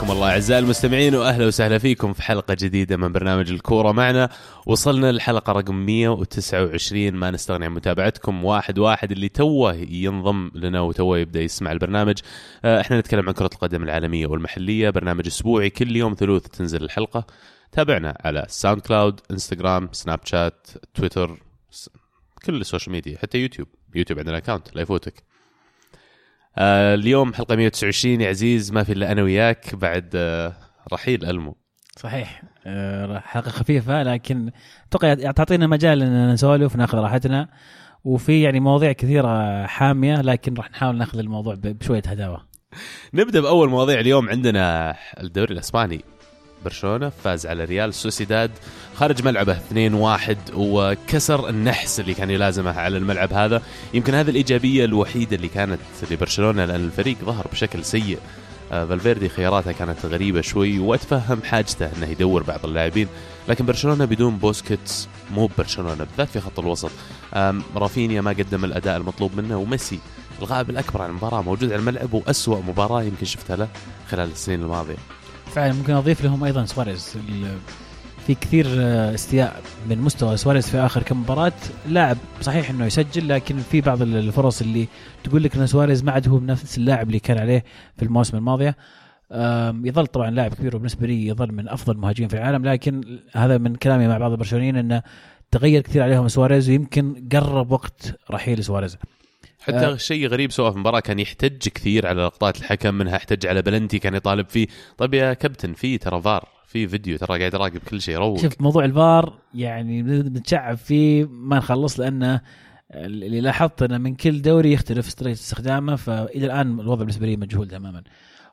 حياكم الله أعزائي المستمعين واهلا وسهلا فيكم في حلقة جديدة من برنامج الكورة معنا. وصلنا للحلقة رقم 129 ما نستغني عن متابعتكم. واحد واحد اللي توه ينضم لنا وتوه يبدأ يسمع البرنامج. آه، إحنا نتكلم عن كرة القدم العالمية والمحلية. برنامج أسبوعي كل يوم ثلوث تنزل الحلقة. تابعنا على ساوند كلاود انستغرام سناب شات تويتر كل السوشيال ميديا حتى يوتيوب يوتيوب عندنا account لا يفوتك. آه اليوم حلقة 129 يا عزيز ما في إلا أنا وياك بعد آه رحيل ألمو. صحيح. آه، حلقة خفيفة لكن أتوقع تعطينا مجال ان نسولف وناخذ راحتنا. وفي يعني مواضيع كثيرة حامية لكن راح نحاول ناخذ الموضوع بشوية هداوة. نبدأ بأول مواضيع اليوم. عندنا الدوري الأسباني. برشلونة فاز على ريال سوسيداد خارج ملعبه 2-1 وكسر النحس اللي كان يلازمه على الملعب هذا. يمكن هذه الإيجابية الوحيدة اللي كانت لبرشلونة لأن الفريق ظهر بشكل سيء. آه، فالفيردي خياراته كانت غريبة شوي وأتفهم حاجته إنه يدور بعض اللاعبين. لكن برشلونة بدون بوسكيتس مو برشلونة بالذات في خط الوسط. رافينيا ما قدم الأداء المطلوب منه وميسي الغائب الأكبر عن المباراة موجود على الملعب وأسوأ مباراة يمكن شفتها له خلال السنين الماضية. فعلا ممكن أضيف لهم أيضا سواريز. في كثير آه، استياء من مستوى سواريز في آخر كم مباراة. لاعب صحيح إنه يسجل لكن في بعض ال- الفرص اللي تقول لك إن سواريز ما عاد هو بنفس اللاعب اللي كان عليه في المواسم الماضيه يظل طبعا لاعب كبير وبالنسبة لي يظل من أفضل المهاجمين في العالم لكن هذا من كلامي مع بعض البرشلونيين إنه تغير كثير عليهم سواريز ويمكن قرب وقت رحيل سواريز. حتى آه. شيء غريب سواء في المباراة كان يحتج كثير على لقطات الحكم منها احتج على بلنتي كان يطالب فيه. طيب يا كابتن في ترى فار في فيديو ترى قاعد يراقب كل شيء روق شوف موضوع الفار يعني بنتشعب فيه ما نخلص لأنه اللي لاحظت انه من كل دوري يختلف طريقة استخدامه فإلى الآن الوضع بالنسبة لي مجهول تماما.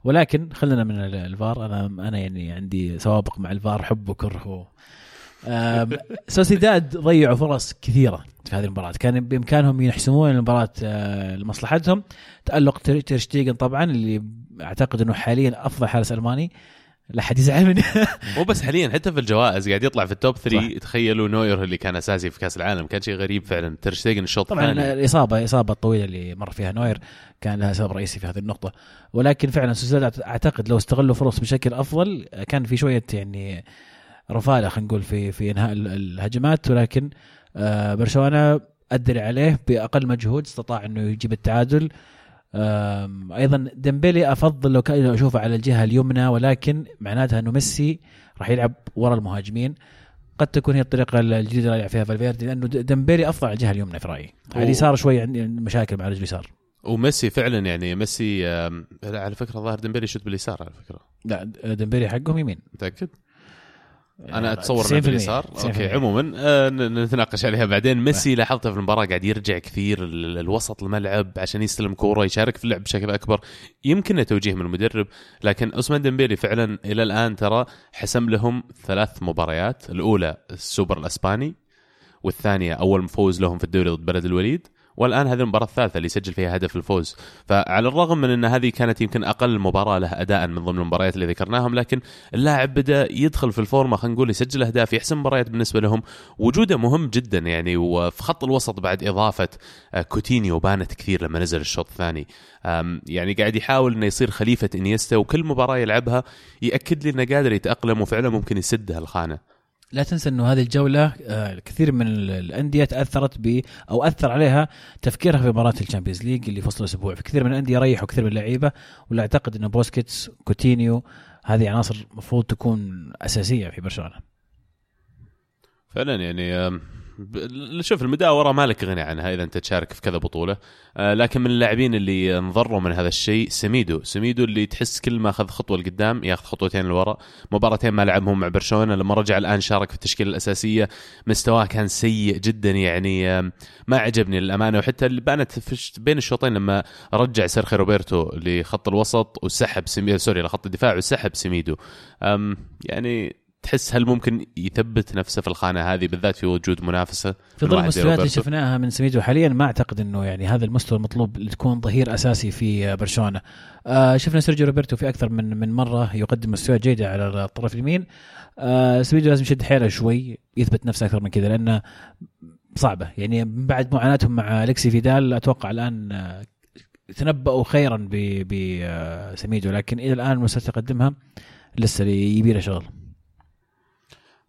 ولكن خلينا من ال- الفار أنا أنا يعني عندي سوابق مع الفار حب وكره سوسيداد ضيعوا فرص كثيرة في هذه المباراة. كان بإمكانهم يحسمون المباراة آه، لمصلحتهم. تألق تير تير شتيجن طبعا اللي أعتقد إنه حاليا أفضل حارس ألماني. لا حد يزعل مني مو بس حاليا حتى في الجوائز قاعد يطلع في ال top 3 صح. تخيلوا نوير اللي كان أساسي في كأس العالم. كان شيء غريب فعلا. تير شتيجن الشوط طبعا الثاني. الإصابة الاصابه الطويله اللي مر فيها نوير. كان لها سبب رئيسي في هذه النقطة. ولكن فعلا سوسيداد أعتقد لو استغلوا فرص بشكل أفضل كان في شوية يعني رفالة خلينا نقول في في إنهاء ال- الهجمات ولكن آه، برشلونة اللي عليه بأقل مجهود استطاع إنه يجيب التعادل. أيضا ديمبلي أفضل لو كان أشوفه على الجهة اليمنى ولكن معناتها إنه ميسي راح يلعب ورا المهاجمين. قد تكون هي الطريقة الجديدة اللي يلعب فيها فالفيردي لأنه ديمبلي أفضل على الجهة اليمنى في رأيي. على اليسار شوي عندي مشاكل مع رجل اليسار وميسي فعلا يعني ميسي على فكرة ظاهر ديمبلي يشوت باليسار على فكرة. لا ديمبلي حقهم يمين. متأكد؟ أنا يعني أتصور 90% انه باليسار. 90%. okay عموما آه، نتناقش عليها بعدين. ميسي لاحظته في المباراة قاعد يرجع كثير لوسط الملعب عشان يستلم كورة يشارك في اللعب بشكل أكبر. يمكن توجيه من المدرب لكن اوسمان ديمبيلي فعلا إلى الآن ترى حسم لهم ثلاث مباريات الأولى السوبر الأسباني والثانية أول فوز لهم في الدوري ضد بلد الوليد. والآن هذه المباراة الثالثة اللي يسجل فيها هدف الفوز. فعلى الرغم من إن هذه كانت يمكن أقل مباراة له اداء من ضمن المباريات اللي ذكرناهم لكن اللاعب بدأ يدخل في الفورمة خلينا نقول يسجل أهداف يحسم مباريات بالنسبة لهم. وجوده مهم جدا يعني وفي خط الوسط بعد إضافة آه، كوتينيو بانت كثير لما نزل الشوط الثاني. يعني قاعد يحاول إنه يصير خليفة إنيستا وكل مباراة يلعبها يأكد لي إنه قادر يتأقلم وفعلا ممكن يسد هالخانه لا تنسى إنه هذه الجولة آه، كثير من ال- الأندية تأثرت ب أو أثر عليها تفكيرها في مباراة ال Champions League اللي فصل الأسبوع. في كثير من الأندية ريحوا كثير من اللعيبة ولا أعتقد إنه بوسكيتس كوتينيو هذه عناصر المفروض تكون أساسية في برشلونة. فعلا يعني شوف المداورة مالك غنى عنها إذا أنت تشارك في كذا بطولة. آه، لكن من اللاعبين اللي انضروا من هذا الشيء سميدو. سميدو اللي تحس كل ما أخذ خطوة لقدام ياخذ خطوتين لورا. مباراتين ما لعبهم مع برشلونة. لما رجع الآن شارك في التشكيلة الأساسية مستواه كان سيء جدا يعني آم، ما عجبني للأمانة. وحتى اللي بانت بين الشوطين لما رجع سيرخي روبرتو لخط الوسط وسحب سوري لخط الدفاع وسحب سميدو. يعني تحس هل ممكن يثبت نفسه في الخانة هذه بالذات في وجود منافسة في ظل المستويات اللي؟ شفناها من سميدو حاليا ما أعتقد إنه يعني هذا المستوى المطلوب لتكون ظهير أساسي في آه، برشلونة. آه شفنا سيرجيو روبرتو في أكثر من من مرة يقدم مستويات جيدة على الطرف اليمين. آه سميدو لازم يشد حيله شوي يثبت نفسه أكثر من كذا لأنه صعبة يعني بعد معاناتهم مع الكسي فيدال أتوقع الآن آه، تنبأوا خيرا بسميدو لكن إلى الآن المستوى يقدمها لسه يبي له شغل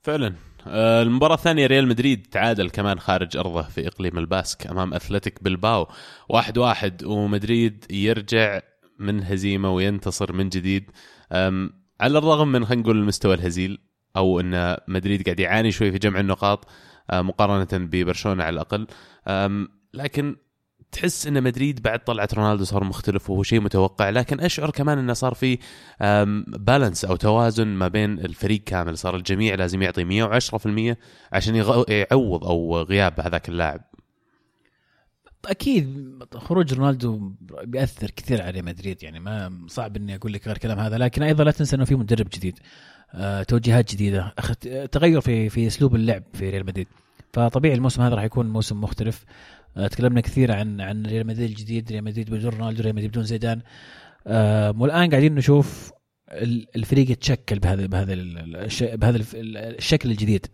فعلا. آه، المباراة الثانية ريال مدريد تعادل كمان خارج أرضه في إقليم الباسك أمام أثلتيك بلباو. واحد واحد ومدريد يرجع من هزيمة وينتصر من جديد. على الرغم من خلينا نقول المستوى الهزيل أو أن مدريد قاعد يعاني شوي في جمع النقاط آه، مقارنة ببرشلونة على الأقل. لكن تحس إن مدريد بعد طلعت رونالدو صار مختلف وهو شيء متوقع لكن أشعر كمان إنه صار في بالانس أو توازن ما بين الفريق كامل. صار الجميع لازم يعطي 110% عشان يعوض أو غياب هذاك اللاعب. أكيد خروج رونالدو بيأثر كثير على مدريد يعني ما صعب إني أقول لك غير كلام هذا لكن أيضا لا تنسى إنه في مدرب جديد أه توجيهات جديدة تغير في في أسلوب اللعب في ريال مدريد. فطبيعي الموسم هذا راح يكون موسم مختلف. آه، تكلمنا كثير عن عن ريال مدريد الجديد ريال مدريد بدون رونالدو ريال مدريد بدون زيدان. آه، والآن قاعدين نشوف الفريق يتشكل بهذا بهذا بهذا الشكل الجديد.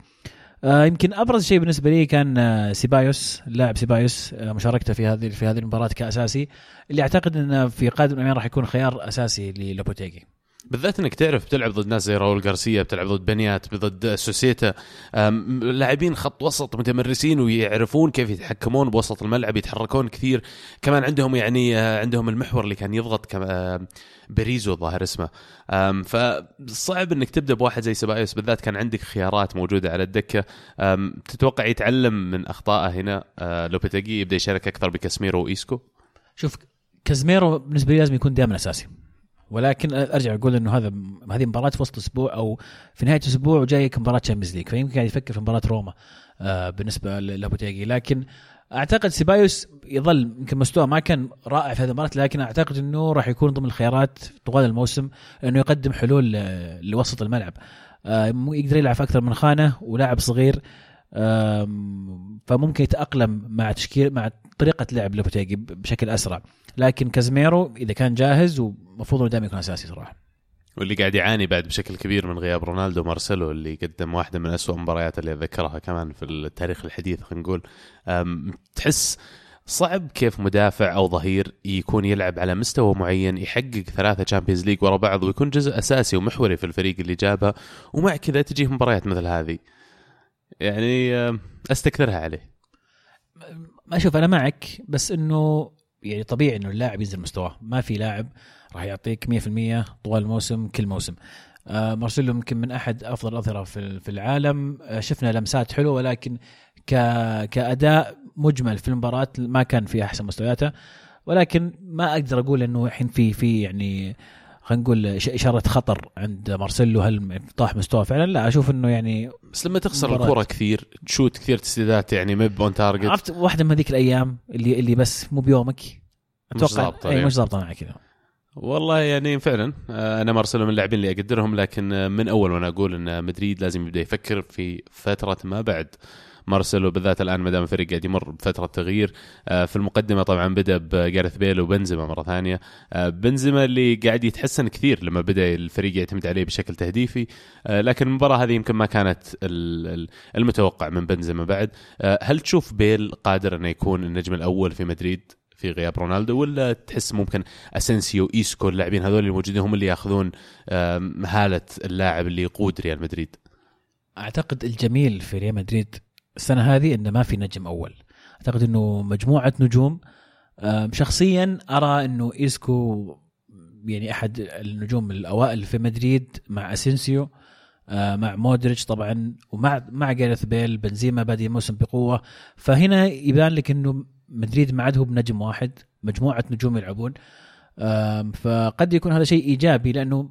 آه، يمكن أبرز شيء بالنسبة لي كان سيبايوس اللاعب سيبايوس مشاركته في هذه في هذه المباراة كأساسي اللي أعتقد انه في قادم الأيام راح يكون خيار أساسي للوبوتيجي. بالذات إنك تعرف بتلعب ضد ناس زي راول غارسيا بتلعب ضد بنيات ضد سوسيتا. لاعبين خط وسط متمرسين ويعرفون كيف يتحكمون بوسط الملعب يتحركون كثير. كمان عندهم يعني آه، عندهم المحور اللي كان يضغط بريزو الظاهر اسمه. فصعب إنك تبدأ بواحد زي سبايوس بالذات كان عندك خيارات موجودة على الدكة. تتوقع يتعلم من أخطائه هنا؟ آه، لوبيتيجي يبدأ يشارك أكثر بكاسميرو وإيسكو؟ شوف كازميرو بالنسبة لي لازم يكون دائما أساسي. ولكن أرجع أقول إنه هذا هذه مباراة في وسط أسبوع أو في نهاية أسبوع وجايك مباراة Champions League فيمكن قاعد يفكر في مباراة روما آه بالنسبة للوبوتيجي لكن أعتقد سيبايوس يظل يمكن مستواه ما كان رائع في هذه المباراة لكن أعتقد إنه راح يكون ضمن الخيارات طوال الموسم إنه يقدم حلول لوسط الملعب. آه يقدر يلعب في أكثر من خانة ولاعب صغير فممكن يتأقلم مع تشكيل مع طريقة لعب لوبوتيجي بشكل أسرع. لكن كازميرو إذا كان جاهز ومفروض إنه دائما يكون أساسي صراحة. واللي قاعد يعاني بعد بشكل كبير من غياب رونالدو مارسيلو اللي قدم واحدة من أسوأ المباريات اللي أتذكرها كمان في التاريخ الحديث خلينا نقول. تحس صعب كيف مدافع أو ظهير يكون يلعب على مستوى معين يحقق ثلاثة Champions League ورا بعض ويكون جزء أساسي ومحوري في الفريق اللي جابه ومع كذا تجيه مباريات مثل هذه. يعني أستكثرها عليه. ما أشوف أنا معك بس إنه يعني طبيعي إنه اللاعب ينزل مستواه. ما في لاعب راح يعطيك 100% طوال الموسم كل موسم. آه مارسيلو يمكن من أحد أفضل الأظهرة في العالم. آه شفنا لمسات حلوة ولكن كأداء مجمل في المباراة ما كان في أحسن مستوياته. ولكن ما أقدر أقول إنه الحين في في يعني خلينا نقول إشارة خطر عند مارسيلو هل طاح مستوى فعلا؟ لا أشوف إنه يعني بس لما تخسر الكره كثير تشوت كثير تسديدات يعني مب on target. عرفت واحدة من هذيك الأيام اللي اللي بس مو بيومك؟ أتوقع مش اي مش ظابطه معك كذا والله يعني فعلا آه، أنا مارسيلو من اللاعبين اللي أقدرهم لكن من أول وأنا أقول إن مدريد لازم يبدأ يفكر في فترة ما بعد. مارسيلو بالذات الآن ما دام الفريق قاعد يمر بفترة تغيير. آه، في المقدمة طبعا بدأ بجاريث بيل وبنزيما مرة ثانية. آه، بنزيما اللي قاعد يتحسن كثير لما بدأ الفريق يعتمد عليه بشكل تهديفي. آه، لكن المباراة هذه يمكن ما كانت المتوقع من بنزيما بعد. هل تشوف بيل قادر انه يكون النجم الأول في مدريد في غياب رونالدو ولا تحس ممكن اسنسيو إيسكو اللاعبين هذول الموجودين هم اللي يأخذون هالة اللاعب اللي يقود ريال مدريد؟ أعتقد الجميل في ريال مدريد السنة هذه إنه ما في نجم أول. أعتقد إنه مجموعة نجوم شخصيا أرى إنه إيسكو يعني أحد النجوم الأوائل في مدريد مع أسينسيو مع مودريتش طبعا ومع مع جاريث بيل بنزيما بادي الموسم بقوة. فهنا يبان لك إنه مدريد ما عاد هو بنجم واحد مجموعة نجوم يلعبون. فقد يكون هذا شيء إيجابي لأنه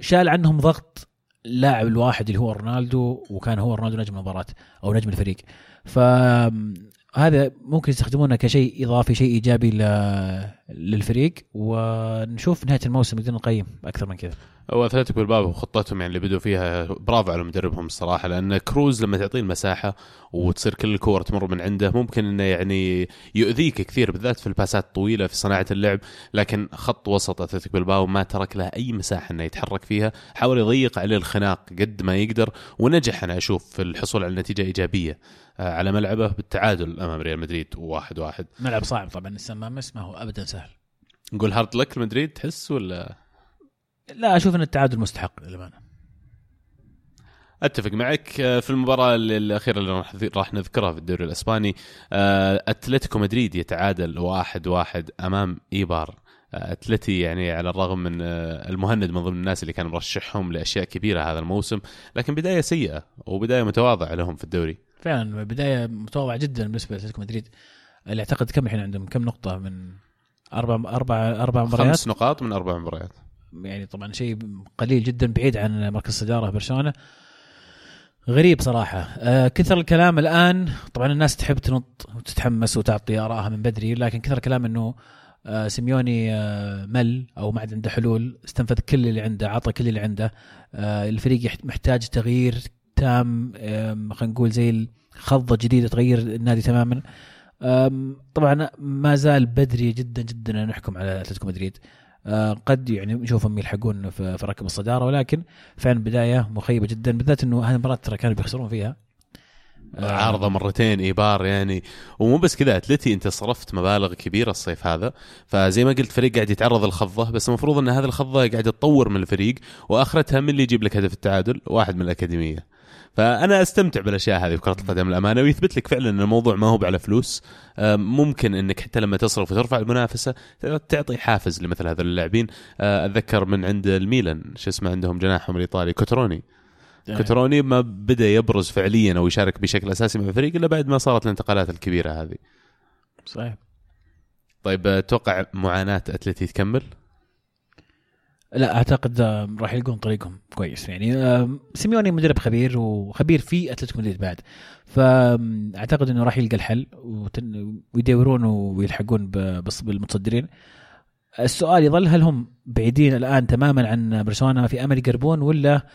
شال عنهم ضغط اللاعب الواحد اللي هو رونالدو وكان هو رونالدو نجم المباراة أو نجم الفريق. فهذا ممكن يستخدمونه كشيء إضافي شيء إيجابي للفريق. ونشوف نهاية الموسم بدنا نقيم أكثر من كذا. هو اتلتيكو بالباب وخطتهم يعني اللي بدوا فيها برافو على مدربهم الصراحة لأن كروز لما تعطيه المساحة وتصير كل الكور تمر من عنده ممكن إنه يعني يؤذيك كثير بالذات في الباسات الطويلة في صناعة اللعب لكن خط وسط اتلتيكو بالباو ما ترك له أي مساحة إنه يتحرك فيها حاول يضيق عليه الخناق قد ما يقدر ونجح أنا أشوف في الحصول على نتيجة إيجابية آه، على ملعبه بالتعادل أمام ريال مدريد واحد واحد. ملعب صعب طبعا السمامس ما هو ابدا سهل. نقول hard luck مدريد تحس ولا؟ لا أشوف إن التعادل مستحق للأمانة. أتفق معك. آه، في المباراة الأخيرة اللي راح راح نذكرها في الدوري الإسباني آه، أتلتيكو مدريد يتعادل واحد واحد أمام إيبار. آه، أتلتي يعني على الرغم من إن مهند من ضمن الناس اللي كان مرشحهم لأشياء كبيرة هذا الموسم لكن بداية سيئة وبداية متواضعة لهم في الدوري. فعلا بداية متواضعة جدا بالنسبة لأتلتيكو مدريد اللي أعتقد كم الحين عندهم؟ كم نقطة من أربع أربع أربع مباريات؟ خمس نقاط من أربع مباريات. يعني طبعا شيء قليل جدا بعيد عن مركز الصداره برشلونة. غريب صراحة. آه كثر الكلام الآن طبعا الناس تحب تنط وتتحمس وتعطي آرائها من بدري لكن كثر الكلام أنه آه سيميوني آه مل أو ما عاد عنده حلول استنفذ كل اللي عنده عطى كل اللي عنده. آه الفريق محتاج تغيير تام خلينا نقول زي الخضة جديدة تغير النادي تماما. طبعا ما زال بدري جدا جدا ان نحكم على أتلتيكو مدريد. قد يعني نشوفهم يلحقون في ركب الصدارة ولكن فعلا بداية مخيبة جدا بالذات إنه هذه المباراه ترى كانوا بيخسرون فيها. آه، عارضة مرتين ايبار يعني. ومو بس كذا أتلتي أنت صرفت مبالغ كبيرة الصيف هذا. فزي ما قلت فريق قاعد يتعرض للخضة بس المفروض إن هذه الخضة قاعدة تطور من الفريق وآخرتها من اللي يجيب لك هدف التعادل واحد من الأكاديمية. فأنا أستمتع بالأشياء هذه في كرة القدم الأمانة ويثبت لك فعلا إن الموضوع ما هو على فلوس. ممكن إنك حتى لما تصرف وترفع المنافسة تعطي حافز لمثل هذول اللاعبين. أه، أتذكر من عند الميلان شو اسمه عندهم جناحهم الإيطالي كوتروني. كوتروني ما بدأ يبرز فعليا أو يشارك بشكل أساسي مع الفريق إلا بعد ما صارت الانتقالات الكبيرة هذه. صحيح. طيب أتوقع معاناة أتلتي تكمل؟ لا أعتقد راح يلقون طريقهم كويس. يعني سيميوني مدرب خبير وخبير في أتلتيكو مدريد بعد. فاعتقد إنه راح يلقى الحل ويدورون ويلحقون بالمتصدرين. السؤال يظل هل هم بعيدين الآن تماما عن برشلونة في أمل يقربون ولا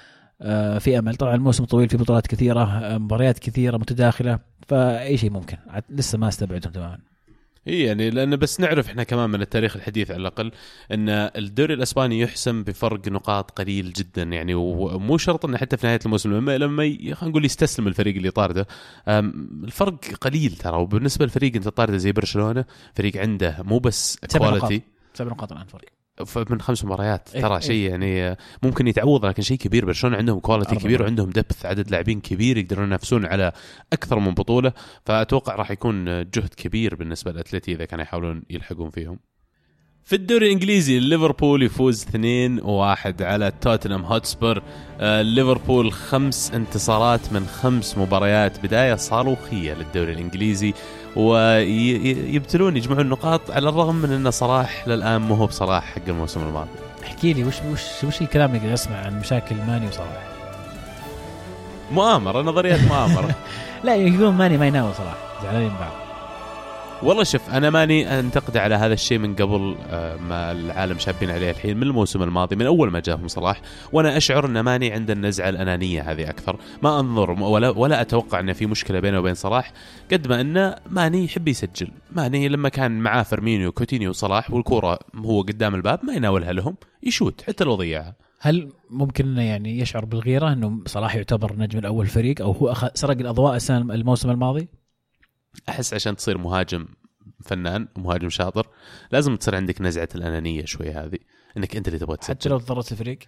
آه، في أمل؟ طبعا الموسم طويل في بطولات كثيرة مباريات كثيرة متداخلة فأي شيء ممكن. لسه ما استبعدهم تماما. إي يعني لأن بس نعرف إحنا كمان من التاريخ الحديث على الأقل إن الدوري الأسباني يحسم بفرق نقاط قليل جدا يعني ومو شرط إنه حتى في نهاية الموسم لما لما خلينا نقول يستسلم الفريق اللي طارده. الفرق قليل ترى وبالنسبة لفريق أنت طارده زي برشلونة فريق عنده مو بس quality سبع نقاط الآن فرق من خمس مباريات. إيه ترى إيه. شيء يعني ممكن يتعوض لكن شيء كبير. برشلونه عندهم quality كبير وعندهم depth عدد لاعبين كبير يقدرون ينافسون على أكثر من بطولة. فأتوقع راح يكون جهد كبير بالنسبة للاتلتي إذا كانوا يحاولون يلحقون فيهم. في الدوري الإنجليزي ليفربول يفوز 2-1 على توتنهام هوتسبر. آه، ليفربول خمس انتصارات من خمس مباريات. بداية صاروخية للدوري الإنجليزي. ويبتلون يجمعون النقاط على الرغم من ان صلاح للآن مو هو بصلاح حق الموسم الماضي. احكي لي وش وش وش الكلام اللي أسمع عن مشاكل ماني وصلاح مؤامرة نظريات مؤامرة. لا يقولون ماني ما يناول صلاح زعلانين بعض. والله شوف أنا ماني أنتقد على هذا الشيء من قبل آه، ما العالم شابين عليه الحين من الموسم الماضي من أول ما جاهم صلاح وأنا أشعر ان ماني عند النزعة الأنانية هذه أكثر. ما أنظر ولا ولا أتوقع ان في مشكلة بينه وبين صلاح قد ما إنه ماني يحب يسجل. ماني لما كان معاه فيرمينيو كوتينيو وصلاح والكورة هو قدام الباب ما يناولها لهم يشوت حتى لو ضيعها. هل ممكن يعني يشعر بالغيرة إنه صلاح يعتبر نجم الأول فريق أو هو سرق الأضواء السنة الموسم الماضي؟ أحس عشان تصير مهاجم فنان ومهاجم شاطر لازم تصير عندك نزعة الأنانية شوي هذه إنك أنت اللي تبغى تسجل. حتى لو ضرت الفريق.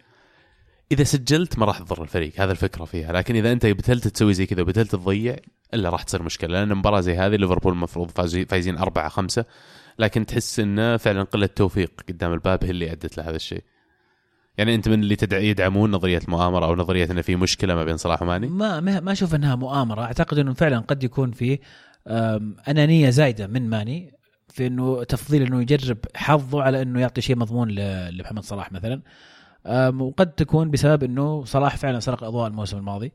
إذا سجلت ما راح تضر الفريق هذا الفكرة فيها. لكن إذا أنت بتلت تسوي زي كذا وبتلت تضيع إلا راح تصير مشكلة. لأن مباراه زي هذه ليفربول المفروض فايزين أربعة خمسة لكن تحس إنه فعلا قلة توفيق قدام الباب هي اللي أدت لهذا الشيء. يعني أنت من اللي تدعي يدعمون نظرية المؤامرة أو نظرية انه في مشكلة ما بين صلاح وماني؟ ما ما أشوف إنها مؤامرة، أعتقد إنه فعلا قد يكون في أنانية زايدة من ماني في إنه تفضيل إنه يجرب حظه على إنه يعطي شيء مضمون لمحمد صلاح مثلا. وقد تكون بسبب إنه صلاح فعلا سرق أضواء الموسم الماضي.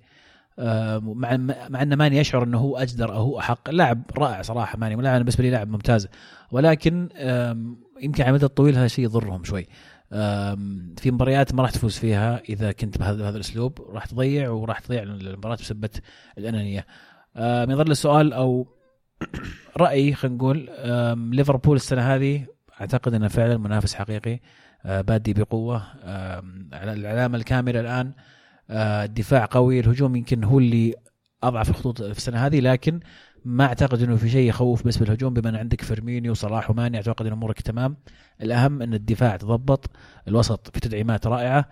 مع مع إن ماني يشعر إنه هو أجدر أو هو أحق. لاعب رائع صراحة ماني لاعب بالنسبة لي لاعب ممتاز. ولكن يمكن على المدى الطويل هذا الشيء يضرهم شوي. في مباريات ما راح تفوز فيها إذا كنت بهذا, بهذا الأسلوب. راح تضيع وراح تضيع المباراه بسبة الأنانية. يظل السؤال أو رأيي خلينا نقول ليفربول السنة هذه أعتقد إنه فعلا منافس حقيقي أه، بادي بقوة العلامة الكاملة الآن الدفاع قوي الهجوم يمكن هو اللي أضعف الخطوط في السنة هذه لكن ما أعتقد إنه في شيء يخوف بس بالهجوم بما إن عندك فيرمينيو وصلاح وماني أعتقد إن أمورك تمام. الأهم إن الدفاع تضبط الوسط في تدعيمات رائعة.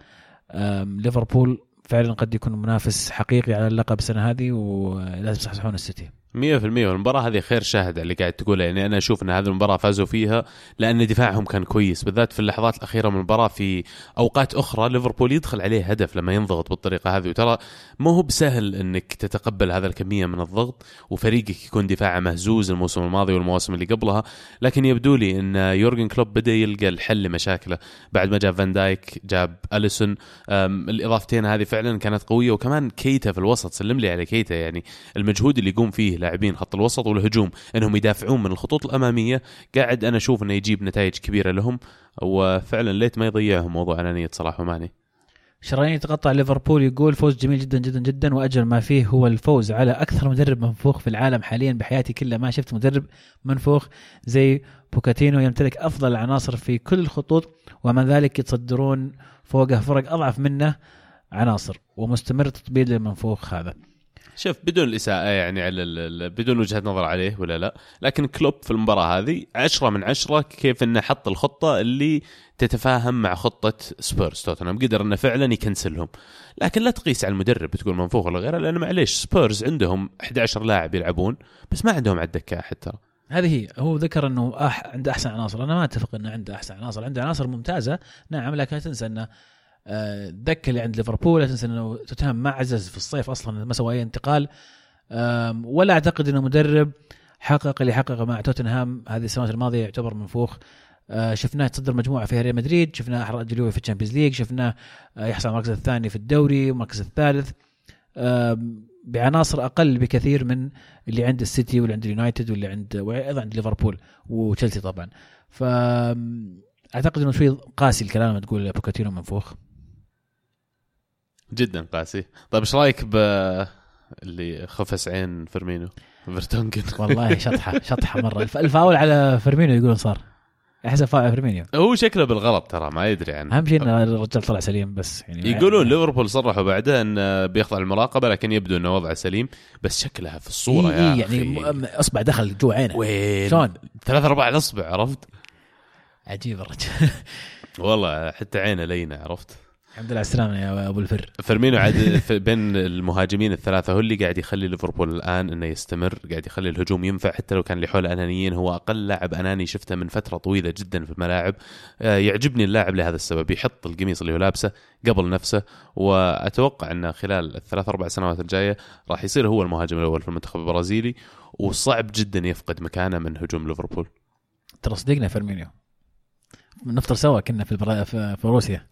ليفربول فعلا قد يكون منافس حقيقي على اللقب السنة هذه ولازم تصحصحون السيتي؟ 100% والمباراة هذه خير شاهد اللي قاعد تقوله. يعني أنا أشوف أن هذه المباراة فازوا فيها لأن دفاعهم كان كويس بالذات في اللحظات الأخيرة من المباراة في أوقات أخرى ليفربول يدخل عليه هدف لما ينضغط بالطريقة هذه. وترى ما هو بسهل أنك تتقبل هذا الكمية من الضغط وفريقك يكون دفاعه مهزوز الموسم الماضي والمواسم اللي قبلها. لكن يبدو لي أن يورجن كلوب بدأ يلقى الحل لمشاكله. بعد ما جاب فان دايك جاب أليسون أم، الإضافتين هذه فعلا كانت قوية. وكمان كيتا في الوسط سلم لي على كيتا يعني المجهود اللي يقوم فيه. لاعبين خط الوسط والهجوم إنهم يدافعون من الخطوط الأمامية. قاعد أنا أشوف إنه يجيب نتائج كبيرة لهم وفعلا ليت ما يضيعهم موضوع أنانية صلاح وماني. شرايين يتقطع ليفربول يقول فوز جميل جدا جدا جدا واجل ما فيه هو الفوز على أكثر مدرب منفوخ في العالم حاليا بحياتي كلها. ما شفت مدرب منفوخ زي بوكاتينو يمتلك أفضل العناصر في كل الخطوط ومع ذلك يتصدرون فوقه فرق أضعف منه عناصر ومستمر تطبيل المنفوخ هذا. شوف بدون الإساءة يعني على بدون وجهة نظر عليه ولا لا لكن كلوب في المباراة هذه عشرة من عشرة كيف إنه حط الخطة اللي تتفاهم مع خطة سبيرز. توتنهام قدر إنه فعلا ي cancel هم. لكن لا تقيس على المدرب تقول منفوخ ولا غيره لأن معليش سبيرز عندهم 11 لاعب يلعبون بس ما عندهم على الدكه أحد ترى. هذه هي. هو ذكر إنه أح عنده أحسن عناصر. أنا ما أتفق إنه عنده أحسن عناصر. عنده عناصر ممتازة نعم لكن لا تنسى إنه الدكه اللي عند ليفربول لا تنسى إنه توتنهام ما عزز في الصيف أصلا ما سوى أي انتقال. ولا أعتقد إنه مدرب حقق اللي حققه مع توتنهام هذه السنوات الماضية يعتبر منفوخ آه، شفناه يتصدر مجموعة فيها ريال مدريد شفناه أحرج قلوي في ال Champions League شفناه آه، يحصل المركز الثاني في الدوري والمركز الثالث. بعناصر أقل بكثير من اللي عند السيتي واللي عند اليونايتد واللي عند وأيضا عند ليفربول وتشيلسي طبعا. ف اعتقد إنه شوي قاسي الكلام لما تقول بوكاتينيو منفوخ جدا قاسي. طيب إيش رأيك ب اللي خفس عين فيرمينو؟ فيرتونجن. والله شطحة شطحة مرة. الف- الفاول على فيرمينو يقولون صار. احسب فاول على فيرمينيو هو شكله بالغلط ترى ما يدري عنه. أهم شيء إن الرجال طلع سليم بس يعني يقولون ليفربول صرحوا بعده انه بيخضع للمراقبة لكن يبدو إنه وضعه سليم بس شكلها في الصورة إيه يا إيه يعني أخي. أصبع دخل جوا عينه. وين؟ شلون؟ ثلاث أرباع الأصبع عرفت؟ عجيب الرجال. والله حتى عينه لينة عرفت؟ الحمد لله على السلامه يا أبو الفير. فيرمينو عاد بين المهاجمين الثلاثة هو اللي قاعد يخلي ليفربول الآن إنه يستمر قاعد يخلي الهجوم ينفع حتى لو كان اللي حوله أنانيين هو أقل لاعب أناني شفته من فترة طويلة جدا في الملاعب. آه، يعجبني اللاعب لهذا السبب يحط القميص اللي هو لابسه قبل نفسه وأتوقع إنه خلال الثلاث أربع سنوات الجاية راح يصير هو المهاجم الأول في المنتخب البرازيلي وصعب جدا يفقد مكانه من هجوم ليفربول. ترى صدقنا فيرمينيو. نفطر سوا كنا في البرا... في, في روسيا.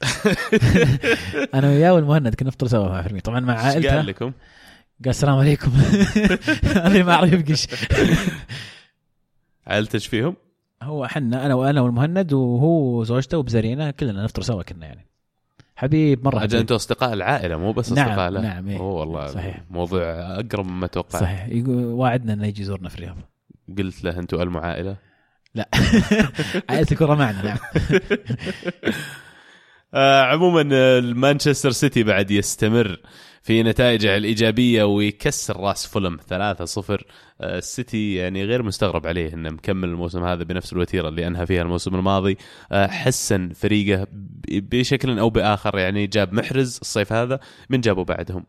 أنا وياه والمهند كنا نفطر سوا مع فيرمينيو طبعا مع إيش قال عائلته. لكم؟ قال السلام عليكم. هذه ما أعرف يبقش. عائلته إيش فيهم؟ هو حنا أنا وأنا والمهند وهو وزوجته وبزارينا كلنا نفطر سوا كنا يعني. حبيب مرة أجل حبيب. أنتم أصدقاء العائلة مو بس نعم، أصدقاء له. نعم، إيه. والله صحيح. موضوع أقرب مما توقعت صحيح. يقول واعدنا إنه يجي يزورنا في الرياض قلت له أنتم المو عائلة؟ لا. عائله الكره معنا نعم. آه عموما مانشستر سيتي بعد يستمر في نتائجه الإيجابية ويكسر راس فولم 3-0 آه السيتي يعني غير مستغرب عليه إنه مكمل الموسم هذا بنفس الوتيرة اللي أنهى فيها الموسم الماضي. آه حسن فريقه بشكل أو بآخر يعني جاب محرز الصيف هذا من جابوا بعدهم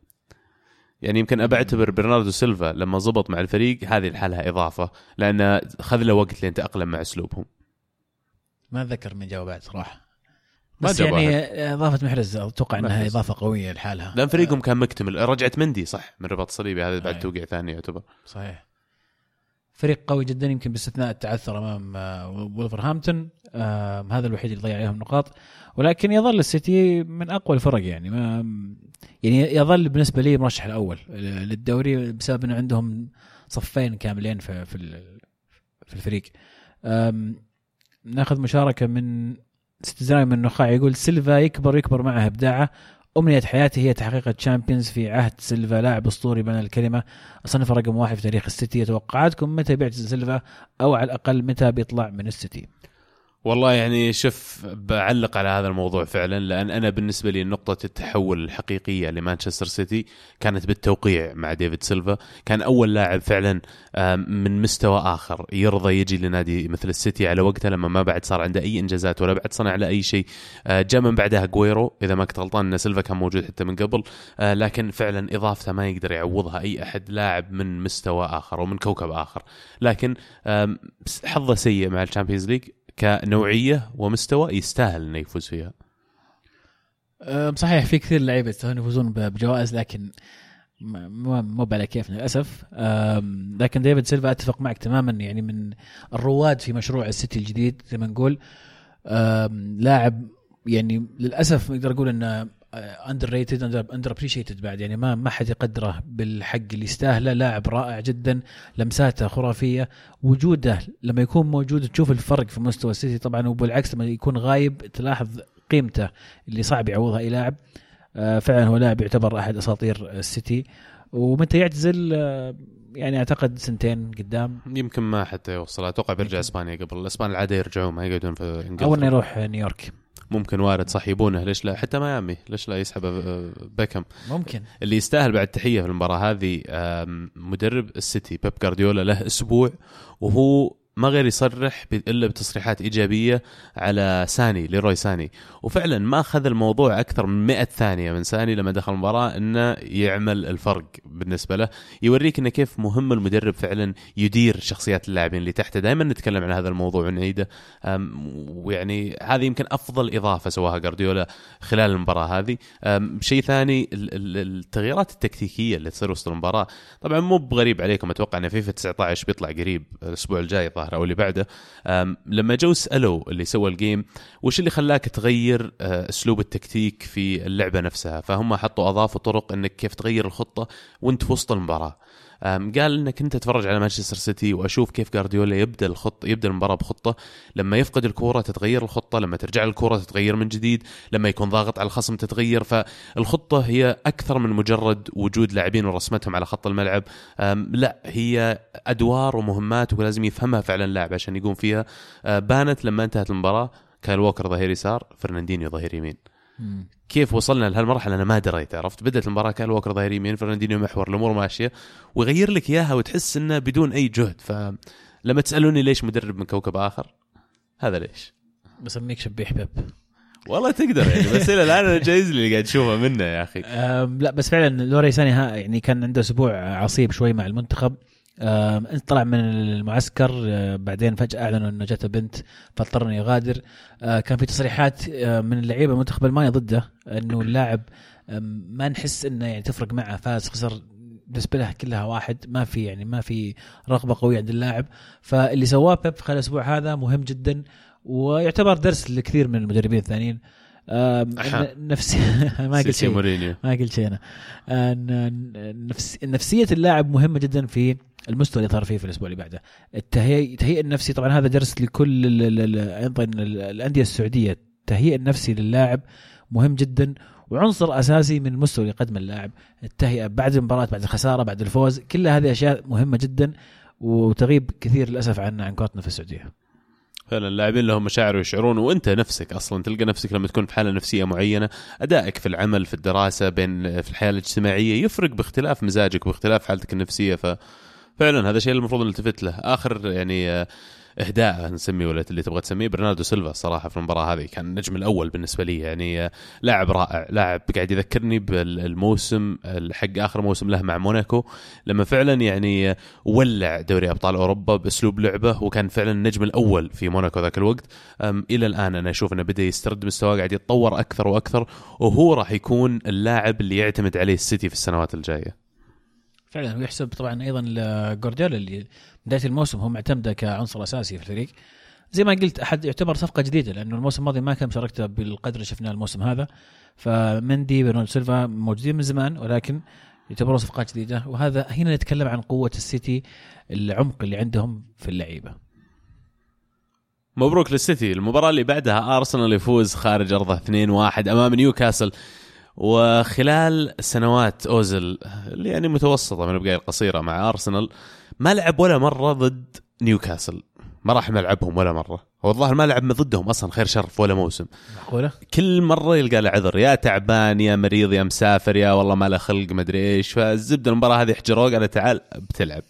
يعني يمكن ابى أعتبر برناردو سيلفا لما زبط مع الفريق هذه لحالها إضافة لأنه خذ له وقت لين تأقلم مع أسلوبهم. ما أتذكر من جابوا بعد صراحة بس يعني إضافة محرز أتوقع إنها محرز. إضافة قوية لحالها. لأن فريقهم كان مكتمل. رجعت مندي صح من رباط صليبي هذا بعد. توقيع ثاني يعتبر. صحيح. فريق قوي جدا يمكن باستثناء التعثر أمام آه، وولفرهامبتون آه، هذا الوحيد اللي ضيع عليهم نقاط ولكن يظل السيتي من أقوى الفرق يعني ما يعني يظل بالنسبة لي مرشح الأول للدوري بسبب إنه عندهم صفين كاملين في في في الفريق. ناخذ مشاركة من استزراء من النخاع يقول سيلفا يكبر يكبر معه إبداعه. أمنية حياتي هي تحقيق الـ Champions في عهد سيلفا لاعب أسطوري بمعنى الكلمة. اصنفه رقم واحد في تاريخ السيتي. توقعاتكم متى بيعتزل سيلفا؟ أو على الأقل متى بيطلع من السيتي؟ والله يعني شوف بعلق على هذا الموضوع فعلا لأن أنا بالنسبة لي نقطة التحول الحقيقية لمانشستر سيتي كانت بالتوقيع مع ديفيد سيلفا. كان أول لاعب فعلا من مستوى آخر يرضى يجي لنادي مثل السيتي على وقتها لما ما بعد صار عنده أي إنجازات ولا بعد صنع له أي شيء. آه، جاء من بعدها أجويرو إذا ما كنت غلطان إن سيلفا كان موجود حتى من قبل. آه، لكن فعلا إضافته ما يقدر يعوضها أي أحد لاعب من مستوى آخر ومن كوكب آخر. لكن حظه سيء مع الـ Champions League. كنوعية ومستوى يستاهل إنه يفوز فيها. صحيح في كثير لعيبة يستاهلون يفوزون بجوائز لكن مو على كيفنا للأسف. لكن ديفيد سيلفا أتفق معك تماما يعني من الرواد في مشروع السيتي الجديد زي ما نقول. لاعب يعني للأسف نقدر نقول إنه underrated under appreciated بعد. يعني ما ما حد يقدره بالحق. اللي يستاهله لاعب رائع جدا لمساته خرافية. وجوده لما يكون موجود تشوف الفرق في مستوى السيتي. طبعا وبالعكس لما يكون غايب تلاحظ قيمته اللي صعب يعوضها أي لاعب. آه، فعلا هو لاعب يعتبر أحد أساطير السيتي. ومتى يعتزل؟ آه، يعني أعتقد سنتين قدام. يمكن ما حتى يوصل. أتوقع بيرجع إسبانيا قبل. الإسبان العاده يرجعون ما يقعدون في إنجلترا. أو إنه يروح نيويورك. ممكن وارد صح يبونه ليش لا؟ حتى ميامي. ليش لا يسحب بيكم ممكن. اللي يستاهل بعد تحية في المباراة هذه مدرب السيتي بيب جارديولا له أسبوع وهو ما غير يصرح إلا بتصريحات إيجابية على ساني ليروي ساني. وفعلا ما أخذ الموضوع أكثر من 100 ثانية من ساني لما دخل المباراة إنه يعمل الفرق بالنسبة له. يوريك إنه كيف مهم المدرب فعلا يدير شخصيات اللاعبين اللي تحته. دائما نتكلم عن هذا الموضوع ونعيده. ويعني هذه يمكن أفضل إضافة سواها جارديولا خلال المباراة هذه. شيء ثاني التغييرات التكتيكية اللي تصير وسط المباراة. طبعا مو بغريب عليكم أتوقع إن فيفا 19 بيطلع قريب الأسبوع الجاي الظاهر أو اللي بعده. لما جو سألوا اللي سوى الجيم وش اللي خلاك تغير آه، أسلوب التكتيك في اللعبة نفسها؟ فهم حطوا اضافوا طرق إنك كيف تغير الخطة وأنت في وسط المباراة. قال إنك أنت تتفرج على مانشستر سيتي وأشوف كيف جارديولا يبدأ الخط يبدأ المباراة بخطة. لما يفقد الكورة تتغير الخطة لما ترجع الكورة تتغير من جديد لما يكون ضاغط على الخصم تتغير. فالخطة هي أكثر من مجرد وجود لاعبين ورسمتهم على خط الملعب. لا هي أدوار ومهمات ولازم يفهمها فعلا اللاعب عشان يقوم فيها. أه، بانت لما انتهت المباراة كان ووكر ظهير يسار فرناندينيو ظهير يمين. كيف وصلنا لهالمرحلة؟ أنا ما دريت عرفت؟ بدأت المباراة كان ووكر ظهير يمين فرناندينيو محور الأمور ماشية ويغير لك إياها وتحس إنه بدون أي جهد. فلما تسألوني ليش مدرب من كوكب آخر هذا ليش. بسميك شبيح بيب. والله تقدر يعني بس إلى الآن أنا جايز اللي قاعد اشوفه منه يا أخي. لا بس فعلا لوري ساني يعني كان عنده أسبوع عصيب شوي مع المنتخب. انت طلع من المعسكر آه، بعدين فجأة أعلنوا إنه جاته بنت فاضطر انه يغادر آه، كان في تصريحات آه، من اللعيبة المنتخب الماني ضده إنه اللاعب ما نحس إنه يعني تفرق معه فاز خسر بالنسبة له كلها واحد ما في يعني ما في رغبة قوية عند اللاعب. فاللي سواه بيب خلال الأسبوع هذا مهم جدا ويعتبر درس لكثير من المدربين الثانيين. نفسي ما قلت شيء. ما قلت شيء أنا. نفس نفسية اللاعب مهمة جدا في المستوى اللي صار فيه في الأسبوع اللي بعده. التهيئ النفسي طبعا هذا درس لكل أيضا الأندية السعودية. التهيئ النفسي للاعب مهم جدا وعنصر أساسي من المستوى اللي يقدمه اللاعب. التهيئة بعد المباراة بعد الخسارة بعد الفوز كل هذه أشياء مهمة جدا وتغيب كثير للأسف عن عن كرتنا في السعودية. فعلا اللاعبين لهم مشاعر ويشعرون وأنت نفسك أصلا تلقى نفسك لما تكون في حالة نفسية معينة أدائك في العمل في الدراسة بين في الحياة الاجتماعية يفرق باختلاف مزاجك باختلاف حالتك النفسية. ف فعلا هذا الشيء المفروض نلتفت له. آخر يعني إهداء نسميه ولا اللي تبغى تسميه برناردو سيلفا الصراحه في المباراة هذه كان النجم الأول بالنسبة لي. يعني لاعب رائع لاعب قاعد يذكرني بالموسم حق آخر موسم له مع موناكو لما فعلا يعني ولع دوري أبطال أوروبا بأسلوب لعبه وكان فعلا النجم الأول في موناكو ذاك الوقت. إلى الآن أنا أشوف إنه بدأ يسترد مستواه قاعد يتطور أكثر وأكثر وهو راح يكون اللاعب اللي يعتمد عليه السيتي في السنوات الجاية. فعلا ويحسب طبعا أيضا لجوارديولا اللي بداية الموسم هو معتمدة كعنصر أساسي في الفريق. زي ما قلت أحد يعتبر صفقة جديدة لأنه الموسم الماضي ما كان مشاركته بالقدر اللي شفناه الموسم هذا. فمندي برناردو سيلفا موجودين من زمان ولكن يعتبرون صفقات جديدة. وهذا هنا نتكلم عن قوة السيتي العمق اللي عندهم في اللعيبة. مبروك للسيتي. المباراة اللي بعدها أرسنال يفوز خارج أرضه 2-1 أمام نيوكاسل. وخلال سنوات اوزل اللي يعني متوسطة من البقاء القصيرة مع أرسنال ما لعب ولا مرة ضد نيوكاسل. ما راح ملعبهم ولا مرة. هو الظاهر ما لعب ضدهم أصلا خير شر في ولا موسم. معقولة؟ كل مرة يلقى له عذر. يا تعبان يا مريض يا مسافر يا والله ما له خلق ما أدري إيش. فالزبدة المباراة هذه حجروه قال تعال بتلعب.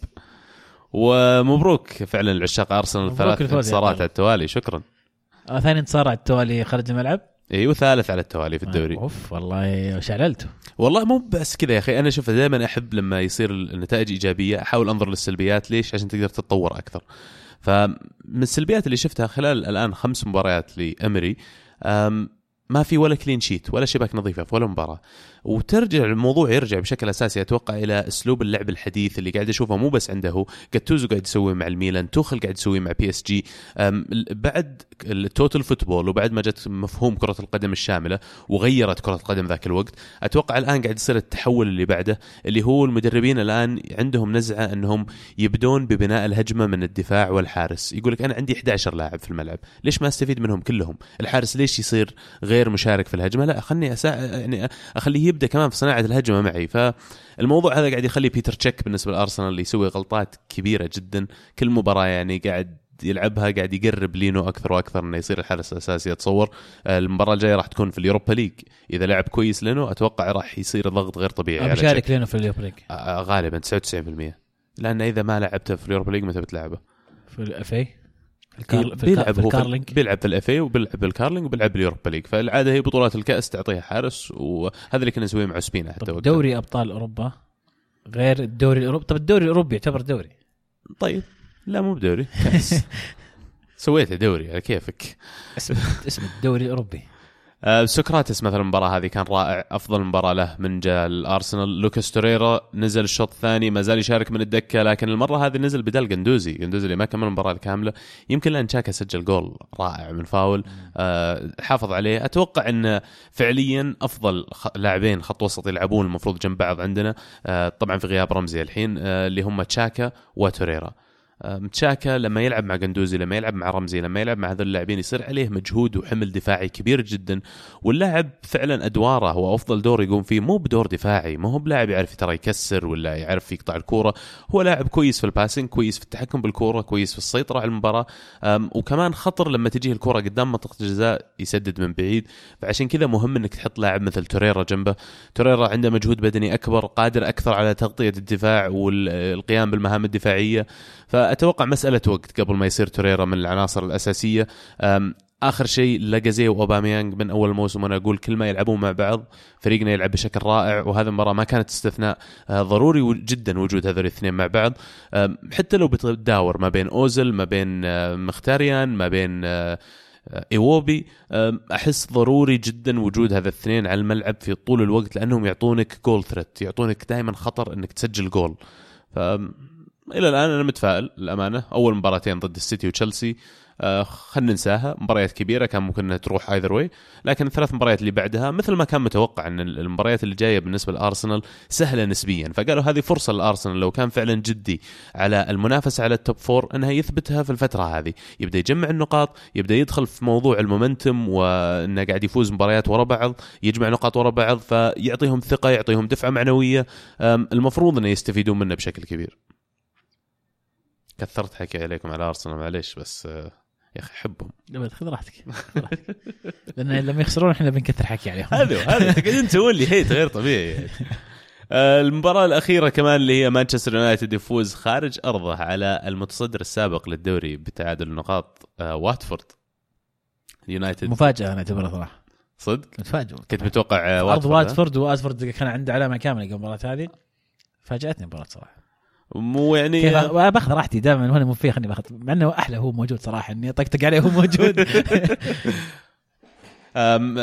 ومبروك فعلا لعشاق أرسنال ثلاث انتصارات على التوالي. شكرا. آه ثاني انتصار على التوالي خرج الملعب. اي وثالث على التوالي في الدوري. أوف والله شعللته. والله مو بس كذا يا أخي أنا شوف دائما أحب لما يصير النتائج إيجابية أحاول أنظر للسلبيات ليش؟ عشان تقدر تتطور أكثر. فمن السلبيات اللي شفتها خلال الآن خمس مباريات لأمري ما في ولا كلين شيت ولا شباك نظيفة في ولا مباراة. وترجع الموضوع يرجع بشكل أساسي. أتوقع إلى أسلوب اللعب الحديث اللي قاعد أشوفه مو بس عنده. هو جاتوزو قاعد يسويه مع الميلان. توخيل قاعد يسويه مع بي اس جي بعد الـ total football وبعد ما جت مفهوم كرة القدم الشاملة وغيرت كرة القدم ذاك الوقت أتوقع الآن قاعد يصير التحول اللي بعده اللي هو المدربين الآن عندهم نزعة أنهم يبدون ببناء الهجمة من الدفاع والحارس. يقول لك أنا عندي 11 لاعب في الملعب ليش ما أستفيد منهم كلهم؟ الحارس ليش يصير غير مشارك في الهجمة؟ لا خلني أسا... يعني أخليه يبدا كمان في صناعة الهجمة معي. فالموضوع هذا قاعد يخلي بيتر تشيك بالنسبة لأرسنال اللي يسوي غلطات كبيرة جدا. كل مباراة يعني قاعد يلعبها قاعد يقرب لينو أكثر وأكثر إنه يصير الحارس الأساسي. أتصور المباراة الجاية راح تكون في الـ Europa League. إذا لعب كويس لينو أتوقع راح يصير ضغط غير طبيعي على تشيك. لينو في الـ Europa League. آه، غالبا 99% لأن إذا ما لعبته في الـ Europa League متى بتلعبه؟ في الـ FA الكار... في, بيلعب. في هو في الـ Carling. بيلعب في الـ FA وبيلعب بالكارلينج وبيلعب باليوروبا ليج. فالعاده هي بطولات الكأس تعطيها حارس وهذا اللي كنا نسويه مع سبينا حتى طب. دوري أبطال أوروبا غير الدوري الأوروبي؟ طب الدوري الأوروبي يعتبر دوري. طيب لا مو بدوري كأس. سويته دوري على كيفك. اسم اسم الدوري الأوروبي. آه، سقراطس مثلا المباراة هذه كان رائع أفضل مباراة له من جاء الارسنال لوكاس توريرا نزل الشوط الثاني ما زال يشارك من الدكة لكن المرة هذه نزل بدال جندوزي. جندوزي اللي ما كمل المباراه الكامله يمكن لأن شاكا سجل جول رائع من فاول آه، حافظ عليه. أتوقع إن فعليا أفضل لاعبين خط وسط يلعبون المفروض جنب بعض عندنا آه، طبعا في غياب رمزي الحين اللي هم تشاكا وتوريرا. آم، تشاكا لما يلعب مع جندوزي لما يلعب مع رمزي لما يلعب مع هذول اللاعبين يصير عليه مجهود وحمل دفاعي كبير جدا. واللاعب فعلا أدواره هو أفضل دور يقوم فيه مو بدور دفاعي ما هو بلاعب يعرف ترى يكسر ولا يعرف يقطع الكورة. هو لاعب كويس في الباسنج كويس في التحكم بالكورة كويس في السيطرة على المباراة. وكمان خطر لما تجيه الكورة قدام منطقة الجزاء يسدد من بعيد. فعشان كذا مهم إنك تحط لاعب مثل توريرا جنبه. توريرا عنده مجهود بدني أكبر قادر أكثر على تغطية الدفاع والقيام بالمهام الدفاعية. فأتوقع مسألة وقت قبل ما يصير توريرا من العناصر الأساسية. آخر شيء لاجازي واوباميانج من أول الموسم وأنا أقول كل ما يلعبون مع بعض فريقنا يلعب بشكل رائع وهذه المباراة ما كانت استثناء آه، ضروري جدا وجود هذول الاثنين مع بعض. حتى لو بتداور ما بين اوزل ما بين آه، مخيتاريان ما بين آه، أم، أحس ضروري جدا وجود هذا الاثنين على الملعب في طول الوقت لأنهم يعطونك goal threat يعطونك دائما خطر إنك تسجل جول إلى الآن أنا متفائل للأمانة. أول مباراتين ضد السيتي وتشيلسي آه خلينا ننساها. مباريات كبيرة كان ممكن إنها تروح either way لكن الثلاث مباريات اللي بعدها مثل ما كان متوقع إن المباريات اللي جاية بالنسبة لأرسنال سهلة نسبيا. فقالوا هذه فرصة لأرسنال لو كان فعلا جدي على المنافسة على الـ top four إنها يثبتها في الفترة هذه. يبدأ يجمع النقاط يبدأ يدخل في موضوع الـ momentum وإنه قاعد يفوز مباريات ورا بعض يجمع نقاط ورا بعض فيعطيهم ثقة يعطيهم دفعة معنوية. المفروض إنه يستفيدون منه بشكل كبير. كثرت حكي عليكم على أرسنال معليش بس آه، يا أخي أحبهم. لا، خذ راحتك. لأن لما يخسرون إحنا بنكثر حكي عليهم. هذا هذا تقعدون تسوون لي هيت غير طبيعي. يعني. آه، المباراة الأخيرة كمان اللي هي مانشستر يونايتد يفوز خارج أرضه على المتصدر السابق للدوري بتعادل النقاط آه، واتفورد. يونايتد. مفاجأة أنا أعتبرها صراحة. صدق؟ متفاجئ كنت متوقع واتفورد ها؟ واتفورد واتفورد كان عنده علامة كاملة قبل المباراة هذه. فاجأتني المباراة صراحة. مو يعني باخذ راحتي دائما وأنا مو فيه خليني باخذ مع إنه أحلى هو موجود صراحة إني اطقطق عليه وهو موجود.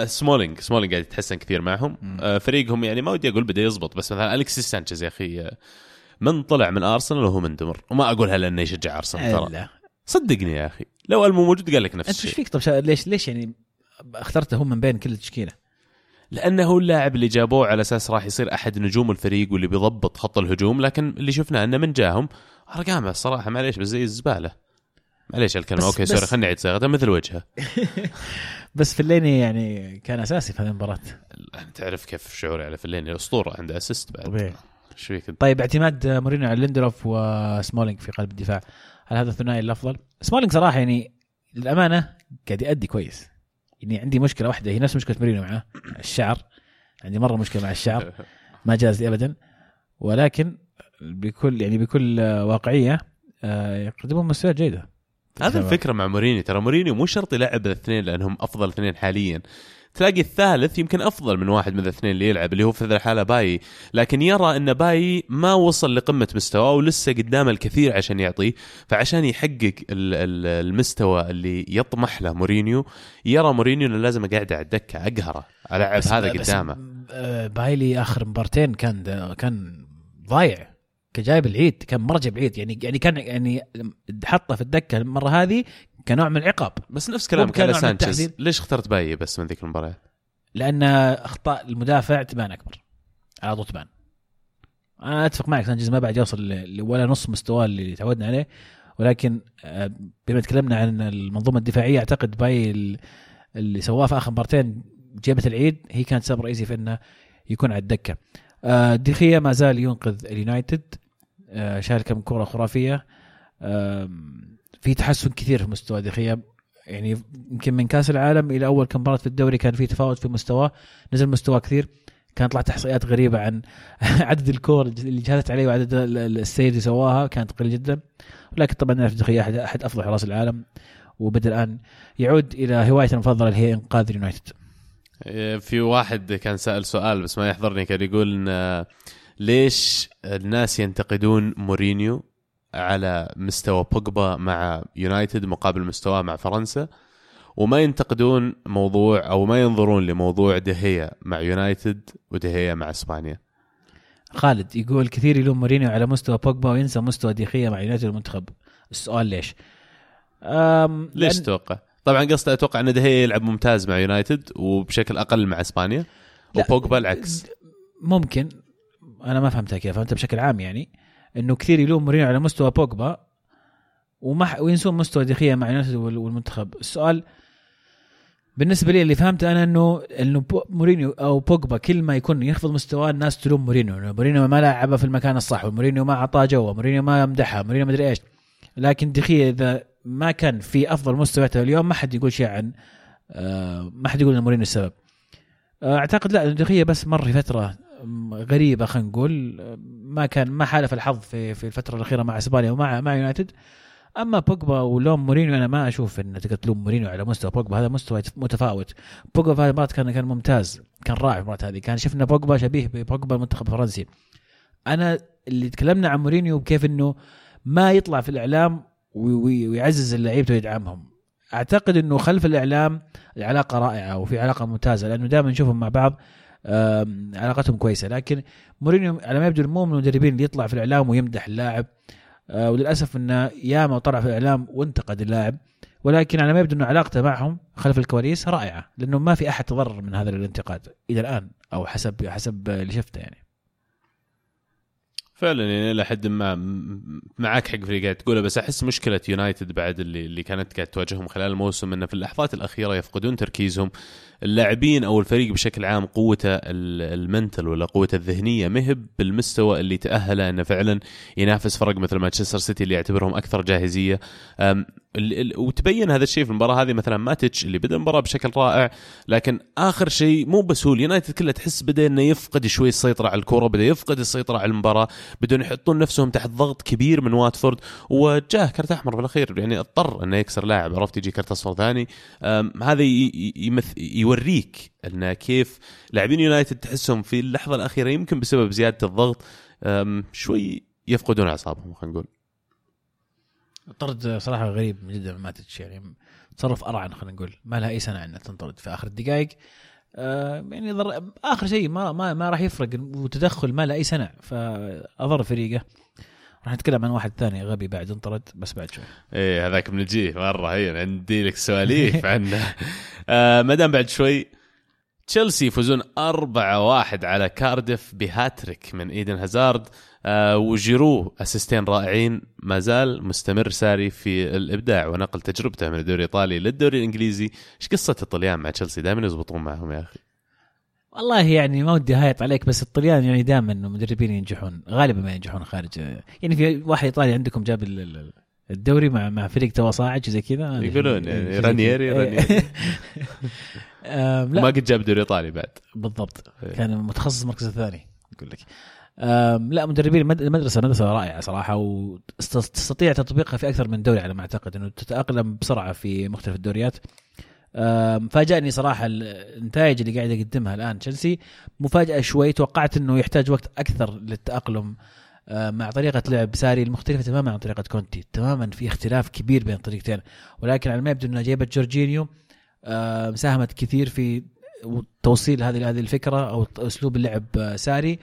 سمولينج سمولينج قاعد يتحسن كثير معهم. أه، فريقهم يعني ما ودي أقول بدأ يزبط بس مثلا الكسيس سانشيز يا أخي أه، من طلع من أرسنال وهو مندمر وما أقولها لأنه يشجع أرسنال ترى. صدقني يا أخي لو ألمو موجود قال لك نفس أنت إيش الشيء. فيك؟ طب ليش ليش يعني اخترته هو من بين كل التشكيلة؟ لأنه هو اللاعب اللي جابوه على أساس راح يصير أحد نجوم الفريق واللي بيضبط خط الهجوم لكن اللي شفناه أنه من جاهم أرقامه الصراحة معليش بس زي الزباله معليش الكلمة okay sorry خليني أعيد صياغتها مثل وجهه. بس فليني يعني كان أساسي في هذه المباراة. تعرف كيف شعوري على فليني؟ أسطورة عنده assist بعد. طبيعي. إيش فيك أنت؟ طيب اعتماد مورينيو على ليندلوف وسمولينج في قلب الدفاع. هل هذا الثنائي الافضل؟ سمولينج صراحة يعني للأمانة قاعد يأدي كويس. يعني عندي مشكلة واحدة هي نفس مشكلة مورينيو معاه الشعر. عندي مرة مشكلة مع الشعر ما جاز لي ابدا. ولكن بكل يعني بكل واقعية آه، يقدمون مستويات جيدة. هذا الفكرة مع مورينيو. ترى مورينيو مو شرط يلعب الاثنين لأنهم أفضل اثنين حاليا. تلاقي الثالث يمكن أفضل من واحد من الاثنين اللي يلعب اللي هو في ذا الحالة بايي. لكن يرى إن بايي ما وصل لقمة مستواه ولسه قدامه الكثير عشان يعطيه فعشان يحقق ال- ال- المستوى اللي يطمح له مورينيو يرى مورينيو إنه لازم اقعده على الدكة أقهره ألعب هذا قدامه. بايلي آخر مبارتين كان كان ضايع كان جايب العيد كان مرة جايب العيد. يعني يعني كان يعني حطه في الدكة المرة هذه كنوع من العقاب. بس نفس كلامك على سانشيز. ليش اخترت بايي بس من ذيك المباريات لأن أخطاء المدافع تبان أكبر. على طول تبان. أنا أتفق معك سانشيز ما بعد يوصل ولا نص مستواه اللي تعودنا عليه. ولكن آه، بما تكلمنا عن المنظومة الدفاعية أعتقد بايي ال- اللي سواه في آخر مبارتين جيبة العيد هي كانت سبب رئيسي في إنه يكون على الدكة. آه، ديخيا ما زال ينقذ اليونايتد. آه، شارك كم كرة خرافية. في تحسن كثير في مستوى ديخيا يعني يمكن من كأس العالم إلى أول كم مباراه في الدوري كان في تفاوت في مستواه. نزل مستواه كثير. كانت طلعت احصائيات غريبة عن عدد الكور اللي جهزت عليه وعدد ال- ال- السيد اللي سواها. كانت قليلة جدا. ولكن طبعا نعرف دخيا احد أحد أفضل حراس العالم. وبدأ الآن يعود إلى هوايته المفضلة اللي هي إنقاذ اليونايتد. إيه، في واحد كان سأل سؤال بس ما يحضرني كان يقول آه، ليش الناس ينتقدون مورينيو؟ على مستوى بوجبا مع يونايتد مقابل مستواه مع فرنسا وما ينتقدون موضوع أو ما ينظرون لموضوع دهيا مع يونايتد ودهيا مع إسبانيا خالد يقول كثير يلوم مورينيو على مستوى بوجبا وينسى مستوى ديخيا مع يونايتد المنتخب السؤال ليش؟ أم ليش لأن- تتوقع؟ طبعا قصده أتوقع إن ديخيا يلعب ممتاز مع يونايتد وبشكل أقل مع إسبانيا. وبوجبا العكس ممكن أنا ما فهمتها كيف فهمتها بشكل عام يعني إنه كثير يلوم مورينيو على مستوى بوجبا وما وينسون مستوى ديخيا مع يونايتد وال- والمنتخب. السؤال بالنسبة لي اللي فهمته أنا انه إنه مورينيو أو بوجبا كل ما يكون يخفض مستواه الناس تلوم مورينيو. إنه مورينيو ما لعبه في المكان الصح ومورينيو ما أعطاه جوه مورينيو ما مدحها مورينيو ما أدري إيش. لكن ديخيا إذا ما كان في أفضل مستوياته اليوم ما حد يقول شيء عن آه، ما حد يقول ان مورينيو السبب. آه، أعتقد لا ديخيا بس مر في فترة غريبة خلينا نقول. ما كان ما حالف الحظ في في الفترة الأخيرة مع إسبانيا ومع مع يونايتد. أما بوجبا ولوم مورينيو أنا ما أشوف إن تقدر تلوم مورينيو على مستوى بوجبا. هذا مستوى متفاوت. بوجبا في هذه المباراه كان كان ممتاز كان رائع في المباراه هذه. كان شفنا بوجبا شبيه ببوجبا المنتخب الفرنسي. أنا اللي تكلمنا عن مورينيو كيف إنه ما يطلع في الإعلام وي- وي- ويعزز لعيبته ويدعمهم. أعتقد إنه خلف الإعلام العلاقة رائعة وفي علاقة ممتازة لأنه دائما نشوفهم مع بعض. علاقتهم كويسة. لكن مورينيو على ما يبدو مو من المدربين اللي يطلع في الإعلام ويمدح اللاعب. آه، وللأسف انه ياما طلع في الإعلام وانتقد اللاعب. ولكن على ما يبدو إنه علاقته معهم خلف الكواليس رائعة. لأنه ما في أحد تضرر من هذا الانتقاد إلى الآن أو حسب حسب اللي شفته يعني. فعلا يعني إلى حد ما معك حق في اللي قاعد تقوله. بس أحس مشكلة يونايتد بعد اللي اللي كانت قاعد تواجههم خلال الموسم إنه في اللحظات الأخيرة يفقدون تركيزهم. اللاعبين أو الفريق بشكل عام قوته ال- المنتل ولا قوته الذهنية مهب بالمستوى اللي تاهله إنه فعلا ينافس فرق مثل مانشستر سيتي اللي يعتبرهم أكثر جاهزية. وتبين هذا الشيء في المباراة هذه مثلا ماتش اللي بدأ المباراة بشكل رائع لكن آخر شيء مو بس هو اليونايتد كله تحس بدأ إنه يفقد شوي السيطرة على الكره بدأ يفقد السيطرة على المباراة بدون يحطون نفسهم تحت ضغط كبير من واتفورد وجاه كرت أحمر بالأخير يعني اضطر إنه يكسر لاعب عرفت؟ يجي كرت أصفر ثاني. هذا ي- ي- يمث يوريك انه كيف لاعبين يونايتد تحسهم في اللحظة الأخيرة يمكن بسبب زيادة الضغط شوي يفقدون أعصابهم خلينا نقول. طرد صراحة غريب جدا من ماتش يعني تصرف أرعن خلينا نقول. ما لها أي سنه إنها تنطرد في آخر الدقائق. يعني. آخر شيء ما ما ما راح يفرق وتدخل ما له أي سنه فأضر فريقه. راح نتكلم عن واحد ثاني غبي بعد انطرد بس بعد شوي. إيه هذاك بنجيه مرة هين عندي لك سواليف عنه. آه ما دام بعد شوي تشيلسي يفوزون 4-1 على كاردف بهاتريك من إيدن هازارد. آه وجيرو assist ين رائعين ما زال مستمر ساري في الإبداع ونقل تجربته من الدوري الإيطالي للدوري الإنجليزي. إيش قصة الطليان مع تشيلسي؟ دائما يزبطون معهم يا أخي. والله يعني ما ودي أهايط عليك بس الطليان يعني دائما المدربين ينجحون غالبا ما ينجحون خارج. يعني في واحد إيطالي عندكم جاب ال- ال- الدوري مع مع فريق تو صاعد زي كذا؟ يقولون يعني رانييري. رانييري. ما قد جاب دوري إيطالي بعد. بالضبط. إيه. كان متخصص المركز الثاني أقول لك. لا مدربين المد- المدرسة مدرسة رائعة صراحة وتستطيع تطبيقها في أكثر من دوري على ما أعتقد إنه تتأقلم بسرعة في مختلف الدوريات. فاجأني صراحة النتائج اللي قاعد يقدمها الآن تشيلسي. مفاجاه شوي توقعت إنه يحتاج وقت أكثر للتأقلم آه، مع طريقة لعب ساري المختلفة تماما عن طريقة كونتي تماما في اختلاف كبير بين الطريقتين. ولكن على ما يبدو انها جابت جورجينيو ساهمت كثير في توصيل هذه هذه الفكرة أو أسلوب اللعب آه، ساري.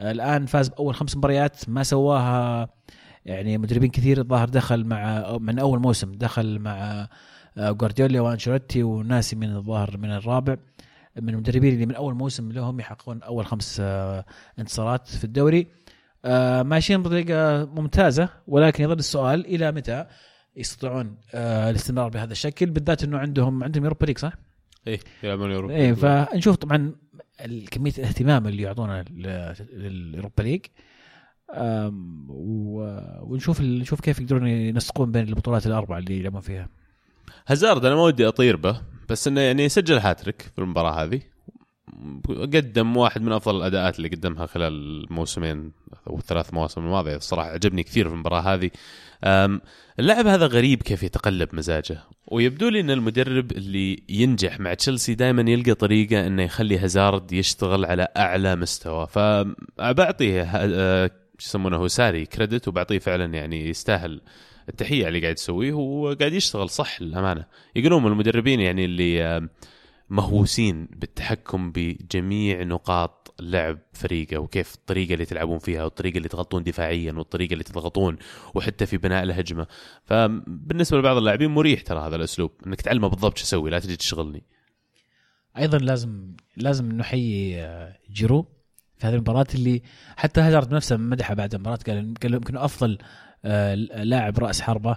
الآن فاز بأول خمس مباريات ما سواها يعني مدربين كثير الظاهر دخل مع من أول موسم دخل مع جوارديولا وأنشيلوتي وناسي من الظاهر من الرابع من المدربين اللي من أول موسم لهم يحققون أول خمس آه، انتصارات في الدوري. آه، ماشيين بطريقة ممتازة ولكن يظل السؤال إلى متى يستطيعون آه، الاستمرار بهذا الشكل؟ بالذات إنه عندهم عندهم Europa League صح؟ إيه يلعبون يوروبا إيه فنشوف طبعا كمية الاهتمام اللي يعطونه لل- لل Europa League ونشوف نشوف كيف يقدرون ينسقون بين البطولات الأربعة اللي يلعبون فيها. هازارد أنا ما ودي أطير به بس إنه يعني سجل هاتريك في المباراة هذه. قدم واحد من أفضل الأداءات اللي قدمها خلال الموسمين أو الثلاث مواسم الماضية. الصراحة عجبني كثير في المباراة هذه. اللاعب هذا غريب كيف يتقلب مزاجه. ويبدو لي إن المدرب اللي ينجح مع تشيلسي دائما يلقى طريقة إنه يخلي هازارد يشتغل على أعلى مستوى. فبعطيه ه- أه، شو يسمونه ساري كريدت وبعطيه فعلا يعني يستاهل التحية اللي قاعد يسويه هو قاعد يشتغل صح للأمانة. يقولون المدربين يعني اللي آه، مهووسين بالتحكم بجميع نقاط لعب فريقه وكيف الطريقة اللي تلعبون فيها والطريقة اللي تغطون دفاعيا والطريقة اللي تضغطون وحتى في بناء الهجمة. فبالنسبة لبعض اللاعبين مريح ترى هذا الأسلوب إنك تعلمه بالضبط شو أسوي لا تجي تشغلني. أيضا لازم لازم نحيي آه، جيرو في هذه المباراة اللي حتى هازارد نفسه مدحه بعد المباراة قال قال يمكن أفضل لاعب رأس حربة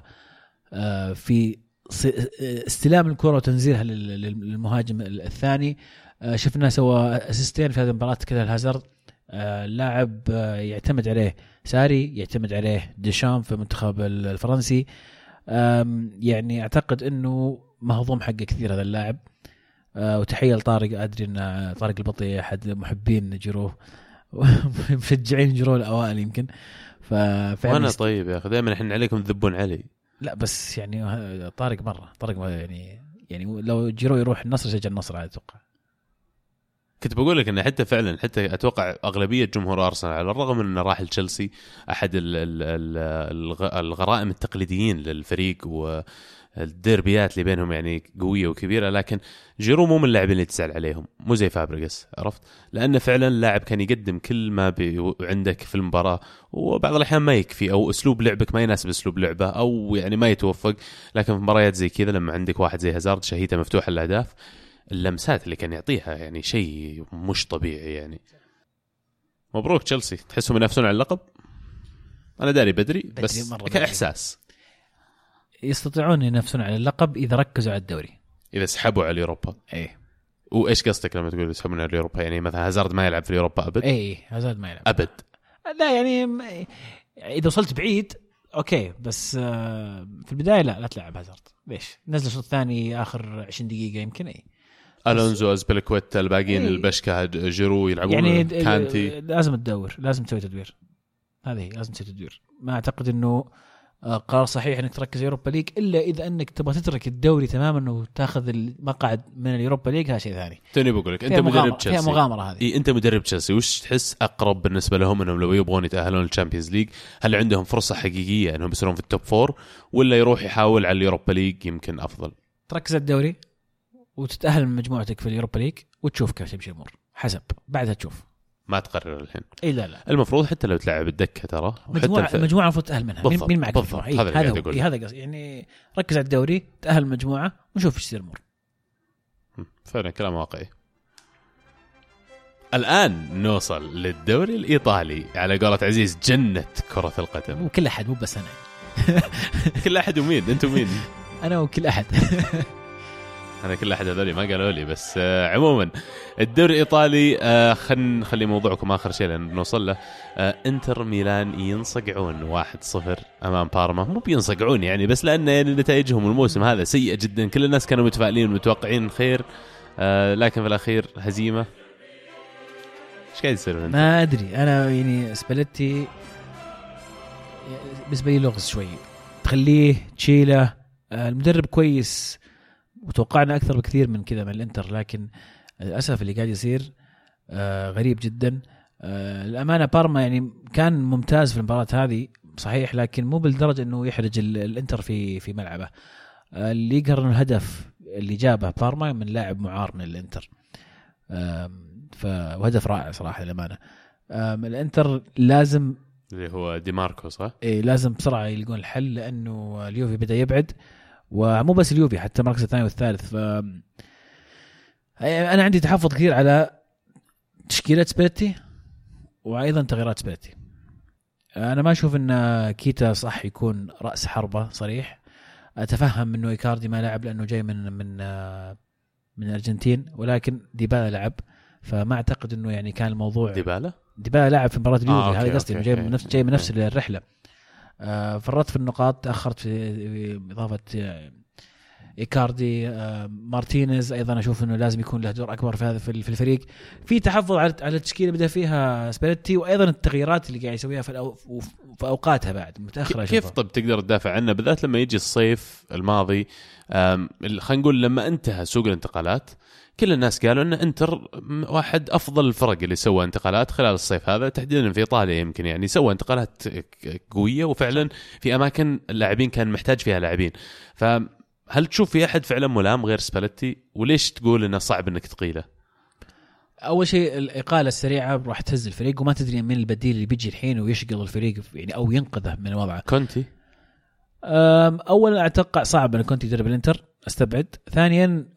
آه، في ص- استلام الكرة وتنزيلها لل- للمهاجم الثاني. آه، شفناه سوى اسيستين في هذه المباراة كذا الهازارد آه، لاعب آه، يعتمد عليه ساري يعتمد عليه ديشام في المنتخب الفرنسي. يعني أعتقد إنه مهضوم حقه كثير هذا اللاعب. آه، وتحية لطارق أدري إن طارق البطي أحد محبين جيرو مشجعين جيرو الأوائل يمكن. ففعلا وأنا طيب يا أخي دائما إحنا عليكم تذبون علي. لا بس يعني ه- طارق مرة طارق يعني يعني لو جيرو يروح النصر يشجع النصر عاد أتوقع. كنت بقول لك انه حتى فعلا حتى أتوقع أغلبية جمهور أرسنال على الرغم من انه راح لتشيلسي أحد ال- ال- ال- الغ- الغرماء التقليديين للفريق والديربيات اللي بينهم يعني قوية وكبيرة لكن جيرو مو من اللاعبين اللي تزعل عليهم مو زي فابريجاس عرفت؟ لأنه فعلا لاعب كان يقدم كل ما بي- عندك في المباراة وبعض الأحيان ما يكفي أو أسلوب لعبك ما يناسب أسلوب لعبه أو يعني ما يتوفق لكن في مباريات زي كذا لما عندك واحد زي هازارد شهيته مفتوحه الأهداف اللمسات اللي كان يعطيها يعني شيء مش طبيعي يعني. مبروك تشيلسي. تحسهم ينافسون على اللقب؟ أنا داري بدري بدري بس مرة بدري. كإحساس. يستطيعون ينافسون على اللقب إذا ركزوا على الدوري. إذا سحبوا على ال Europa. إيه. وإيش قصدك لما تقول يسحبون على ال Europa؟ يعني مثلا هازارد ما يلعب في ال Europa أبد؟ إيه هازارد ما يلعب. أبد. لا يعني إذا وصلت بعيد okay بس آه، في البداية لا لا تلعب هازارد. ليش؟ نزل الشوط الثاني آخر 20 دقيقة يمكن اي ألونزو ازبلكويتا الباقيين إيه. البشكه جيرو يلعبون يعني كانتي. لازم تدور لازم تسوي تدوير. هذه لازم تسوي تدوير. ما أعتقد إنه آه، قرار صحيح إنك تركز Europa League إلا إذا إنك تبغى تترك الدوري تماما وتأخذ المقعد من ال Europa League هذا شيء ثاني. توني بقول لك انت مدرب فيها تشيلسي مغامرة هذه. إي أنت مدرب تشيلسي وش تحس أقرب بالنسبة لهم إنهم لو يبغون يتأهلون لل Champions League هل عندهم فرصة حقيقية إنهم يصيرون في ال top four ولا يروح يحاول على ال Europa League يمكن أفضل؟ تركز على الدوري؟ وتتأهل من مجموعتك في اليوروبا ليج وتشوف كيف تمشي الأمور حسب. بعدها تشوف. ما تقرر الحين. إي لا لا. المفروض حتى لو تلعب الدكه ترى مجموعه الف... المجموعه المفروض تتأهل منها. بالضبط، مين معك بالضبط. إيه، هذا اللي هذا أقول. هذا قصدي. يعني ركز على الدوري تأهل المجموعه ونشوف إيش تصير الأمور. فعلا كلام واقعي. الآن نوصل للدوري الإيطالي. على قولة عزيز جنة كرة القدم. وكل أحد مو بس أنا. كل أحد ومين؟ أنتم مين أنا وكل أحد. أنا كل أحد هذول ما قالوا لي بس آه عموما الدوري الإيطالي آه خلينا نخلي موضوعكم آخر شيء لأن بنوصل له. آه إنتر ميلان ينصقعون 1-0 أمام بارما. مو بينصقعون يعني بس لأن يعني نتائجهم الموسم هذا سيئة جدا. كل الناس كانوا متفائلين ومتوقعين خير لكن في الأخير هزيمة. إيش قاعد يصير؟ ما أدري. أنا يعني سباليتي بالنسبة لي لغز شوي. تخليه تشيله المدرب كويس وتوقعنا أكثر بكثير من كذا من الإنتر لكن للأسف اللي قاعد يصير آه، غريب جدا. آه، الأمانة بارما يعني كان ممتاز في المباراة هذه صحيح لكن مو بالدرجة إنه يحرج ال- الإنتر في في ملعبه. آه، اللي يقهر إنه الهدف اللي جابه بارما من لاعب معار من الانتر آم، ف وهدف رائع صراحة للأمانة. الإنتر لازم اللي هو دي ماركو صح؟ إيه لازم بسرعة يلقون الحل لأنه اليوفي بدأ يبعد. ومو بس اليوفي حتى المركز الثاني والثالث. ف أنا عندي تحفظ كثير على تشكيلة سبيرتي وأيضا تغييرات سبيرتي أنا ما أشوف إن كيتا صح يكون رأس حربة صريح. أتفهم إنه إيكاردي ما لعب لأنه جاي من من من الأرجنتين ولكن ديبالا لعب. فما أعتقد إنه يعني كان الموضوع ديبالا؟ ديبالا لاعب في مباراة اليوفي أوكي، هذا قصدي جاي من. نفس جاي من نفس الرحلة. آه، فرطت في النقاط تأخرت في إضافة آه، إيكاردي آه، مارتينيز أيضا أشوف إنه لازم يكون له دور أكبر في هذا في الفريق. في تحفظ على على التشكيلة بدأ فيها سبيريتي وأيضا التغييرات اللي قاعد يسويها في الأو- في أوقاتها بعد متأخرة كيف. طب تقدر تدافع عنه؟ بالذات لما يجي الصيف الماضي خلينا نقول لما انتهى سوق الانتقالات كل الناس قالوا إن إنتر واحد أفضل الفرق اللي سوى انتقالات خلال الصيف هذا تحديدا في إيطاليا يمكن يعني سوى انتقالات قوية وفعلا في أماكن اللاعبين كان محتاج فيها لاعبين. فهل تشوف في أحد فعلا ملام غير سباليتي؟ وليش تقول إنه صعب إنك تقيله؟ أول شيء الإقالة السريعة راح تهز الفريق وما تدري من البديل اللي بيجي الحين ويشقل الفريق يعني أو ينقذه من وضعه كونتي؟ اولا أتوقع صعب إن كونتي يدرب الإنتر أستبعد. ثانيا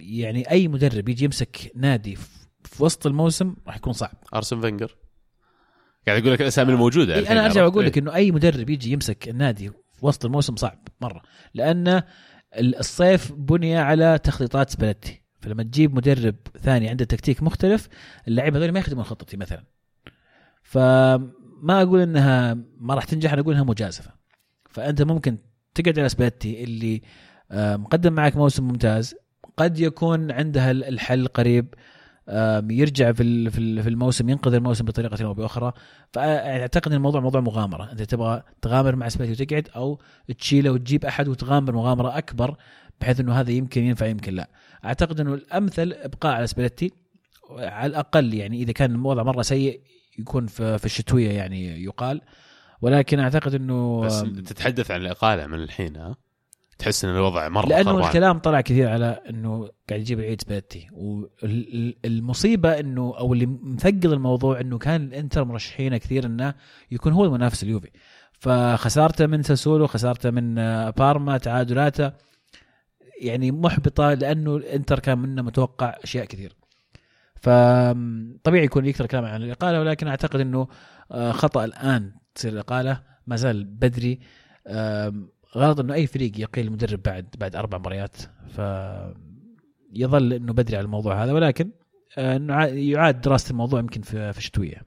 يعني أي مدرب يجي يمسك نادي في- وسط الموسم راح يكون صعب. أرسين فينجر؟ قاعد أقول لك الأسامي الموجودة إيه أنا أرجع عرفت؟ وأقول إيه. لك إنه أي مدرب يجي يمسك النادي في وسط الموسم صعب. مرة. لأن ال- الصيف بني على تخطيطات سباليتي. فلما تجيب مدرب ثاني عنده تكتيك مختلف اللعيبة هذول ما يخدمون خطتي مثلا. فما أقول إنها ما راح تنجح أنا أقول إنها مجازفة. فأنت ممكن تقعد على سباليتي اللي آه، مقدم معك موسم ممتاز قد يكون عندها ال- الحل قريب يرجع في في ال- في الموسم ينقذ الموسم بطريقة أو بأخرى. فأعتقد إن الموضوع موضوع مغامرة. انت تبغى تغامر مع سبيتي وتقعد أو تشيله وتجيب أحد وتغامر مغامرة أكبر بحيث إنه هذا يمكن ينفع يمكن لا. أعتقد إنه الأمثل إبقاء على سبيتي على الأقل يعني إذا كان الوضع مرة سيء يكون في الشتوية يعني يقال. ولكن أعتقد إنه بس تتحدث عن الإقالة من الحين ها؟ تحس إن الوضع مرة لأنه خربان. الكلام طلع كثير على إنه قاعد يجيب العيد سبيتي والمصيبة إنه أو اللي مثقل الموضوع إنه كان الإنتر مرشحينه كثير إنه يكون هو المنافس اليوفي. فخسارته من ساسولو خسارته من آه، بارما تعادلاته يعني محبطة لأنه الإنتر كان منه متوقع أشياء كثير. فطبيعي يكون يكثر الكلام عن الإقالة ولكن أعتقد إنه آه، خطأ الآن تصير الإقالة. ما زال بدري غلط إنه أي فريق يقيل المدرب بعد بعد أربع مباريات ف يظل إنه بدري على الموضوع هذا ولكن آه، عا- يعاد دراسة الموضوع يمكن في الشتويه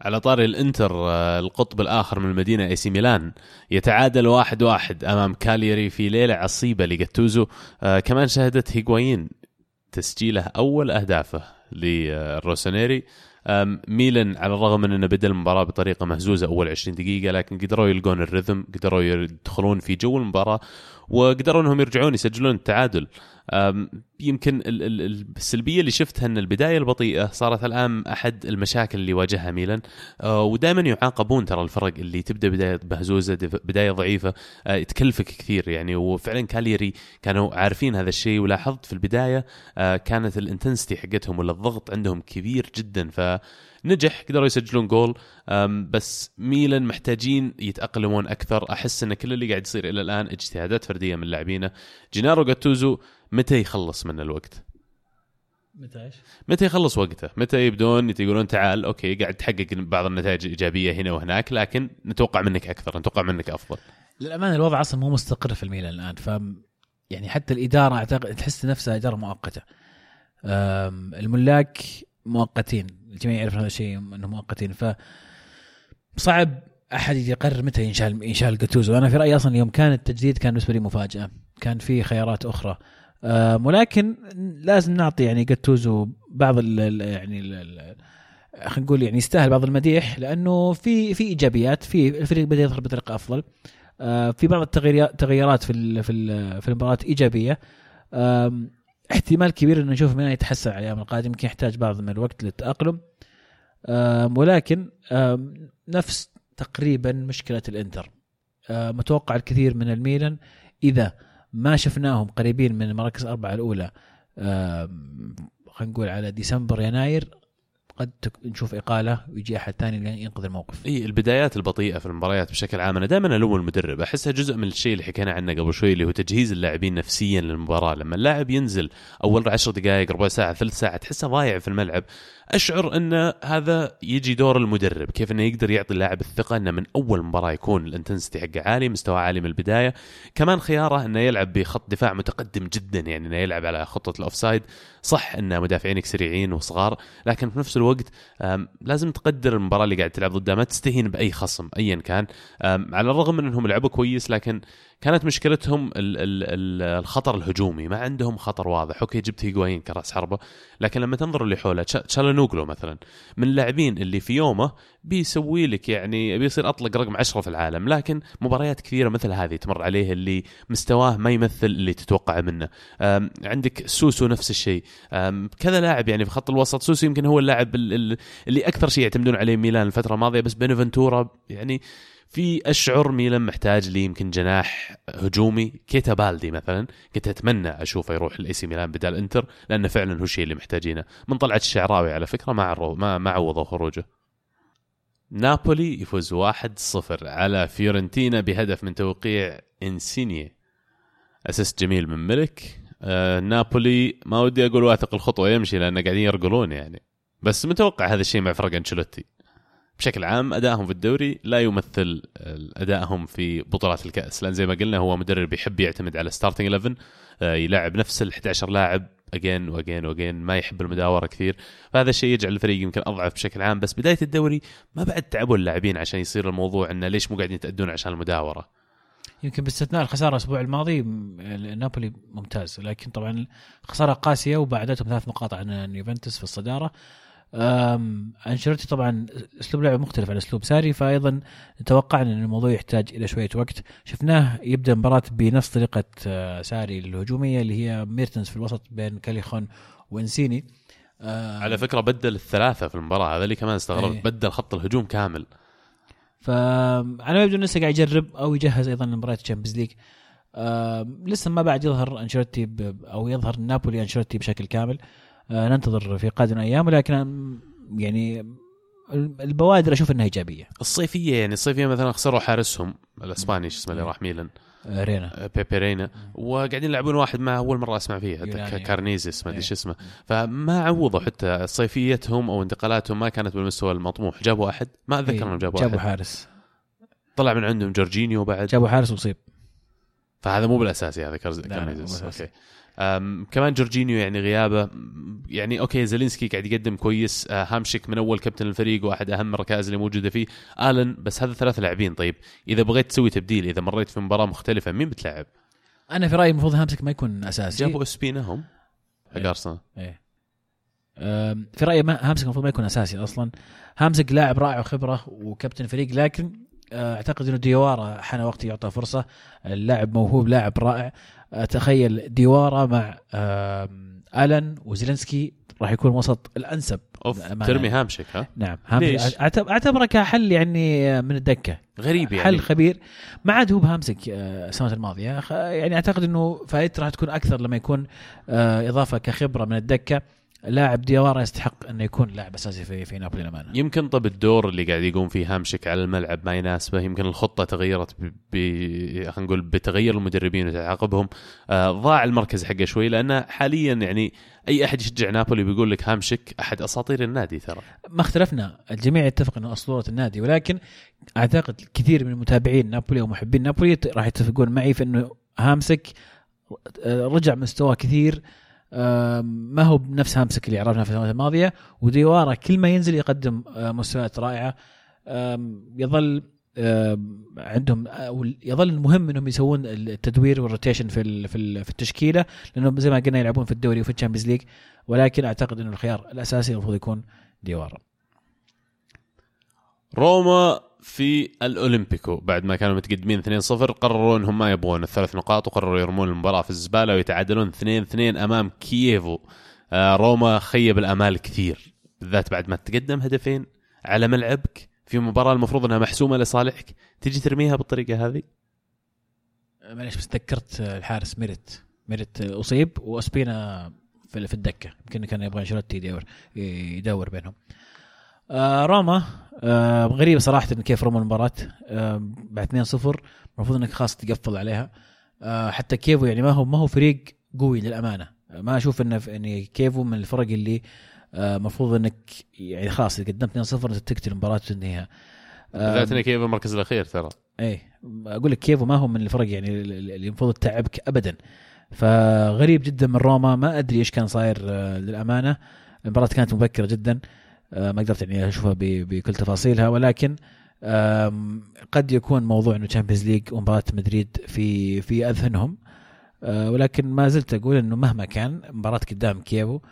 على طاري الإنتر آه، القطب الآخر من المدينة إي سي ميلان يتعادل واحد واحد أمام كالياري في ليلة عصيبة لجاتوزو آه، كمان شهدت هيغوايين تسجيله أول أهدافه للروسونيري ميلان على الرغم من إنه بدأ المباراة بطريقة مهزوزة أول 20 دقيقة لكن قدروا يلقون ال rhythm قدروا يدخلون في جو المباراة وقدروا إنهم يرجعون يسجلون التعادل. يمكن ال- ال- ال- السلبية اللي شفتها إن البداية البطيئة صارت الآن أحد المشاكل اللي واجهها ميلان. أه، ودائما يعاقبون ترى الفرق اللي تبدأ بداية مهزوزه دف- بداية ضعيفة. أه، تكلفك كثير يعني. وفعلا كالياري كانوا عارفين هذا الشيء. ولاحظت في البداية أه، كانت ال intensity حقتهم ولا الضغط عندهم كبير جدا. ف نجح قدروا يسجلون جول. بس ميلان محتاجين يتأقلمون أكثر. أحس إن كل اللي قاعد يصير إلى الآن اجتهادات فردية من لاعبينه. جينارو جاتوزو متى يخلص من الوقت؟ متى إيش؟ متى يخلص وقته؟ متى يبدون يقولون تعال أوكي قاعد تحقق بعض النتائج الايجابيه هنا وهناك لكن نتوقع منك أكثر نتوقع منك أفضل. للأمانة الوضع أصلا مو مستقر في الميلان الآن ف يعني حتى الإدارة أعتقد تحس نفسها إدارة مؤقتة. الملاك مؤقتين الجميع يعرف هذا الشيء انه مؤقتين ف صعب أحد يقرر متى ينشال انشال جاتوزو. أنا في رأيي أصلا يوم كان التجديد كان بالنسبة لي مفاجأة كان في خيارات أخرى. ولكن لازم نعطي يعني جاتوزو بعض ال ال- يعني خلينا نقول يعني يستاهل بعض المديح لأنه في في إيجابيات في الفريق بدأ يظهر بطريقة أفضل. في بعض التغييرات تغيرات في في في المباراة إيجابية. احتمال كبير إنه نشوف ميلان يتحسن على الأيام القادمة يمكن يحتاج بعض من الوقت للتأقلم. ولكن نفس تقريبا مشكلة الإنتر. متوقع الكثير من الميلان إذا ما شفناهم قريبين من المراكز الأربعة الأولى خلينا نقول على ديسمبر يناير قد نشوف إقالة ويجي أحد ثاني ينقذ الموقف. إي البدايات البطيئة في المباريات بشكل عام. أنا دائما ألوم المدرب. أحسها جزء من الشيء اللي حكينا عنه قبل شوي اللي هو تجهيز اللاعبين نفسيا للمباراة. لما اللاعب ينزل أول عشر دقائق ربع ساعة ثلث ساعة تحسه ضايع في الملعب. أشعر إن هذا يجي دور المدرب. كيف إنه يقدر يعطي اللاعب الثقة إنه من أول مباراة يكون الانتنسيتي حقه عالي مستوى عالي من البداية. كمان خياره إنه يلعب بخط دفاع متقدم جدا يعني إنه يلعب على خطة ال offside. صح إن مدافعينك سريعين وصغار لكن في نفس الوقت لازم تقدر المباراة اللي قاعد تلعب ضدها ما تستهين بأي خصم ايا كان. على الرغم من إنهم لعبوا كويس لكن كانت مشكلتهم ال ال ال الخطر الهجومي. ما عندهم خطر واضح. أوكي جبت هيغوايين كرأس حربة لكن لما تنظر اللي حوله تشا- تشالانوغلو مثلا من اللاعبين اللي في يومه بيسوي لك يعني بيصير أطلق رقم عشرة في العالم. لكن مباريات كثيرة مثل هذه تمر عليه اللي مستواه ما يمثل اللي تتوقعه منه. عندك سوسو نفس الشيء. كذا لاعب يعني في خط الوسط. سوسو يمكن هو اللاعب ال- ال- اللي أكثر شيء يعتمدون عليه ميلان الفترة الماضية بس بينفنتورا يعني في أشعر ميلان محتاج لي يمكن جناح هجومي كيتا بالدي مثلا. كنت أتمنى أشوفه يروح الاي سي ميلان بدال إنتر لأنه فعلا هو الشيء اللي محتاجينه. من طلعة الشعراوي على فكرة ما عرو ما ما عوضوا خروجه. نابولي يفوز 1-0 على فيورنتينا بهدف من توقيع إنسيني. assist جميل من ملك آه نابولي ما ودي أقول واثق الخطوة يمشي لأن قاعدين يرقلون يعني. بس متوقع هذا الشيء مع فرق أنشيلوتي. بشكل عام أدائهم في الدوري لا يمثل أدائهم في بطولات الكأس. لأن زي ما قلنا هو مدرب يحب يعتمد على starting 11 آه، يلعب نفس ال 11 لاعب again و again و again ما يحب المداورة كثير. فهذا الشيء يجعل الفريق يمكن أضعف بشكل عام. بس بداية الدوري ما بعد تعبوا اللاعبين عشان يصير الموضوع إنه ليش مو قاعدين يتأدون عشان المداورة؟ يمكن باستثناء الخسارة الأسبوع الماضي نابولي ممتاز. لكن طبعا خساره قاسية وبعدتهم ثلاث نقاط عن يوفنتوس في الصدارة. انشيلوتي طبعا أسلوب لعبة مختلف عن أسلوب ساري فايضا توقعنا إن الموضوع يحتاج إلى شوية وقت. شفناه يبدأ المباراه بنفس طريقة آه، ساري الهجومية اللي هي ميرتنس في الوسط بين كاليخون وإنسيني. آه، على فكرة بدل الثلاثة في المباراة هذا اللي كمان استغربت إيه. بدل خط الهجوم كامل. فانا ما يبدو إنه لسه قاعد يجرب أو يجهز أيضا لمباراة ال Champions League آه لسه ما بعد يظهر انشيلوتي أو يظهر نابولي انشيلوتي بشكل كامل. آه ننتظر في قادم الأيام ولكن يعني البوادر أشوف إنها إيجابية. الصيفية يعني الصيفية مثلا خسروا حارسهم الإسباني شو اسمه اللي راح ميلان. آه رينا. آه، بيبيرينا وقاعدين يلعبون واحد ما أول مرة أسمع فيه كارنيزيس ما ادري إيه. شو اسمه. فما عوضوا حتى صيفيتهم أو انتقالاتهم ما كانت بالمستوى المطموح. جابوا أحد ما أتذكر إنهم جابوا جابوا أحد. حارس. طلع من عندهم جورجينيو بعد. جابوا حارس وصيب فهذا مو بالأساسي هذا كارنيزيس. أوكي. كمان جورجينيو يعني غيابه يعني أوكي زيلينسكي قاعد يقدم كويس. آه هامشك من أول كابتن الفريق واحد أهم الركائز اللي موجودة فيه. آلن بس هذا ثلاث لاعبين. طيب إذا بغيت تسوي تبديل إذا مريت في مباراة مختلفة مين بتلعب؟ أنا في رأيي المفروض هامسك ما يكون أساسي. جابوا أسبينا هم؟ حق إيه. أرسنال. إيه. في رأيي هامسك المفروض ما يكون أساسي أصلا. هامسك لاعب رائع وخبرة وكابتن فريق لكن أه، أعتقد إنه ديوارا حان وقت يعطى فرصة. اللاعب موهوب لاعب رائع. أه، تخيل ديوارا مع الن وزيلنسكي راح يكون وسط الأنسب. أوف. ترمي هامشك ها؟ نعم أعتبر- أعتبره كحل يعني من الدكة. غريب يعني. حل خبير. ما عاد هو بهامسك آه، السنوات الماضية. يعني أعتقد إنه فائدته راح تكون أكثر لما يكون آه، إضافة كخبرة من الدكة. لاعب ديوارا يستحق انه يكون لاعب أساسي في في نابولي الأمانة. يمكن طب الدور اللي قاعد يقوم فيه هامشك على الملعب ما يناسبه يمكن الخطة تغيرت ب... ب... خلينا نقول بتغير المدربين وتعاقبهم. آه ضاع المركز حقه شوي لأنه حاليا يعني أي أحد يشجع نابولي بيقول لك هامشك أحد أساطير النادي ترى. ما اختلفنا الجميع يتفق إنه أسطورة النادي ولكن أعتقد كثير من متابعين نابولي ومحبين نابولي راح يتفقون معي في إنه هامسك آه، رجع مستواه كثير ما هو بنفس هامسك اللي عرفناه في السنوات الماضية وديوارا كل ما ينزل يقدم مستويات رائعة. يظل عندهم يظل المهم إنهم يسوون التدوير وال rotation في في التشكيلة لأنه زي ما قلنا يلعبون في الدوري وفي ال Champions League ولكن أعتقد إنه الخيار الأساسي المفروض يكون ديوارا. روما في الأولمبيكو. بعد ما كانوا متقدمين 2-0 قرروا إنهم ما يبغون الثلاث نقاط وقرروا يرمون المباراة في الزبالة ويتعادلون 2-2 أمام كييفو. آه روما خيب الأمال كثير. بالذات بعد ما تقدم هدفين على ملعبك في مباراة المفروض إنها محسومة لصالحك. تجي ترميها بالطريقة هذه؟ معليش بس تذكرت الحارس ميرت ميرت أصيب وأسبينا في الدكة. يمكن كان يبغى أنشيلوتي يدور يدور بينهم. آه روما آه غريبة صراحة كيف روما المباراة آه بعد 2-0 المفروض إنك خلاص تقفل عليها. آه حتى كيفو يعني ما هو ما هو فريق قوي للأمانة. ما أشوف إنه يعني كيفو من الفرق اللي المفروض آه إنك يعني خلاص إذا قدمت 2-0 تقتل المباراة وتنهيها. بالذات انك كيفو المركز الأخير ترى. إيه أقول لك كيفو ما هو من الفرق يعني اللي المفروض تتعبك ابدا. فغريب جدا من روما ما أدري إيش كان صاير آه، للأمانة. المباراة كانت مبكرة جدا. آه، ما قدرت يعني أشوفها بكل تفاصيلها ولكن قد يكون موضوع إنه Champions League ومباراة مدريد في في اذهنهم آه، ولكن ما زلت أقول إنه مهما كان مباراة قدام آه، ما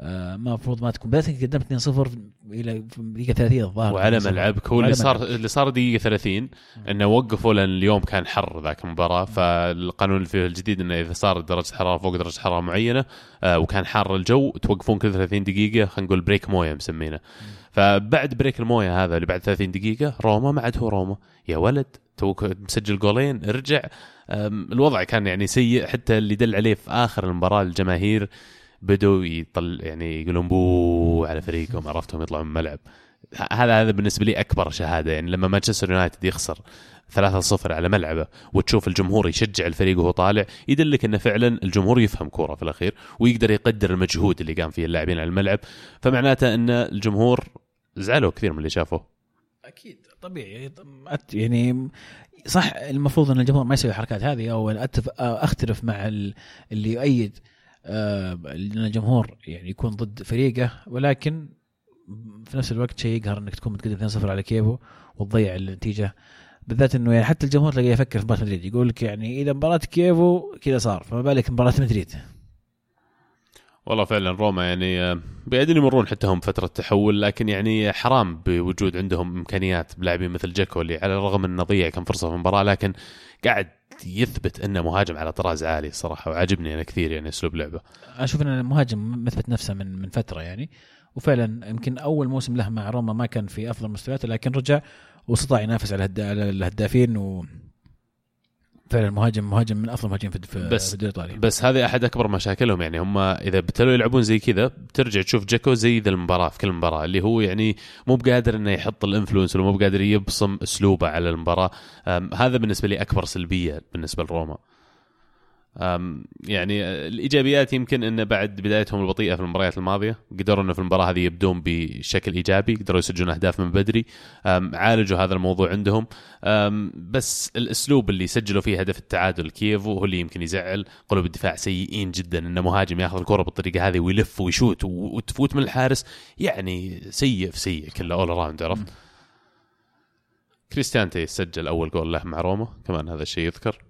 المفروض ما تكون. بس قدمت 2-0 إلى دقيقة 30 الظاهر. وعلى ملعبك هو اللي صار اللي صار دقيقة 30 إنه وقفوا لأن اليوم كان حر ذاك المباراة. فالقانون فيه الجديد إنه إذا صارت درجة حرارة فوق درجة حرارة معينة آه وكان حار الجو توقفون كل 30 دقيقة خلينا نقول break موية مسمينه. فبعد break الموية هذا اللي بعد 30 دقيقة روما ما عاد هو روما. يا ولد توك مسجل جولين رجع الوضع كان يعني سيء حتى اللي دل عليه في آخر المباراة الجماهير بدوا يطل يعني يقولون boo على فريقهم عرفتهم يطلعون من الملعب. هذا هذا بالنسبة لي أكبر شهادة يعني لما مانشستر يونايتد يخسر 3-0 على ملعبه وتشوف الجمهور يشجع الفريق وهو طالع يدلك إنه فعلا الجمهور يفهم كورة في الأخير ويقدر يقدر المجهود اللي قام فيه اللاعبين على الملعب. فمعناته إن الجمهور زعلوا كثير من اللي شافوه. أكيد طبيعي. يعني صح المفروض إن الجمهور ما يسوي الحركات هذه أو أختلف مع اللي يؤيد آه، ان الجمهور يعني يكون ضد فريقه ولكن في نفس الوقت شيء يقهر إنك تكون متقدم 2-0 على كيفو وتضيع النتيجة. بالذات إنه يعني حتى الجمهور تلاقيه يفكر في مباراة مدريد يقول لك يعني إذا مباراة كيفو كذا صار فما بالك مباراة مدريد. والله فعلا روما يعني آه، قاعدين يمرون حتى هم فترة تحول لكن يعني حرام بوجود عندهم إمكانيات بلاعبين مثل جاكو اللي على الرغم إنه ضيع كم فرصة في المباراة لكن قاعد يثبت إنه مهاجم على طراز عالي الصراحه وعاجبني أنا كثير يعني أسلوب لعبه. أشوف إن المهاجم مثبت نفسه من من فترة يعني وفعلا يمكن أول موسم له مع روما ما كان في أفضل مستوياته لكن رجع واستطاع ينافس على الهدافين و فعلا مهاجم مهاجم من أفضل المهاجمين في بس في الدوري الإيطالي. بس هذه أحد أكبر مشاكلهم يعني هم إذا ابتدوا يلعبون زي كذا بترجع تشوف جاكو زي ذا المباراة في كل مباراة اللي هو يعني مو بقادر إنه يحط الإنفلونس ولا مو بقادر يبصم أسلوبه على المباراة. هذا بالنسبة لي أكبر سلبية بالنسبة لروما. يعني الإيجابيات يمكن انه بعد بدايتهم البطيئة في المباريات الماضية قدروا انه في المباراة هذه يبدون بشكل إيجابي قدروا يسجلون أهداف من بدري عالجوا هذا الموضوع عندهم. بس الأسلوب اللي سجلوا فيه هدف التعادل كييفو هو اللي يمكن يزعل قلوب الدفاع سيئين جدا انه مهاجم ياخذ الكرة بالطريقة هذه ويلف ويشوت وتفوت من الحارس يعني سيء في سيء كله all around عرفت؟ كريستانتي سجل أول جول له مع روما كمان هذا الشيء يذكر.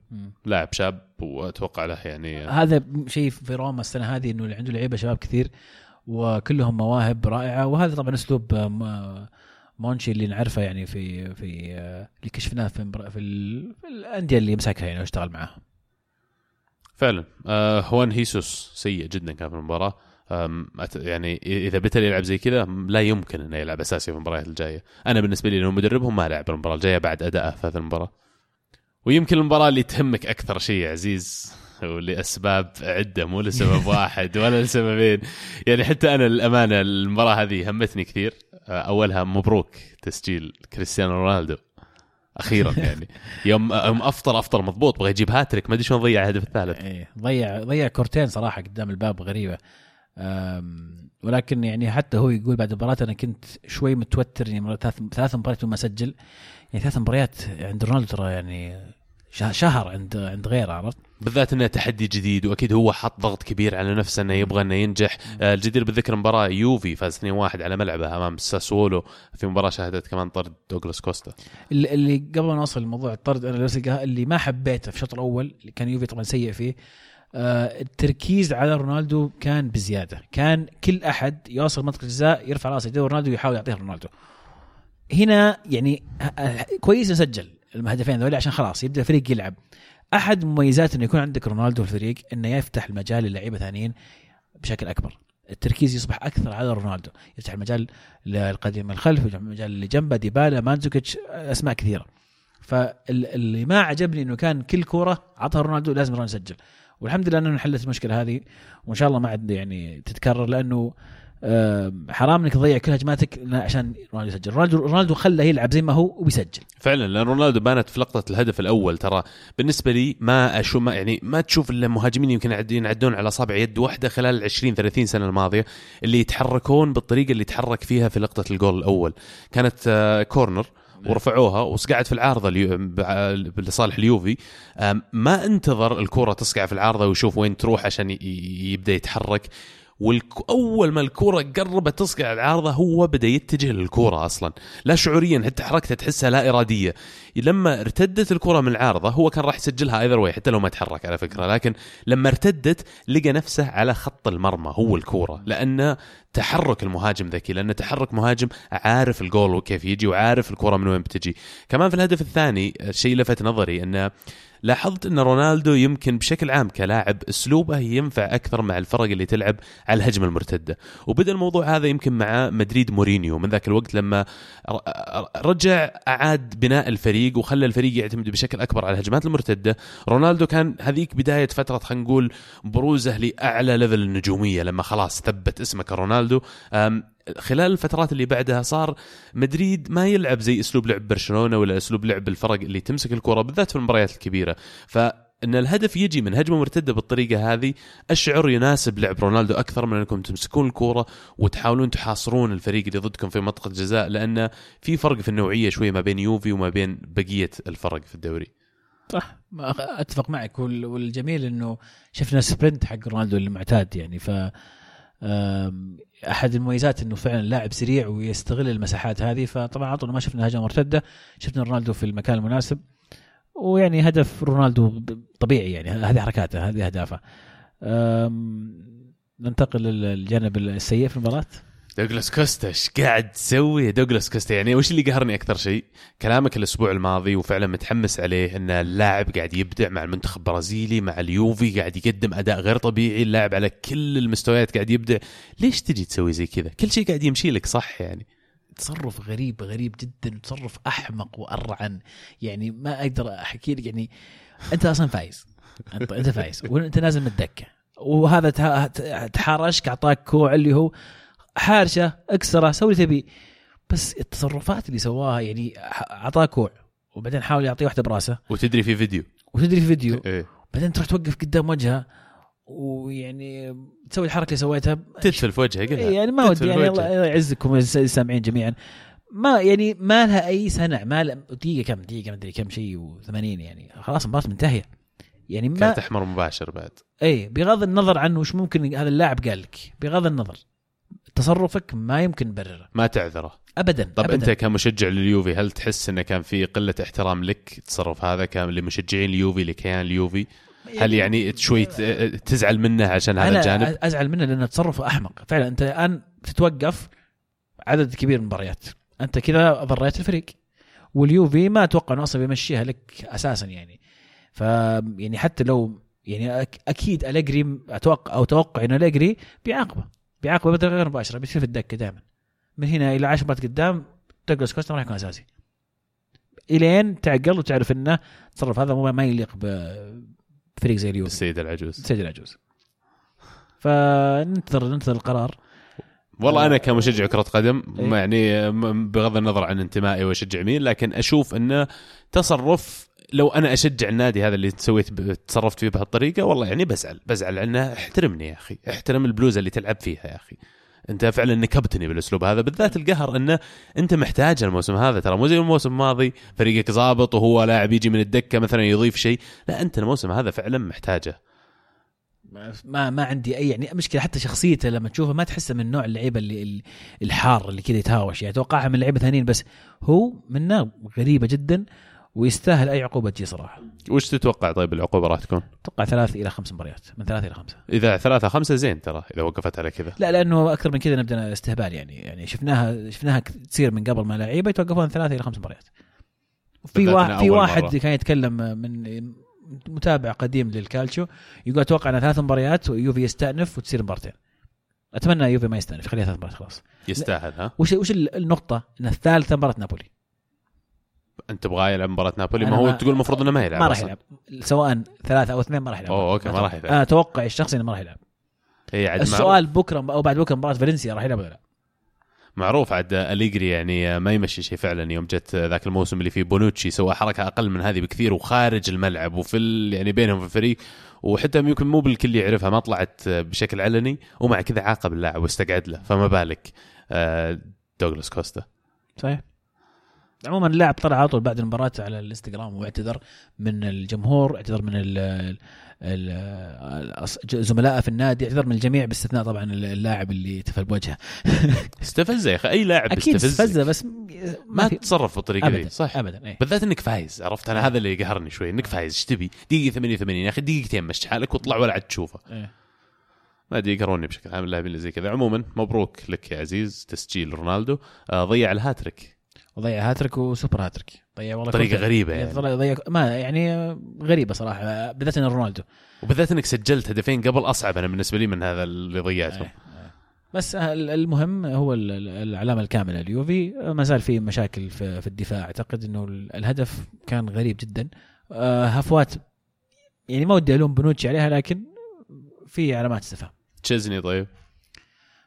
لاعب شاب وأتوقع له يعني هذا شيء في روما السنة هذه إنه عنده لعيبة شباب كثير وكلهم مواهب رائعة. وهذا طبعا أسلوب آه، مونشي اللي نعرفه يعني في في آه، اللي كشفناه في في, في الأندية اللي مسكها يعني واشتغل معاها فعلا. آه هوان هيسوس سيء جدا كان في المباراة. يعني إذا بتل يلعب زي كذا لا يمكن إنه يلعب أساسي في المباريات الجاية. أنا بالنسبة لي لو مدربهم ما لعب المباراة الجاية بعد ادائه في هذه المباراة. ويمكن المباراة اللي تهمك أكثر شيء يا عزيز ولأسباب عدة مو لسبب واحد ولا لسببين. يعني حتى أنا للامانه المباراة هذه همتني كثير. أولها مبروك تسجيل كريستيانو رونالدو. أخيرا يعني. يوم يوم أفطر أفطر مضبوط بغى يجيب هاتريك ما أدري شلون ضيع الهدف الثالث. إيه ضيع ضيع كورتين صراحة قدام الباب غريبة. ولكن يعني حتى هو يقول بعد المباراة أنا كنت شوي متوتر يعني ثلاث ثلاث مباريات ما سجل. يعني ثلاث مباريات عند رونالدو ترى يعني شه- شهر عند عند غيره عرفت؟ بالذات إنه تحدي جديد وأكيد هو حط ضغط كبير على نفسه إنه يبغى إنه ينجح. آه، الجدير بالذكر مباراة يوفي فاز 2-1 على ملعبه أمام ساسولو في مباراة شهدت كمان طرد دوغلاس كوستا. اللي قبل ما نوصل لموضوع الطرد أنا اللي ما حبيته في الشوط الأول اللي كان يوفي طبعا سيء فيه التركيز على رونالدو كان بزيادة. كان كل أحد يوصل منطقة الجزاء يرفع رأسه يدور رونالدو ويحاول يعطيه رونالدو. هنا يعني كويس نسجل الهدفين ذولي عشان خلاص يبدأ الفريق يلعب. أحد مميزات إنه يكون عندك رونالدو في الفريق إنه يفتح المجال للعيبة ثانيين بشكل أكبر. التركيز يصبح أكثر على رونالدو. يفتح المجال للقديم الخلف يفتح المجال اللي جنبه ديبالا مانزوكيتش أسماء كثيرة. فاللي ما عجبني إنه كان كل كورة عطها رونالدو لازم رونالدو يسجل. والحمد لله انه انحلت المشكلة هذه وإن شاء الله ما عاد يعني تتكرر لأنه حرام إنك تضيع كل هجماتك عشان رونالدو يسجل. رونالدو رونالدو خلى يلعب زي ما هو وبيسجل. فعلا لأن رونالدو بانت في لقطة الهدف الأول. ترى بالنسبة لي ما أشوف ما يعني ما تشوف إلا مهاجمين يمكن ينعدون على اصابع يد واحدة خلال ال 20 30 سنة الماضية اللي يتحركون بالطريقة اللي تحرك فيها في لقطة الجول الأول. كانت آه، كورنر ورفعوها وصقعت في العارضة لصالح اليوفي. ما انتظر الكرة تصقع في العارضة ويشوف وين تروح عشان يبدأ يتحرك. واول ما الكره قربت تصقع العارضة هو بدأ يتجه للكره أصلا. لا شعوريا حتى حركته تحسها لا إرادية. لما ارتدت الكرة من العارضة هو كان راح يسجلها either way حتى لو ما تحرك على فكرة. لكن لما ارتدت لقى نفسه على خط المرمى هو الكورة. لأن تحرك المهاجم ذكي لأن تحرك مهاجم عارف الجول وكيف يجي وعارف الكره من وين بتجي. كمان في الهدف الثاني الشيء لفت نظري انه لاحظت إن رونالدو يمكن بشكل عام كلاعب أسلوبه ينفع أكثر مع الفرق اللي تلعب على الهجمة المرتدة. وبدأ الموضوع هذا يمكن مع مدريد مورينيو. من ذاك الوقت لما رجع أعاد بناء الفريق وخلى الفريق يعتمد بشكل أكبر على الهجمات المرتدة رونالدو كان هذيك بداية فترة خلينا نقول بروزه لأعلى level النجومية لما خلاص ثبت اسمه كرونالدو. خلال الفترات اللي بعدها صار مدريد ما يلعب زي أسلوب لعب برشلونة ولا أسلوب لعب الفرق اللي تمسك الكرة بالذات في المباريات الكبيرة. فإن الهدف يجي من هجمة مرتدة بالطريقة هذه أشعر يناسب لعب رونالدو أكثر من أنكم تمسكون الكوره وتحاولون تحاصرون الفريق اللي ضدكم في منطقه الجزاء لأن في فرق في النوعية شوي ما بين يوفي وما بين بقية الفرق في الدوري. صح. أتفق معك. وال- والجميل إنه شفنا سبرنت حق رونالدو المعتاد يعني. ف أحد المميزات إنه فعلا لاعب سريع ويستغل المساحات هذه فطبعا عطنا ما شفنا هجمة مرتدة شفنا رونالدو في المكان المناسب ويعني هدف رونالدو طبيعي يعني هذه حركاته هذه أهدافه. ننتقل للجانب السيء في المباراة. دوغلاس كوستا إيش قاعد تسوي يا دوغلاس كوستا؟ يعني وش اللي قهرني أكثر شيء؟ كلامك الأسبوع الماضي وفعلا متحمس عليه إن اللاعب قاعد يبدع مع المنتخب البرازيلي مع اليوفي قاعد يقدم أداء غير طبيعي اللاعب على كل المستويات قاعد يبدع. ليش تجي تسوي زي كذا؟ كل شيء قاعد يمشي لك صح يعني. تصرف غريب غريب جدا تصرف أحمق وأرعن. يعني ما أقدر أحكي لك يعني أنت أصلا فايز. انت أنت فايز. وأنت نازل من الدكه وهذا تحارشك أعطاك كوع اللي هو حارشة أكسرة سوي اللي تبي. بس التصرفات اللي سواها يعني أعطاه كوع وبعدين حاول يعطيه واحدة براسه. وتدري في فيديو. وتدري في فيديو. إيه. بعدين تروح توقف قدام وجهه ويعني تسوي الحركة اللي سويتها. تدفل في وجهه قلها. يعني ما ودي يعني الله يعزكم السامعين جميعا. ما يعني ما لها أي سنع ما لها دقيقة كم دقيقة ما أدري كم شيء و80 يعني. خلاص المباراه منتهيه يعني ما كارت احمر مباشر بعد. اي بغض النظر عنه وش ممكن هذا اللاعب قال لك. بغض النظر. تصرفك ما يمكن نبرره ما تعذره. ابدا طب أبداً. انت كمشجع لليوفي هل تحس انه كان في قلة احترام لك التصرف هذا كان لمشجعين اليوفي لكيان اليوفي؟ هل يعني شوي ت- تزعل منه عشان هذا أنا الجانب؟ أزعل منه لأنه تصرفه أحمق. فعلا أنت الآن تتوقف عدد كبير من المباريات. أنت كذا ضريت الفريق. واليوفي ما أتوقع إنه أصلا بيمشيها لك أساسا يعني. ف يعني حتى لو يعني أكيد أليجري أتوقع أو توقع انه أليجري بيعاقبه. بيعاقبه بطريقه غير مباشرة بيصير في الدكة دائما. من هنا إلى 10 مباريات قدام دوغلاس كوستا ما راح يكون أساسي. إلين تعقل وتعرف إنه التصرف هذا ما يليق بفريق زي اليوفي. السيد العجوز. سجل العجوز. فننتظر ننتظر القرار. والله أنا كمشجع كرة قدم إيه. يعني بغض النظر عن انتمائي واشجع مين لكن أشوف إنه تصرف لو أنا أشجع النادي هذا اللي سويت تصرفت فيه بهالطريقة والله يعني بزعل بزعل لأنه احترمني يا أخي احترم البلوزة اللي تلعب فيها يا أخي. أنت فعلا نكبتني بالأسلوب هذا بالذات القهر إنه أنت محتاج الموسم هذا ترى مو زي الموسم الماضي فريقك ظابط وهو لاعب يجي من الدكة مثلا يضيف شيء. لا أنت الموسم هذا فعلا محتاجه. ما ما عندي أي يعني مشكلة حتى شخصيته لما تشوفه ما تحسه من نوع اللعيبة اللي الحار اللي كذا يتهاوش. يعني أتوقعها من لعيبة ثانيين بس هو منه غريبة جدا. ويستاهل أي عقوبة تجي صراحة. وش تتوقع طيب العقوبة راح تكون؟ أتوقع ثلاث إلى خمس مباريات من ثلاث إلى خمسة. إذا ثلاثة خمسة زين ترى إذا وقفت على كذا. لا لأنه أكثر من كذا نبدأ استهبال يعني يعني شفناها شفناها تصير من قبل ما لعيبة يتوقفون ثلاث إلى خمس مباريات. في واحد في واحد مرة. كان يتكلم من متابع قديم للكالتشو يقول أتوقع ان ثلاث مباريات ويوفي يستأنف وتصير مبارتين. أتمنى يوفي ما يستأنف خليها ثلاث مباريات خلاص. يستاهل ها؟ وش وش النقطة؟ إن الثالثه مباراة نابولي. انت تبغاه يلعب مباراة نابولي؟ ما هو تقول المفروض إنه ما يلعب ما راح يلعب. سواء ثلاثة أو اثنين ما راح يلعب. أوه okay ما راح يلعب. أنا أتوقع الشخصي إنه ما راح يلعب. عاد السؤال بكرة أو بعد بكرة مباراة فالنسيا راح يلعب ولا لا؟ معروف عاد أليجري يعني ما يمشي شيء فعلا يوم جت ذاك الموسم اللي فيه بونوتشي سوى حركة أقل من هذه بكثير وخارج الملعب وفي يعني بينهم في الفريق. وحتى يمكن مو بالكل يعرفها ما طلعت بشكل علني ومع كذا عاقب اللاعب واستقعد له فما بالك. آه، دوغلاس كوستا. صحيح. عموما اللاعب طلع على طول بعد المباراة على الانستغرام واعتذر من الجمهور اعتذر من زملائه في النادي اعتذر من الجميع باستثناء طبعا اللاعب اللي تفل بوجهه. استفزه يا أخي أي لاعب أكيد استفزه بس ما, ما تتصرف بالطريقة دي. صح. ابدا أي. بالذات إنك فايز عرفت؟ أنا هذا اللي يقهرني شوي إنك فايز إيش تبي؟ دقيقة 88 يا أخي دقيقتين مشي حالك واطلع ولا عاد تشوفه. أيه. ما أدري يقهروني بشكل عام اللاعبين اللي زي كذا. عموما مبروك لك يا عزيز تسجيل رونالدو. آه ضيع الهاتريك. وضيع hat-trick و super hat-trick. ضيع والله طريقه غريبة يعني. ضيع ما يعني غريبة صراحة بالذات إن رونالدو. وبالذات إنك سجلت هدفين قبل أصعب أنا بالنسبة لي من هذا اللي ضيعته إيه، إيه. بس المهم هو العلامة الكاملة اليوفي ما زال في مشاكل في الدفاع. أعتقد إنه الهدف كان غريب جدا. آه، هفوات يعني ما ودي ألوم بنوتشي عليها لكن في علامات استفهام تشيزني طيب.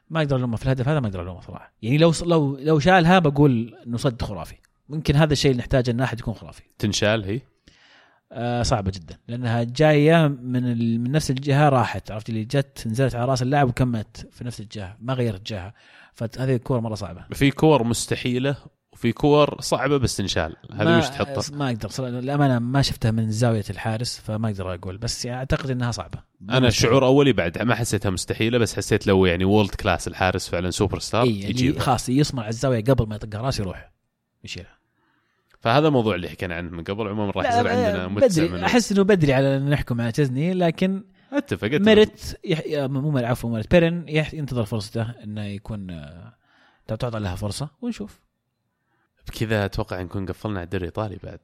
ما أقدر الومه في الهدف هذا ما أقدر الومه صراحة. يعني لو لو لو شالها بقول انه صد خرافي. ممكن هذا الشيء اللي نحتاجه ان احد يكون خرافي. تنشال هي؟ آه صعبة جدا. لأنها جاية من من نفس الجهة راحت عرفت؟ اللي جت نزلت على رأس اللاعب وكملت في نفس الجهة ما غيرت جهة. فهذه الكور مرة صعبة. في كور مستحيلة وفي كور صعبة بس تنشال هذه وش تحطها؟ ما أقدر للأمانة ما شفتها من زاوية الحارس فما أقدر أقول بس يعني أعتقد إنها صعبة. أنا الشعور أولي بعد ما حسيتها مستحيلة بس حسيت لو يعني world class الحارس فعلا سوبر ستار إيه يجي خلاص يصنع الزاوية قبل ما يطق راس يروح يشيلها. فهذا الموضوع اللي حكينا عنه من قبل عموما راح يصير عندنا بدري. أحس إنه بدري على نحكم على تشزني لكن أتفق ميرت يح... مو عفوا ميرت بيرين ينتظر فرصته إنه يكون آه، تعطى لها فرصة ونشوف. بكذا أتوقع نكون قفلنا على الدوري الإيطالي بعد.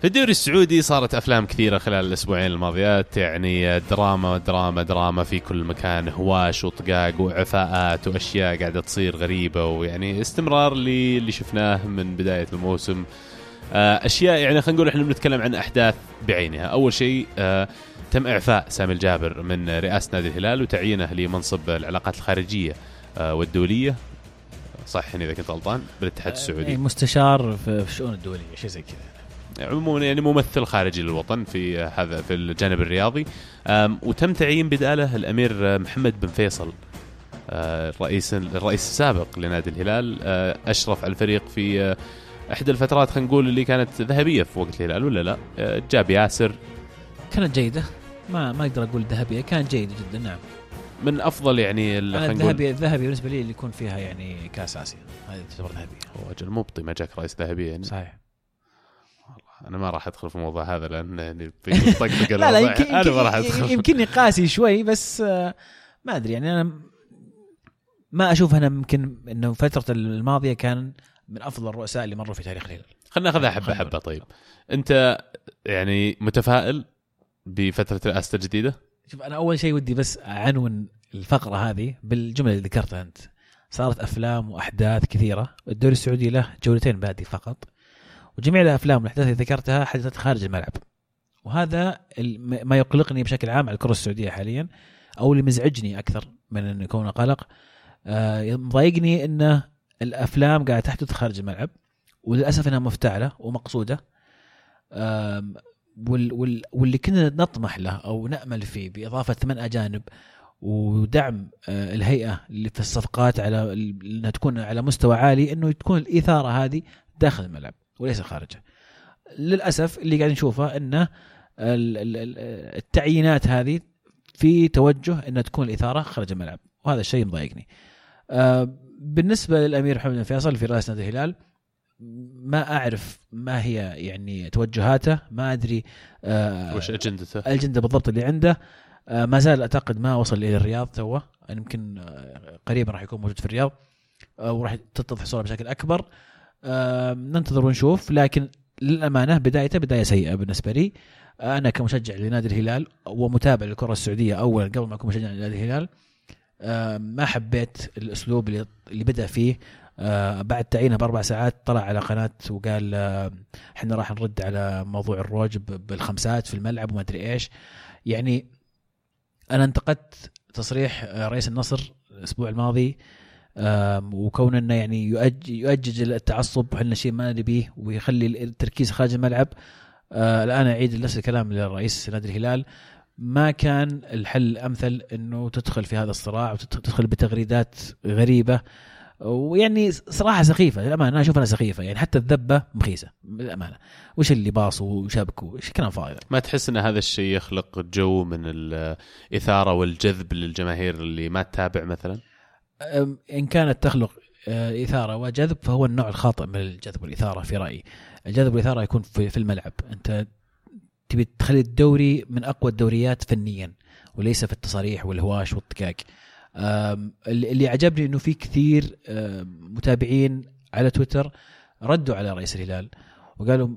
في الدوري السعودي صارت أفلام كثيرة خلال الأسبوعين الماضيات يعني دراما دراما دراما في كل مكان هواش وطقاق وإعفاءات وأشياء قاعدة تصير غريبة ويعني استمرار اللي شفناه من بداية الموسم. آه، أشياء يعني خلينا نقول إحنا بنتكلم عن أحداث بعينها. أول شيء آه، تم إعفاء سامي الجابر من رئاسة نادي الهلال وتعيينه لمنصب العلاقات الخارجية آه، والدولية. صح إذا كنت غلطان بالاتحاد آه، السعودي. مستشار في الشؤون الدولية شيء زي كذا. عموما يعني ممثل خارجي للوطن في هذا في الجانب الرياضي. وتم تعيين بدالة الأمير محمد بن فيصل الرئيس آه، الرئيس السابق لنادي الهلال آه، أشرف على الفريق في إحدى الفترات خلينا نقول اللي كانت ذهبية في وقت الهلال ولا لا؟ جاب ياسر. كانت جيدة. ما ما أقدر أقول ذهبية كانت جيدة جدا نعم. من أفضل يعني الذهبي الذهبي بالنسبة لي اللي يكون فيها يعني كأس آسيا. هذه تعتبر ذهبية. هو أجل مبطي ما جاك رئيس ذهبيه يعني. صحيح. أنا ما راح أدخل في الموضوع هذا لأن يعني لا لا يمكن أنا ما راح أدخل. يمكنني قاسي شوي بس آه، ما أدري يعني أنا ما أشوف أنا يمكن إنه فترة الماضية كان من أفضل الرؤساء اللي مروا في تاريخ الهلال خلينا ناخذها حبة حبة. طيب. أنت يعني متفائل بفترة الرئاسه الجديدة؟ شوف أنا أول شيء ودي بس أعنون الفقرة هذه بالجملة اللي ذكرتها أنت. صارت أفلام وأحداث كثيرة. الدوري السعودي له جولتين بادي فقط. وجميع الأفلام والأحداث اللي ذكرتها حدثت خارج الملعب. وهذا ما يقلقني بشكل عام على الكرة السعودية حاليا أو اللي مزعجني أكثر من انه يكون قلق. آه، مضايقني انه الأفلام قاعدة تحدث خارج الملعب وللأسف إنها مفتعلة ومقصودة. واللي كنا نطمح له أو نأمل فيه بإضافة ثمان أجانب ودعم آه، الهيئة اللي في الصفقات على إنها تكون على مستوى عالي إنه تكون الإثارة هذه داخل الملعب وليس خارجه. للأسف اللي قاعد نشوفه إنه ال- ال- ال- التعيينات هذه في توجه إنها تكون الإثارة خارج الملعب وهذا الشيء مضايقني. آه، بالنسبة للأمير محمد بن فيصل في رئاسة نادي الهلال ما أعرف ما هي يعني توجهاته ما أدري آه، وش أجندته؟ الاجنده بالضبط اللي عنده ما زال أعتقد ما وصل إلى الرياض توه. يمكن آه، قريبا راح يكون موجود في الرياض آه، وراح تتضح الصورة بشكل أكبر. آه، ننتظر ونشوف لكن للأمانة بدايته بداية سيئة بالنسبة لي. آه، أنا كمشجع لنادي الهلال ومتابع للكرة السعودية اولا قبل ما أكون مشجع لنادي الهلال آه، ما حبيت الأسلوب اللي بدأ فيه. آه، بعد تعيينه بأربع ساعات طلع على قناة وقال آه، إحنا راح نرد على موضوع الروج بالخمسات في الملعب وما أدري إيش. يعني أنا انتقدت تصريح آه، رئيس النصر الأسبوع الماضي وكون إنه يعني يؤج- يؤجج التعصب وحنا شيء ما نبيه ويخلي التركيز خارج الملعب. آه، الآن أعيد نفس الكلام للرئيس نادي الهلال. ما كان الحل الأمثل إنه تدخل في هذا الصراع وتدخل بتغريدات غريبة. ويعني صراحة سخيفة للأمانة أنا أشوف أنها سخيفة يعني حتى الذبة مخيسة للأمانة. وش اللي باصوا وشبكوا إيش كلام فاضي. ما تحس إن هذا الشيء يخلق جو من الإثارة والجذب للجماهير اللي ما تتابع مثلا؟ إن كانت تخلق آه، إثارة وجذب فهو النوع الخاطئ من الجذب والإثارة في رأيي. الجذب والإثارة يكون في, الملعب. أنت تبي تخلي الدوري من أقوى الدوريات فنيا وليس في التصاريح والهواش والطقاق اللي عجبني إنه في كثير متابعين على تويتر ردوا على رئيس الهلال وقالوا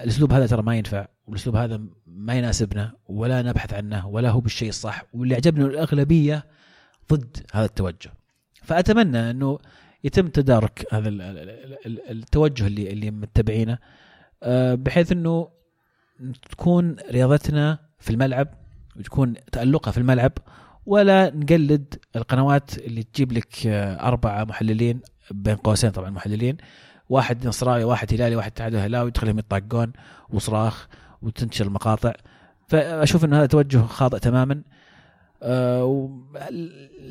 الأسلوب هذا ترى ما ينفع والأسلوب هذا ما يناسبنا ولا نبحث عنه ولا هو بالشيء الصح واللي عجبني الأغلبية ضد هذا التوجه. فأتمنى إنه يتم تدارك هذا ال- ال- ال- التوجه اللي اللي متبعينه آه، بحيث إنه تكون رياضتنا في الملعب وتكون تألقها في الملعب ولا نقلد القنوات اللي تجيب لك آه، أربعة محللين بين قوسين طبعا محللين. واحد نصراوي واحد هلالي واحد اتحاد هلاوي تخليهم يطاقون وصراخ وتنتشر المقاطع. فأشوف إنه هذا توجه خاطئ تماما.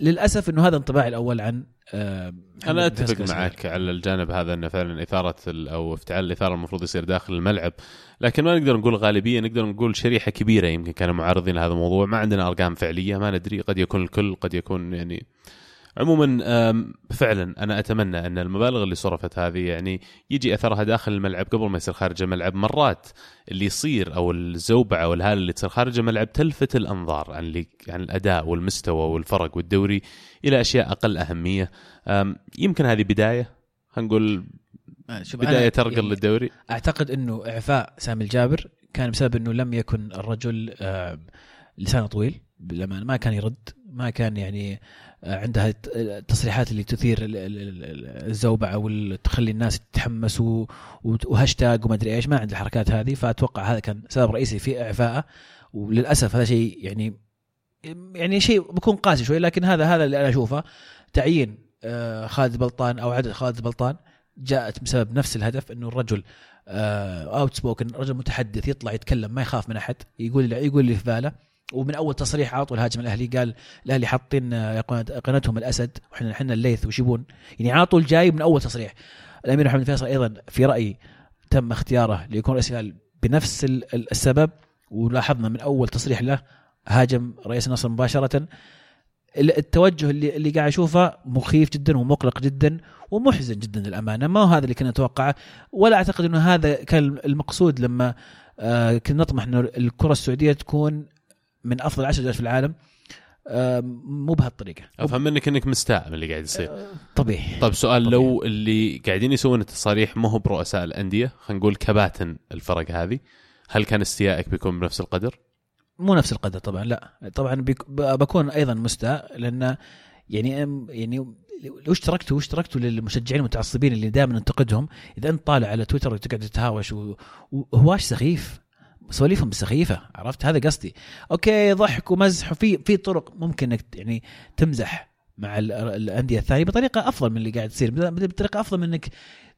للأسف إنه هذا انطباعي الأول عن آه أنا أتفق معك على الجانب هذا إنه فعلا إثارة أو افتعال الإثارة المفروض يصير داخل الملعب. لكن ما نقدر نقول غالبية نقدر نقول شريحة كبيرة يمكن كانوا معارضين لهذا الموضوع. ما عندنا أرقام فعلية ما ندري. قد يكون الكل قد يكون يعني عموما فعلا أنا أتمنى أن المبالغ اللي صرفت هذه يعني يجي أثرها داخل الملعب قبل ما يصير خارج الملعب. مرات اللي يصير أو الزوبعة والهاله اللي تصير خارج الملعب تلفت الأنظار عن عن الأداء والمستوى والفرق والدوري إلى أشياء أقل أهمية. يمكن هذه بداية هنقول آه، بداية ترقل يعني للدوري. أعتقد إنه إعفاء سامي الجابر كان بسبب إنه لم يكن الرجل لسانه طويل بالامانه ما كان يرد ما كان يعني عندها الت- التصريحات اللي تثير ال- ال- ال- الزوبعة وتخلي الناس تتحمسوا وت- وهاشتاج وما أدري إيش ما عند الحركات هذه فأتوقع هذا كان سبب رئيسي في اعفائه وللأسف هذا شيء يعني يعني شيء بكون قاسي شوي لكن هذا هذا اللي أنا أشوفه. تعيين آه، خالد بلطان أو عدد خالد بلطان جاءت بسبب نفس الهدف إنه الرجل outspoken رجل متحدث يطلع يتكلم ما يخاف من أحد يقول يقول اللي في باله ومن أول تصريح عاطوا الهاجم الأهلي قال الأهلي حاطين آه، قناتهم الأسد وإحنا إحنا الليث وش يبون؟ يعني عاطوا الجاي من أول تصريح. الأمير محمد فيصل أيضا في رأيي تم اختياره ليكون رئيس الهلال بنفس ال- ال- السبب ولاحظنا من أول تصريح له هاجم رئيس النصر مباشرة. ال- التوجه اللي اللي قاعد أشوفه مخيف جدا ومقلق جدا ومحزن جدا للأمانة. ما هو هذا اللي كنا نتوقعه ولا أعتقد إنه هذا كان المقصود لما آه، كنا نطمح إنه الكرة السعودية تكون من أفضل عشر دوريات في العالم آه، مو بهالطريقة. أفهم منك إنك مستاء من اللي قاعد يصير. طبيعي. طيب سؤال طبيعي. لو اللي قاعدين يسوون التصاريح ما هو برؤساء الأندية خلينا نقول كباتن الفرق هذه هل كان استيائك بيكون بنفس القدر؟ مو نفس القدر طبعا لا. طبعا بكون أيضا مستاء لأن يعني يعني لو اشتركتوا واشتركتوا للمشجعين المتعصبين اللي دائما ننتقدهم إذا أنت طالع على تويتر وتقعد تتهاوش وهواش سخيف. سواليفهم سخيفة عرفت؟ هذا قصدي. أوكي ضحك ومزح وفي في طرق ممكن إنك يعني تمزح مع ال- الأندية الثانية بطريقة أفضل من اللي قاعد تصير. بطريقه أفضل من إنك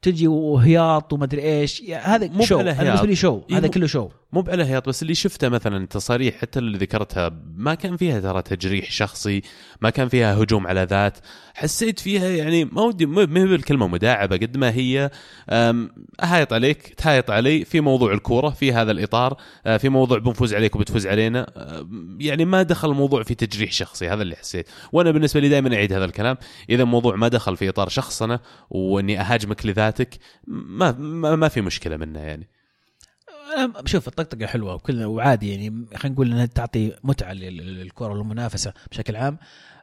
تجي وهياط وما أدري إيش. هذا مو شو هذا. بالنسبة لي شو هذا كله شو مو على هياط بس اللي شفته مثلا تصاريح حتى اللي ذكرتها ما كان فيها ترى تجريح شخصي ما كان فيها هجوم على ذات. حسيت فيها يعني ما ودي ما هي بالكلمة مداعبة قد ما هي أهايط عليك تهايط علي في موضوع الكورة في هذا الإطار آه، في موضوع بنفوز عليك وبتفوز علينا يعني ما دخل الموضوع في تجريح شخصي هذا اللي حسيت. وأنا بالنسبة لي دائما أعيد هذا الكلام إذا الموضوع ما دخل في إطار شخصنه وإني أهاجمك لذاتك ما, ما في مشكلة منه يعني. شوف الطقطقة حلوة وكل وعادي يعني خلينا نقول إنها تعطي متعة للكرة والمنافسة بشكل عام.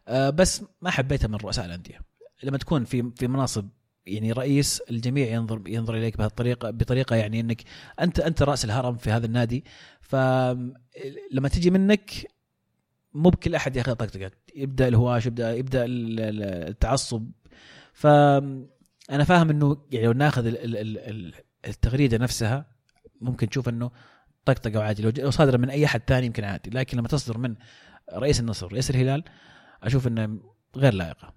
آه، بس ما حبيتها من رؤساء الأندية. لما تكون في في مناصب يعني رئيس الجميع ينظر ينظر إليك بهالطريقة بطريقة يعني إنك أنت أنت رأس الهرم في هذا النادي. فلما تجي منك مو بكل أحد ياخذ طقطقة. يبدأ الهواش يبدأ يبدأ التعصب. فانا فاهم إنه يعني لو ناخذ التغريدة نفسها ممكن تشوف إنه طقطقة وعادي. لو صادرة من أي أحد ثاني يمكن عادي. لكن لما تصدر من رئيس النصر رئيس الهلال أشوف إنه غير لائقة.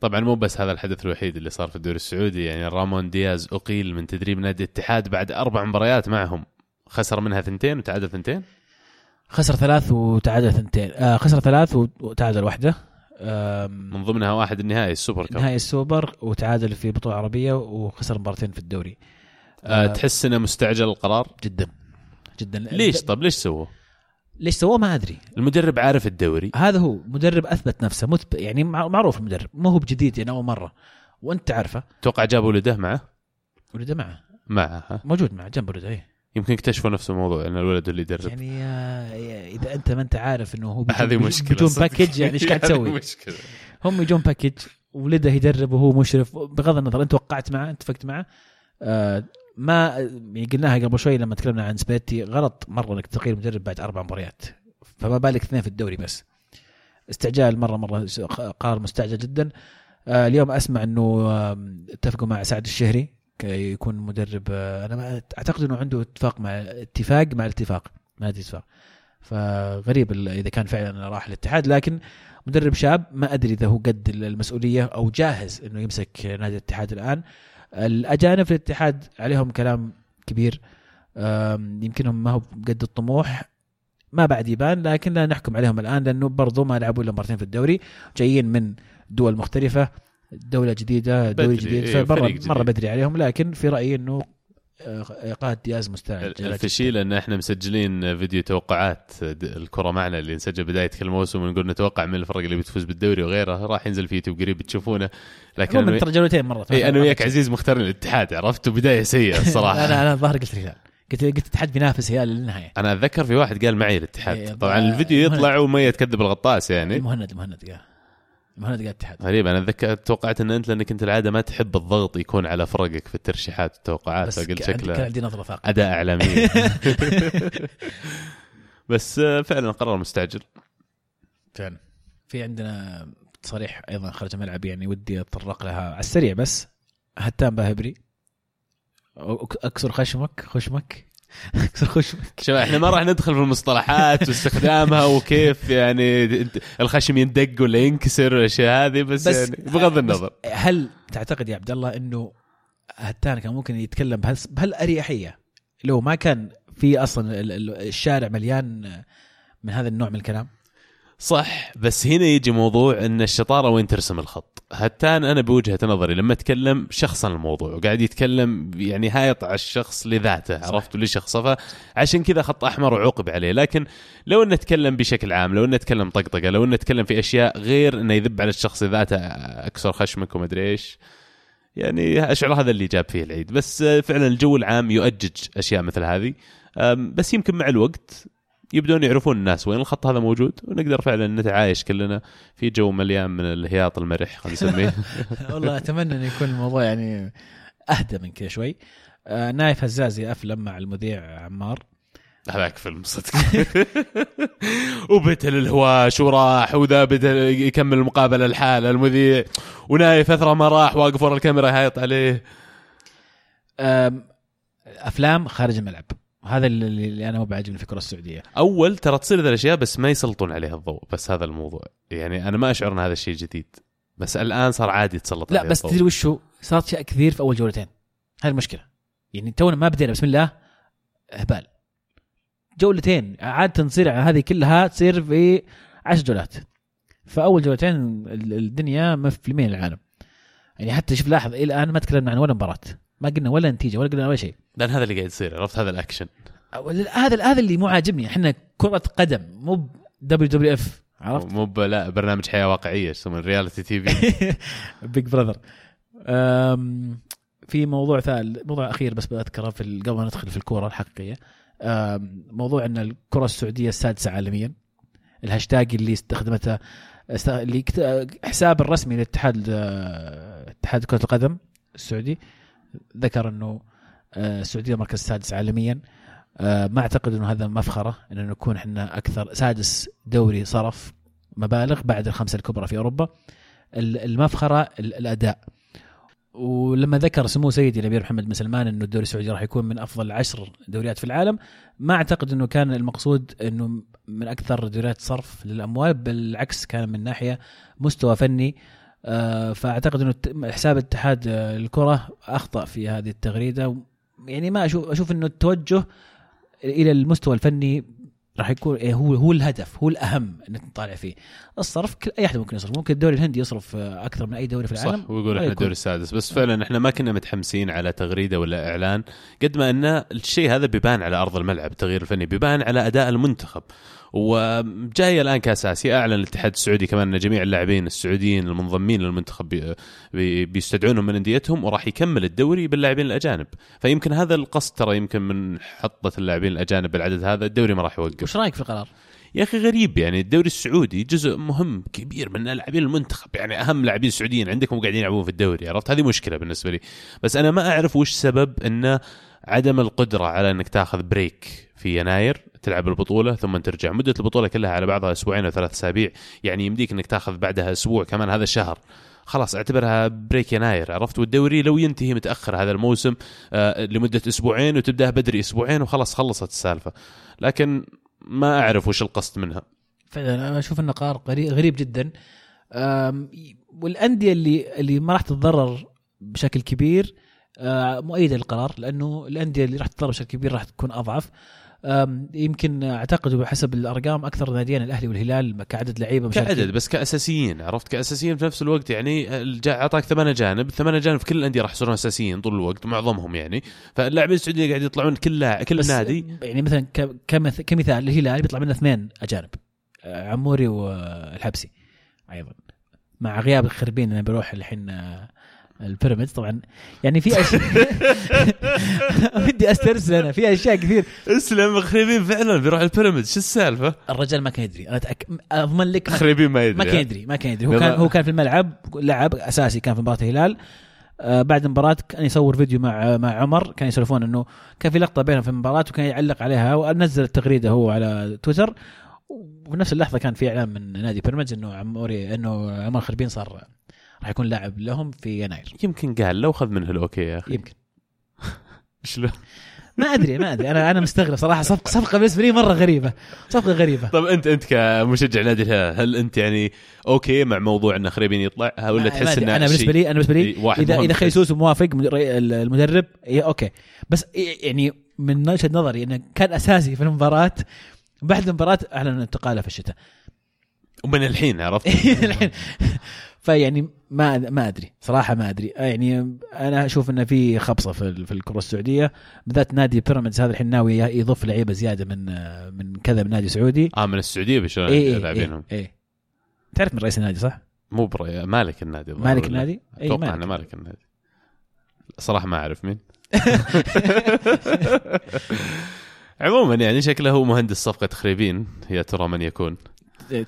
طبعا مو بس هذا الحدث الوحيد اللي صار في الدوري السعودي. يعني رامون دياز أقيل من تدريب نادي الاتحاد بعد أربع مباريات معهم. خسر منها ثنتين وتعادل ثنتين؟ خسر ثلاث وتعادل ثنتين. آه خسر ثلاث وتعادل واحدة. من ضمنها واحد النهائي ال super cup نهائي السوبر وتعادل في بطولة عربية وخسر مباراتين في الدوري. أه تحس إنه مستعجل القرار؟ جدا. جدا. ليش؟ طب ليش سووه؟ ليش سووه؟ ما أدري. المدرب عارف الدوري. هذا هو. مدرب أثبت نفسه. متب... يعني معروف المدرب. ما هو بجديد يعني أول مرة. وأنت تعرفه. توقع جاب ولده معه؟ ولده معه. معه ها؟ موجود معه جنب ولده إيه. يمكن اكتشفوا نفس الموضوع إن الولد اللي يدرب. يعني آه، إذا أنت ما أنت عارف إنه هو هذه مشكلة بدون package يعني إيش قاعد تسوي؟ مشكلة. هم يجون package ولده يدرب وهو مشرف. بغض النظر أنت وقعت معه اتفقت معه. آه ما قلناها قبل شوي لما تكلمنا عن سبيتي غلط مرة إنك تغير مدرب بعد أربع مباريات. فما بالك اثنين في الدوري بس. استعجال مرة مرة قرار مستعجل جدا. آه اليوم أسمع إنه اتفقوا مع سعد الشهري يكون مدرب آه أنا أعتقد إنه عنده اتفاق مع اتفاق مع الاتفاق ما ادري اتفاق. فغريب إذا كان فعلا راح الاتحاد لكن مدرب شاب ما أدري إذا هو قد المسؤولية أو جاهز إنه يمسك نادي الاتحاد الآن. الأجانب في الاتحاد عليهم كلام كبير. يمكنهم ما هو قد الطموح ما بعد يبان لكن لا نحكم عليهم الآن لأنه برضو ما لعبوا إلا مرتين في الدوري جايين من دول مختلفة دولة جديدة دوري جديد إيه فمره مرة بدري عليهم لكن في رأيي إنه ايقاف دياز مستعد الفشيل إن إحنا مسجلين فيديو توقعات الكرة معنا اللي نسجل بداية كل موسم ونقول نتوقع من الفرق اللي بتفوز بالدوري وغيره. راح ينزل في يوتيوب قريب تشوفونه. لكن أنا ترى جولتين مرة. اي أنا وياك عزيز مختارين الاتحاد عرفت؟ بدايه سيئة الصراحة. أنا أنا الظاهر قلت الهلال قلت قلت الاتحاد بينافس هلال للنهاية. أنا أتذكر في واحد قال معي الاتحاد. إيه طبعا الفيديو يطلع وما تكذب الغطاس يعني. المهند المهند قال. مهند الاتحاد غريب أنا اتذكر توقعت إن أنت لأنك أنت العادة ما تحب الضغط يكون على فرقك في الترشيحات والتوقعات فقلت شكله كان عندي نظرة ثاقبه أداء اعلامي بس آه، فعلا قرار مستعجل. فعلا. في عندنا تصاريح أيضا خارج الملعب يعني ودي أتطرق لها على السريع بس هتان باهبري. أكسر خشمك خشمك. خش. شوف إحنا ما راح ندخل في المصطلحات واستخدامها وكيف يعني الخشم يندق ولا ينكسر والاشياء هذه بس, بس يعني بغض النظر. هل تعتقد يا عبد الله إنه هتان كان ممكن يتكلم بهالأريحية؟ لو ما كان في أصلا الشارع مليان من هذا النوع من الكلام؟ صح بس هنا يجي موضوع إن الشطارة وين ترسم الخط؟ هتان أنا بوجهة نظري لما أتكلم شخصا الموضوع وقاعد يتكلم يعني هايط على الشخص لذاته عرفت؟ لشخصه فعشان كذا خط أحمر وعوقب عليه. لكن لو انه نتكلم بشكل عام لو انه نتكلم طقطقة لو انه نتكلم في أشياء غير إنه يذب على الشخص ذاته أكسر خشمك وما أدري إيش يعني أشعر هذا اللي جاب فيه العيد. بس فعلا الجو العام يؤجج أشياء مثل هذه. بس يمكن مع الوقت يبدون يعرفون الناس وين الخط هذا موجود ونقدر فعلا نتعايش كلنا في جو مليان من الهياط المرح خلينا نسميه. والله أتمنى إن يكون الموضوع يعني أهدى من كذا شوي. آه نايف هزازي أفلم مع المذيع عمار. هذاك فيلم صدق. وبتل الهواش وراح وذا بدا يكمل المقابلة الحالة المذيع. ونايف اثر ما راح واقف ورا الكاميرا يهايط عليه. أفلام خارج الملعب. هذا اللي أنا مو بعجبني في الكره السعودية. أول ترى تصير ذا الأشياء بس ما يسلطون عليها الضوء بس هذا الموضوع. يعني أنا ما أشعر إن هذا الشيء جديد بس الآن صار عادي تسلط لا بس تدري وشو؟ صارت أشياء كثير في أول جولتين. هذه المشكلة. يعني تونا ما بدينا بسم الله هبال جولتين عاده تصير هذه كلها تصير في 10 جولات. فاول جولتين ال- الدنيا مفلمين العالم. يعني حتى شوف لاحظ إلى الآن ما تكلمنا عن ولا مباراة. ما قلنا ولا نتيجة ولا قلنا ولا شيء. لأن هذا اللي قاعد يصير عرفت؟ هذا الأكشن. هذا هذا اللي مو عاجبني. إحنا كرة قدم مو WWF عرفت؟ مو لا برنامج حياة واقعية يسمونه؟ reality TV Big Brother في موضوع ثالث موضوع أخير بس بذكره في قبل ما ندخل في الكورة الحقيقية. موضوع إن الكرة السعودية السادسة عالميا. الهاشتاج اللي استخدمته است- اللي حساب الرسمي للاتحاد آه، اتحاد كرة القدم السعودي. ذكر انه آه، السعودية المركز السادس عالميا. آه، ما اعتقد انه هذا مفخرة إنه نكون إحنا أكثر سادس دوري صرف مبالغ بعد الخمسة الكبرى في أوروبا. ال- المفخرة ال- الأداء. ولما ذكر سمو سيدي الأمير محمد بن سلمان إنه الدوري السعودي راح يكون من أفضل عشر دوريات في العالم ما أعتقد إنه كان المقصود إنه من أكثر دوريات صرف للأموال بالعكس كان من ناحية مستوى فني. آه، فأعتقد إنه حساب اتحاد آه، الكرة أخطأ في هذه التغريدة. يعني ما أشوف أشوف إنه التوجه إلى المستوى الفني راح يكون إيه هو هو الهدف هو الأهم انك تطالع فيه. الصرف كل أي أحد ممكن يصرف ممكن الدوري الهندي يصرف آه، أكثر من أي دوري في العالم. صح ويقول إحنا. الدوري السادس بس فعلا إحنا ما كنا متحمسين على تغريدة ولا إعلان قد ما إن الشيء هذا بيبان على أرض الملعب التغيير الفني بيبان على أداء المنتخب. وجاي الآن كاس اسيا أعلن الاتحاد السعودي كمان إن جميع اللاعبين السعوديين المنضمين للمنتخب بي- بي- بيستدعونهم من أنديتهم وراح يكمل الدوري باللاعبين الأجانب. فيمكن هذا القصد ترى يمكن من حطة اللاعبين الأجانب بالعدد هذا الدوري ما راح يوقف. وش رأيك في القرار؟ يا أخي غريب يعني الدوري السعودي جزء مهم كبير من لاعبين المنتخب يعني أهم لاعبين سعوديين عندكم قاعدين يلعبون في الدوري عرفت؟ هذه مشكلة بالنسبة لي. بس أنا ما أعرف وش سبب انه عدم القدرة على إنك تأخذ break في يناير تلعب البطولة ثم ترجع. مدة البطولة كلها على بعضها أسبوعين أو ثلاث أسابيع يعني يمديك إنك تأخذ بعدها أسبوع كمان هذا الشهر خلاص أعتبرها break يناير عرفت؟ والدوري لو ينتهي متأخر هذا الموسم آه لمدة أسبوعين وتبداه بدري أسبوعين وخلاص خلصت السالفة. لكن ما أعرف وش القصد منها. فعلا أنا أشوف إنه قرار غريب, جدا. والأندية اللي اللي ما راح تتضرر بشكل كبير آه، مؤيدة للقرار لأنه الأندية اللي راح تتضرر بشكل كبير راح تكون أضعف. يمكن أعتقد بحسب الأرقام أكثر ناديين الأهلي والهلال كعدد لعيبة مشاركين. كعدد بس كأساسيين عرفت؟ كأساسيين في نفس الوقت يعني أعطاك ثمان اجانب الثمان اجانب في كل الأندية راح يصيرون أساسيين طول الوقت معظمهم يعني. فاللاعبين السعوديين قاعد يطلعون كل لاعب كل بس نادي. يعني مثلا كمثال الهلال بيطلع منه اثنين أجانب عموري والحبسي أيضا. مع غياب الخربين انه بيروح الحين آه، البيراميدز طبعا. يعني في اشياء بدي استرسل أنا. في أشياء كثير. اسلم خريبين فعلا بيروح البيراميدز. شو السالفة؟ الرجال ما كان يدري. أنا أتأك... أضمن لك ما, خريبين ما يدري ما كان ها؟ يدري ما كان يدري. هو كان هو كان في الملعب لعب أساسي كان في مباراة الهلال. آه بعد المباراة كان يصور فيديو مع مع عمر. كان يسولفون إنه كان في لقطة بينهم في المباراة وكان يعلق عليها ونزل التغريدة هو على تويتر. وفي نفس اللحظة كان في إعلان من نادي بيراميدز إنه عموري إنه عمر خربين صار راح يكون لاعب لهم في يناير. يمكن قال لو خذ منه ال okay يا أخي. يمكن. شلون؟ ما أدري ما أدري. أنا أنا مستغرب صراحة. صفقة صفقة بالنسبة لي مرة غريبة. صفقة غريبة. طب انت أنت كمشجع نادي الهلال هل أنت يعني okay مع موضوع إن خربين يطلع؟ ولا تحس. إنه أنا بالنسبة لي أنا بالنسبة لي إيه، اذا إذا. خيسوس موافق مدر- المدرب إيه okay. بس إيه يعني من وجهة نظري إنه كان أساسي في المباراة بعد المباراة اعلن انتقاله في الشتاء. ومن الحين عرفت؟ الحين. فيعني ما ما أدري. صراحة ما أدري. يعني أنا أشوف انه في خبصة في في الكرة السعودية. بالذات نادي بيراميدز هذا الحين ناوي يضيف لعيبة زيادة من من كذا من نادي سعودي. آه من السعودية بشلون اي اي لاعبينهم. اي إيه. تعرف من رئيس النادي صح؟ مو برا مالك النادي مالك؟ النادي؟ اي أتوقع إنه مالك. النادي. صراحة ما أعرف مين. عموما يعني شكله هو مهندس صفقة خريبين. يا ترى من يكون.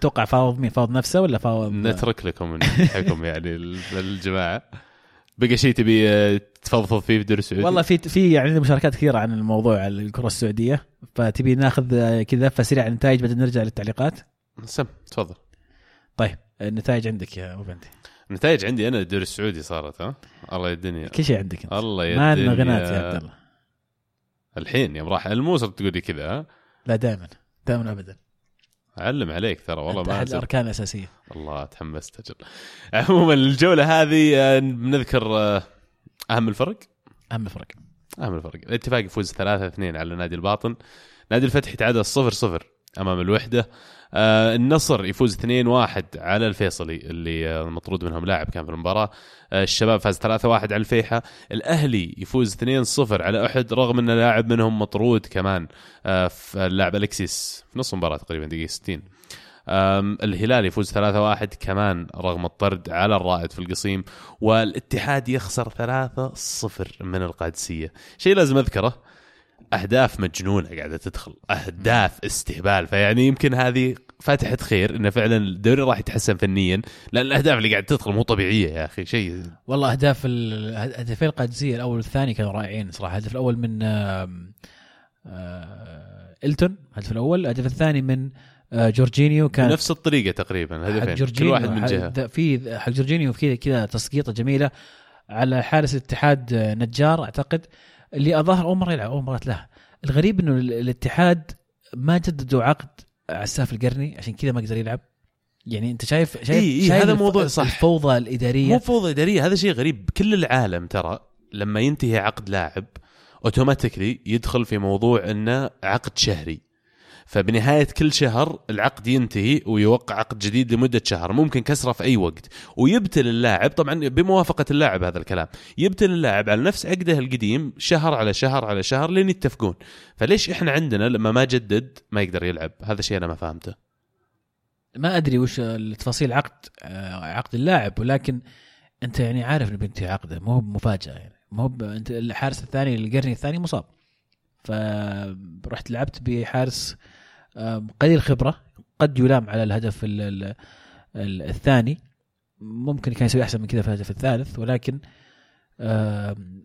توقع فاوض مين فاوض نفسه ولا فاوض نترك لكم الحكم يعني الجماعة. بقى شيء تبي آه، تفضفض فيه في الدوري السعودي؟ والله في في يعني مشاركات كثيرة عن الموضوع على الكرة السعودية. فتبي ناخذ آه، كذا لفه سريعه عن النتائج بعدين نرجع للتعليقات. سم تفضل. طيب النتائج عندك يا أبو بندي النتائج عندي أنا الدوري السعودي صارت ها؟ الله يا الدنيا كل شيء عندك أنت. الله يا ما عندنا. غنات يا عبد الله. الحين يوم راح الموسر تقول لي كذا ها؟ لا دائما. دائما ابدا. أعلم عليك ترى والله ما أحد. الأركان الأساسية. الله تحمست أجل. عموما الجولة هذه آه، بنذكر آه، أهم الفرق؟ أهم الفرق. أهم الفرق. الاتفاق يفوز 3 2 على نادي الباطن. نادي الفتح يتعادل 0 0 أمام الوحدة. آه النصر يفوز 2-1 على الفيصلي اللي آه، مطرود منهم لاعب كان في المباراة. آه الشباب فاز 3-1 على الفيحة. الأهلي يفوز 2-0 على أحد رغم إن لاعب منهم مطرود كمان. اللاعب الكسيس في نص المباراة تقريبا دقيقة 60 الهلال يفوز 3-1 كمان رغم الطرد على الرائد في القصيم. والاتحاد يخسر 3-0 من القادسية. شيء لازم أذكره أهداف مجنونة قاعدة تدخل أهداف استهبال. فيعني يمكن هذه فاتحة خير إنه فعلا الدوري راح يتحسن فنيا لأن الأهداف اللي قاعدة تدخل مو طبيعية يا أخي شيء والله أهداف الهدفين القادسية الأول والثاني كانوا رائعين صراحة. الهدف الأول من آه إلتون الهدف الأول. الهدف الثاني من آه جورجينيو كان نفس الطريقة تقريبا هدفين. كل واحد من جهة. في حق جورجينيو في كذا تسقيطة جميلة على حارس الاتحاد آه، نجار أعتقد. اللي أظهر اول مره يلعب اول مره له. الغريب إنه الاتحاد ما جددوا عقد عساف القرني عشان كذا ما قدر يلعب. يعني أنت شايف شايف, إيه إيه شايف هذا موضوع صح. الفوضى الإدارية؟ مو فوضى إدارية هذا شيء غريب. كل العالم ترى لما ينتهي عقد لاعب اوتوماتيكلي يدخل في موضوع إنه عقد شهري. فبنهاية كل شهر العقد ينتهي ويوقع عقد جديد لمدة شهر ممكن كسرة في أي وقت. ويبتل اللاعب طبعا بموافقة اللاعب هذا الكلام يبتل اللاعب على نفس عقده القديم شهر على شهر على شهر لين يتفقون. فليش إحنا عندنا لما ما جدد ما يقدر يلعب؟ هذا شيء أنا ما فهمته. ما أدري وش التفاصيل عقد آه، عقد اللاعب ولكن أنت يعني عارف انه بينتهي عقده مو مفاجأة يعني. مو أنت الحارس الثاني القرني الثاني مصاب. فرحت لعبت بحارس قليل خبرة قد يلام على الهدف الثاني. ممكن كان يسوي أحسن من كذا في الهدف الثالث ولكن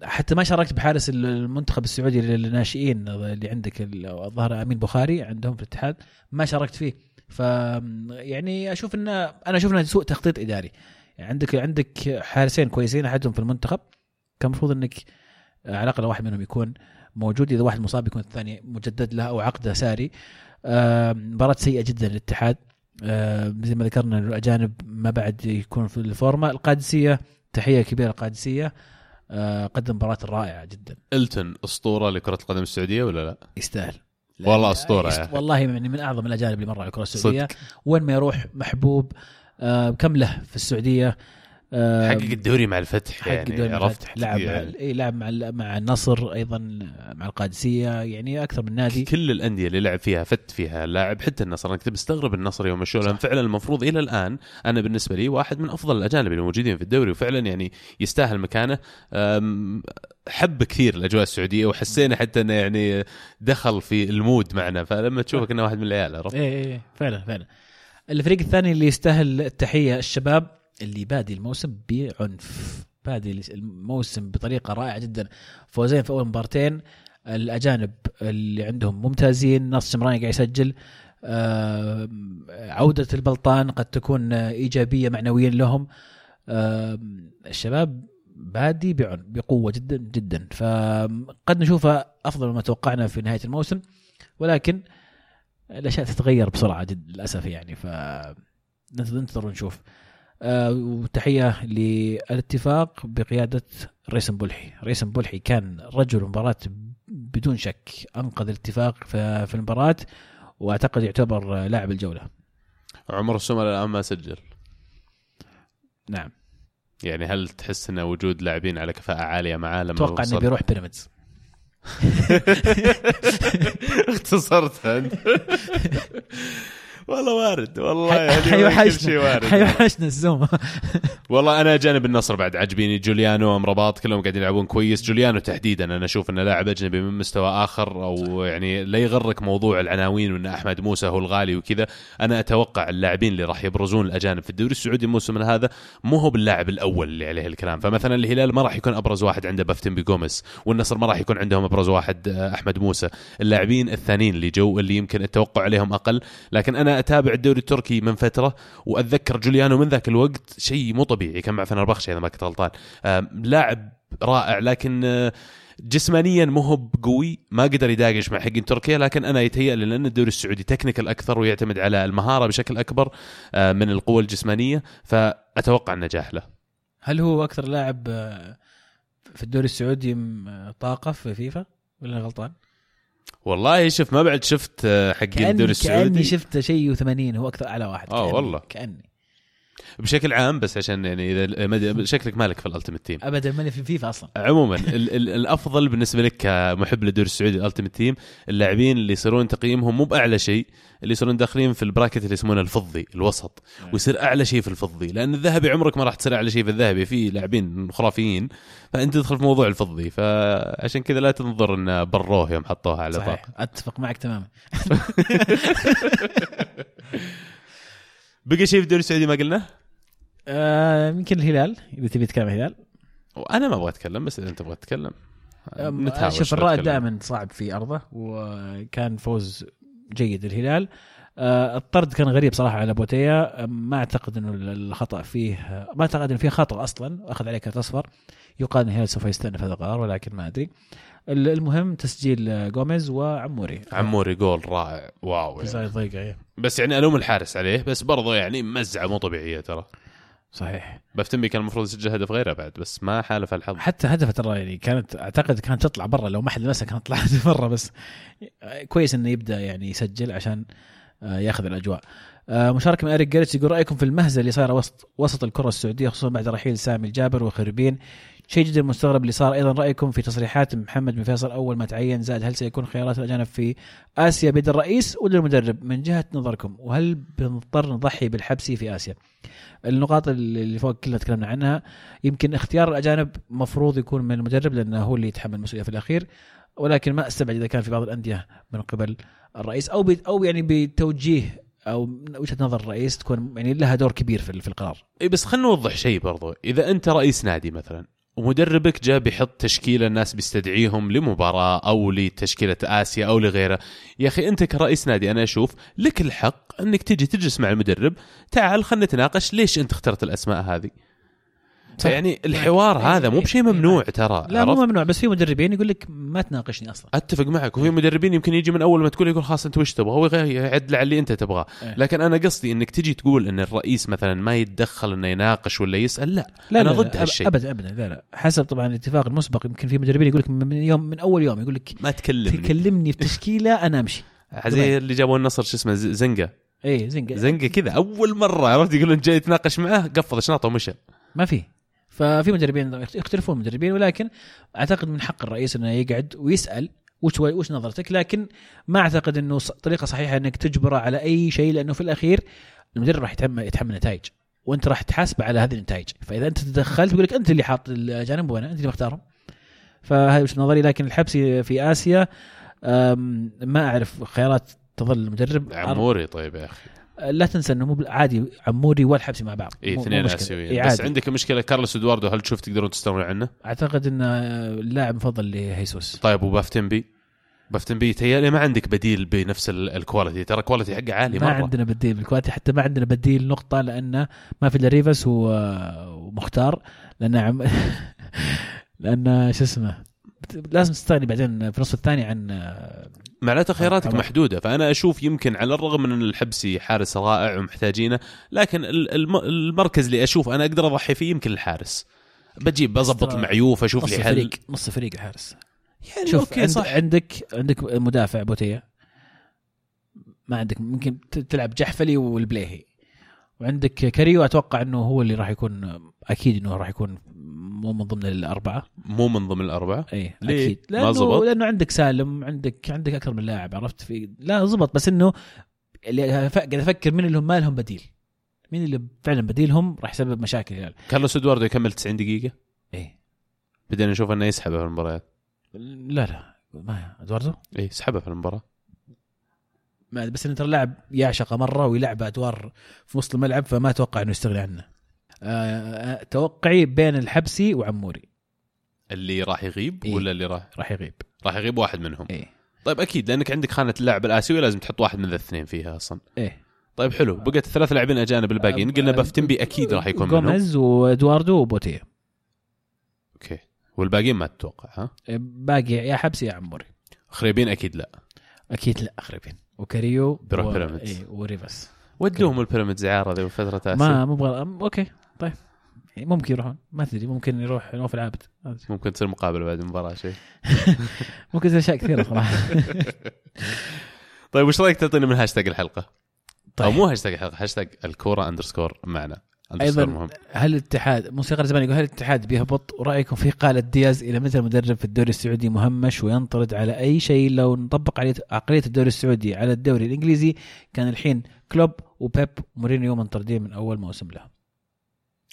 حتى ما شاركت بحارس المنتخب السعودي للناشئين اللي عندك الظاهر أمين بخاري عندهم في الاتحاد ما شاركت فيه. ف يعني أشوف إن أنا أشوف إنه سوء تخطيط إداري. يعني عندك عندك حارسين كويسين أحدهم في المنتخب كان المفروض إنك على الأقل واحد منهم يكون موجود إذا واحد مصاب يكون الثاني مجدد له أو عقده ساري. مباراة سيئة جدا للاتحاد. زي ما ذكرنا الأجانب ما بعد يكون في الفورمة. القادسية تحية كبيرة القادسيه قدم مباراة رائعة جدا. إلتون أسطورة لكرة القدم السعودية ولا لا؟ يستاهل. والله أسطورة يست... والله يعني من أعظم الأجانب اللي مروا على الكرة السعودية. صدق. وين ما يروح محبوب. كم له في السعودية؟ حقق الدوري مع الفتح حقق يعني الفتح. لعب مع اي لعب مع مع النصر أيضا مع القادسية يعني أكثر من نادي. كل الأندية اللي لعب فيها فت فيها لاعب حتى النصر. أنا كنت مستغرب النصر يوم مشوه فعلا المفروض إلى الآن أنا بالنسبة لي واحد من أفضل الأجانب اللي موجودين في الدوري وفعلا يعني يستاهل مكانه. حب كثير الأجواء السعودية وحسينا حتى إنه يعني دخل في ال mood معنا. فلما تشوفه كانه واحد من العيال عرفت؟ اي اي فعلا فعلا. الفريق الثاني اللي يستاهل التحية الشباب اللي بادي الموسم بعنف. بادي الموسم بطريقة رائعة جدا. فوزين في أول مبارتين الأجانب اللي عندهم ممتازين نص شمراني قاعد يسجل آه عودة البلطان قد تكون إيجابية معنويا لهم. آه الشباب بادي بقوة جدا جدا. فقد نشوفها أفضل مما توقعنا في نهاية الموسم ولكن الأشياء تتغير بسرعة جدا للأسف يعني. ف ننتظر ونشوف. وتحية للاتفاق بقيادة ريسن بولحي، ريسن بولحي كان رجل المباراة بدون شك أنقذ الاتفاق في المباراة وأعتقد يعتبر لاعب الجولة. عمر السمر الآن ما سجل. نعم. يعني هل تحس إن وجود لاعبين على كفاءة عالية معاه لما أتوقع إنه بيروح بيراميدز. اختصرت أنت والله وارد والله يعني حيوحشنا وارد. حيوحشنا الزوم. والله أنا أجانب النصر بعد عاجبيني جوليانو امرباط كلهم قاعدين يلعبون كويس. جوليانو تحديدا أنا أشوف إنه لاعب أجنبي من مستوى آخر أو يعني لا يغرك موضوع العناوين وإن أحمد موسى هو الغالي وكذا. أنا أتوقع اللاعبين اللي راح يبرزون الأجانب في الدوري السعودي الموسم هذا مو هو باللاعب الأول اللي عليه الكلام. فمثلا الهلال ما راح يكون أبرز واحد عنده بافيتيمبي جوميس والنصر ما راح يكون عندهم أبرز واحد آه، أحمد موسى. اللاعبين الثانيين اللي جو اللي يمكن التوقع عليهم أقل. لكن أنا أتابع الدوري التركي من فترة وأتذكر جوليانو من ذاك الوقت شيء مو طبيعي كان مع فنربخشة إذا ما كنت غلطان لاعب رائع لكن آه، جسمانيا مو هو قوي ما قدر يداقش مع حقين تركيا لكن أنا يتهيأ لي لأن الدوري السعودي technical أكثر ويعتمد على المهارة بشكل أكبر آه، من القوة الجسمانية فأتوقع النجاح له. هل هو أكثر لاعب آه، في الدوري السعودي طاقة في فيفا ولا غلطان؟ والله شوف ما بعد شفت آه، حق الدوري السعودي كأني شفت شيء و80 هو أكثر أعلى واحد كأني- والله. كأني بشكل عام بس عشان يعني إذا شكلك مالك في ال Ultimate Team. ابدا ماني في فيفا أصلا. عموما ال ال الأفضل بالنسبة لك كمحب للدوري السعودي ال Ultimate Team اللاعبين اللي يصيرون تقييمهم مو بأعلى شيء اللي يصيرون داخلين في ال bracket اللي يسمونه الفضي الوسط. ويصير أعلى شيء في الفضي. لأن الذهبي عمرك ما راح تصير أعلى شيء في الذهبي. في لاعبين خرافيين فأنت تدخل في موضوع الفضي. فعشان كذا لا تنظر إن بروه يوم حطوها على صحيح. طاقة. أتفق معك تماما. بقى شيء في الدوري السعودي ما قلنا؟ آه، يمكن الهلال إذا تبي تتكلم عن الهلال. وأنا ما أبغى أتكلم بس إذا أنت تبغى تتكلم. نتهاوش شوف الرائد. دائما صعب في أرضه وكان فوز جيد الهلال آه، الطرد كان غريب صراحة على بوتيا. أم، ما أعتقد إنه الخطأ فيه ما أعتقد إنه فيه خطأ أصلا أخذ عليه card أصفر. يقال إن الهلال سوف يستأنف هذا القرار ولكن ما أدري. المهم تسجيل جوميز وعموري عموري جول رائع wow يعني. ضيقة إيه. بس يعني ألوم الحارس عليه بس برضه يعني مزعة مو طبيعية ترى صحيح بافيتيمبي كان المفروض يسجل هدف غيره بعد بس ما حالف الحظ حتى هدفه ترى يعني كانت أعتقد كانت تطلع برا لو ما حد لمسها كانت طلعت برا بس كويس إنه يبدأ يعني يسجل عشان آه، ياخذ الأجواء. آه، مشاركة من أريك جاريتش يقول رأيكم في المهزله اللي صايره وسط وسط الكرة السعودية خصوصا بعد رحيل سامي الجابر وخربين شيء جدا مستغرب اللي صار أيضا رأيكم في تصريحات محمد بن فيصل أول ما تعين زاد هل سيكون خيارات الأجانب في آسيا بيد الرئيس ولا المدرب من جهة نظركم وهل بنضطر نضحي بالحبسي في آسيا؟ النقاط اللي فوق كلها تكلمنا عنها يمكن اختيار الأجانب مفروض يكون من المدرب لأنه هو اللي يتحمل المسؤولية في الأخير ولكن ما أستبعد إذا كان في بعض الأندية من قبل الرئيس أو أو يعني بتوجيه أو وجهة نظر الرئيس تكون يعني لها دور كبير في القرار. اي بس خلينا نوضح شيء برضو إذا أنت رئيس نادي مثلا ومدربك جاء بيحط تشكيلة الناس بيستدعيهم لمباراة أو لتشكيلة آسيا أو لغيره. يا أخي أنت كرئيس نادي أنا أشوف لك الحق أنك تجي تجلس مع المدرب. تعال خلينا نتناقش ليش أنت اخترت الأسماء هذه؟ صح. يعني الحوار إيه، هذا مو إيه، بشيء إيه، ممنوع معك. ترى لا؟ مو ممنوع بس في مدربين يقول لك ما تناقشني أصلا. أتفق معك وفي مدربين يمكن يجي من أول ما تقول يقول خلاص أنت وش تبغى هو يعدل على اللي أنت تبغاه إيه. لكن أنا قصدي إنك تجي تقول إن الرئيس مثلا ما يتدخل إنه يناقش ولا يسأل لا لا أنا لا ضد لا هالشيء. ابدا ابدا لا لا حسب طبعا الاتفاق المسبق يمكن في مدربين يقول لك من يوم من أول يوم يقول لك ما تكلمني تكلمني في تشكيله أنا أمشي. زي اللي جابوا النصر شو اسمه زنقة اي زنقة زنقة كذا أول مرة عرفت يقولون جاي يتناقش معاه قفض شنطه ومشى ما في ففي مدربين يختلفون المدربين ولكن أعتقد من حق الرئيس إنه يقعد ويسأل وش وش نظرتك لكن ما أعتقد إنه طريقة صحيحة إنك تجبره على أي شيء لأنه في الأخير المدرب راح يتحمل يتحمل نتائج وأنت راح تحاسبه على هذه النتائج. فإذا أنت تدخلت بيقول لك أنت اللي حاط الاجانب وأنا أنت اللي مختارهم فهذا وش نظري لكن الحبسي في آسيا ما أعرف خيارات تظل المدرب. عموري طيب يا أخي. لا تنسى إنه مو عادي عموري والحبسي مع بعض اي اثنين. اسيويين إي بس. عندك مشكلة كارلوس إدواردو هل تشوف تقدرون تستغنون عنه؟ أعتقد إنه اللاعب مفضل لخيسوس طيب وبافيتيمبي بافيتيمبي تهيألي ما عندك بديل بنفس ال- ال quality ترى ال quality حقه عالي ما مرة عندنا بديل بال quality حتى ما عندنا بديل نقطة لأن ما في إلا ريفاس ومختار لأن عم لأن شو اسمه لازم تستغني بعدين في النصف الثاني عن معناته خياراتك طبعا. محدودة. فأنا أشوف يمكن على الرغم من إن الحبسي حارس رائع ومحتاجينه لكن ال- الم- المركز اللي أشوف أنا أقدر أضحي فيه يمكن الحارس. بجيب بضبط المعيوف أشوف لي حل. الفريق نص فريق الحارس يعني شوف أوكي عندك صح. عندك عندك مدافع بوتيا. ما عندك ممكن تلعب جحفلي والبليهي. وعندك كاريو أتوقع إنه هو اللي راح يكون أكيد إنه راح يكون مو من ضمن الأربعة. مو من ضمن الأربعة؟ اي ليه؟ أكيد. ما لأنه زبط؟ لأنه عندك سالم عندك عندك أكثر من لاعب عرفت؟ في لا زبط بس إنه اللي قاعد أفكر من اللي هم ما لهم بديل. مين اللي فعلا بديلهم راح يسبب مشاكل الهلال كارلوس إدواردو يكمل 90 دقيقة؟ إيه. بدينا نشوف إنه يسحبه في المباريات لا لا. ما إدواردو؟ اي سحبه في المباراة. ما بس انه ترى لاعب يعشقه مرة ويلعب أدوار في وسط الملعب فما أتوقع إنه يستغني عنه. أه توقعي بين الحبسي وعموري. اللي راح يغيب إيه. ولا اللي راح راح يغيب. راح يغيب واحد منهم. إيه. طيب أكيد لأنك عندك خانة اللاعب الاسيوي لازم تحط واحد من الإثنين فيها أصلا. إيه. طيب حلو بقت الثلاث لاعبين أجانب الباقيين. قلنا بافيتيمبي أكيد راح يكون منهم. جوميز وإدواردو وبوتيا. أوكي. والباقيين ما تتوقع ها؟ باقي يا حبسي يا عموري. خريبين أكيد لا. أكيد لا خريبين وكاريو بيروح و... بيراميدز. إيه وريباس ودوهم البيراميدز اعاره ذي فتره ما مو بغ... أم- أوكي. طيب. يعني ممكن يروحون. ما تدري ممكن يروح نواف العابد. ممكن تصير مقابلة بعد المباراة شيء ممكن تصير أشياء كثيرة صراحة طيب وش رأيك تعطينا من هاشتاج الحلقة؟ طيب. أو مو هاشتاج الحلقة هاشتاج الكورة underscore معنا. underscore مهم. هل الاتحاد موسيقار زمان يقول هل الاتحاد بيهبط؟ ورأيكم في إقالة دياز إلى متى المدرب في الدوري السعودي مهمش وينطرد على أي شيء؟ لو نطبق عليه عقلية الدوري السعودي على الدوري الإنجليزي كان الحين كلوب وبيب ومورينيو منطردين من أول موسم لهم.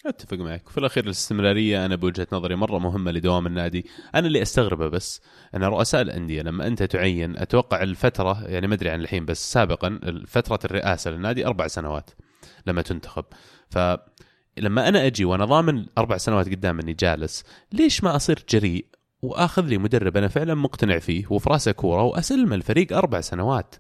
أتفق معك. في الأخير الاستمرارية أنا بوجهة نظري مرة مهمة لدوام النادي. أنا اللي أستغربه بس أن رؤساء الأندية لما أنت تعين أتوقع الفترة يعني ما أدري عن الحين بس سابقا فترة الرئاسة للنادي أربع سنوات لما تنتخب. فلما أنا أجي وأنا ضامن أربع سنوات قدام اني جالس ليش ما أصير جريء وأخذ لي مدرب أنا فعلا مقتنع فيه وفي رأسه كورة وأسلم الفريق أربع سنوات؟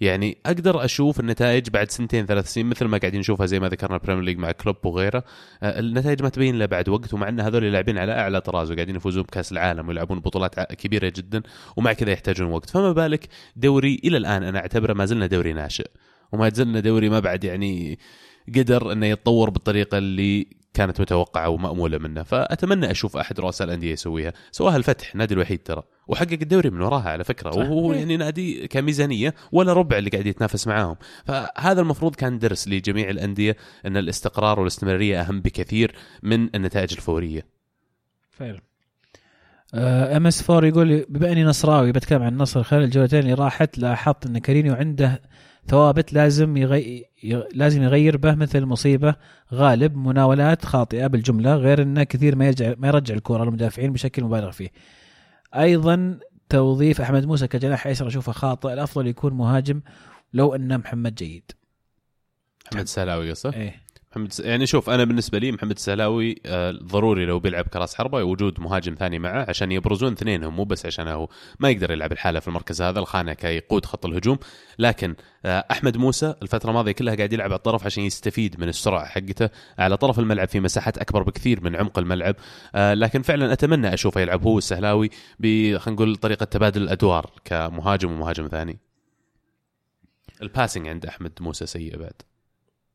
يعني أقدر أشوف النتائج بعد سنتين ثلاث سنين مثل ما قاعدين نشوفها زي ما ذكرنا ال Premier League مع كلوب وغيره. آه، النتائج ما تبين إلا بعد وقت ومع إن هذول لاعبين على أعلى طراز وقاعدين يفوزون بكأس العالم ويلعبون بطولات كبيرة جدا ومع كذا يحتاجون وقت. فما بالك دوري إلى الآن أنا أعتبره ما زلنا دوري ناشئ. وما زلنا دوري ما بعد يعني قدر إنه يتطور بالطريقة اللي كانت متوقعة ومأمولة منه فأتمنى أشوف أحد رؤساء الأندية يسويها سواها الفتح نادي الوحيد ترى وحقق الدوري من وراها على فكرة. وهو يعني نادي كميزانية ولا ربع اللي قاعد يتنافس معاهم فهذا المفروض كان درس لجميع الأندية إن الاستقرار والاستمرارية أهم بكثير من النتائج الفورية فعلا MS 4 يقول بما إني نصراوي بتكلم عن النصر خلال الجولتين اللي راحت لاحظت إن كارينيو عنده ثوابت لازم يغي... ي... لازم يغير به مثل مصيبة غالب مناولات خاطئة بالجملة غير انه كثير ما يرجع ما يرجع الكره للمدافعين بشكل مبالغ فيه. أيضا توظيف أحمد موسى كجناح أيسر أشوفه خاطئ الأفضل يكون مهاجم لو انه محمد جيد. محمد السهلاوي قصة إيه محمد س- يعني شوف أنا بالنسبة لي محمد السهلاوي آه، ضروري لو بيلعب كراس حربة وجود مهاجم ثاني معه عشان يبرزون اثنينهم مو بس عشان هو ما يقدر يلعب الحالة في المركز هذا الخانة كيقود خط الهجوم. لكن آه، أحمد موسى الفترة الماضية كلها قاعد يلعب على الطرف عشان يستفيد من السرعة حقته على طرف الملعب في مساحات أكبر بكثير من عمق الملعب. آه، لكن فعلا أتمنى أشوفه يلعب هو السهلاوي ب خلينا نقول طريقة تبادل الأدوار كمهاجم ومهاجم ثاني. الباسنج عند أحمد موسى سيء بعد.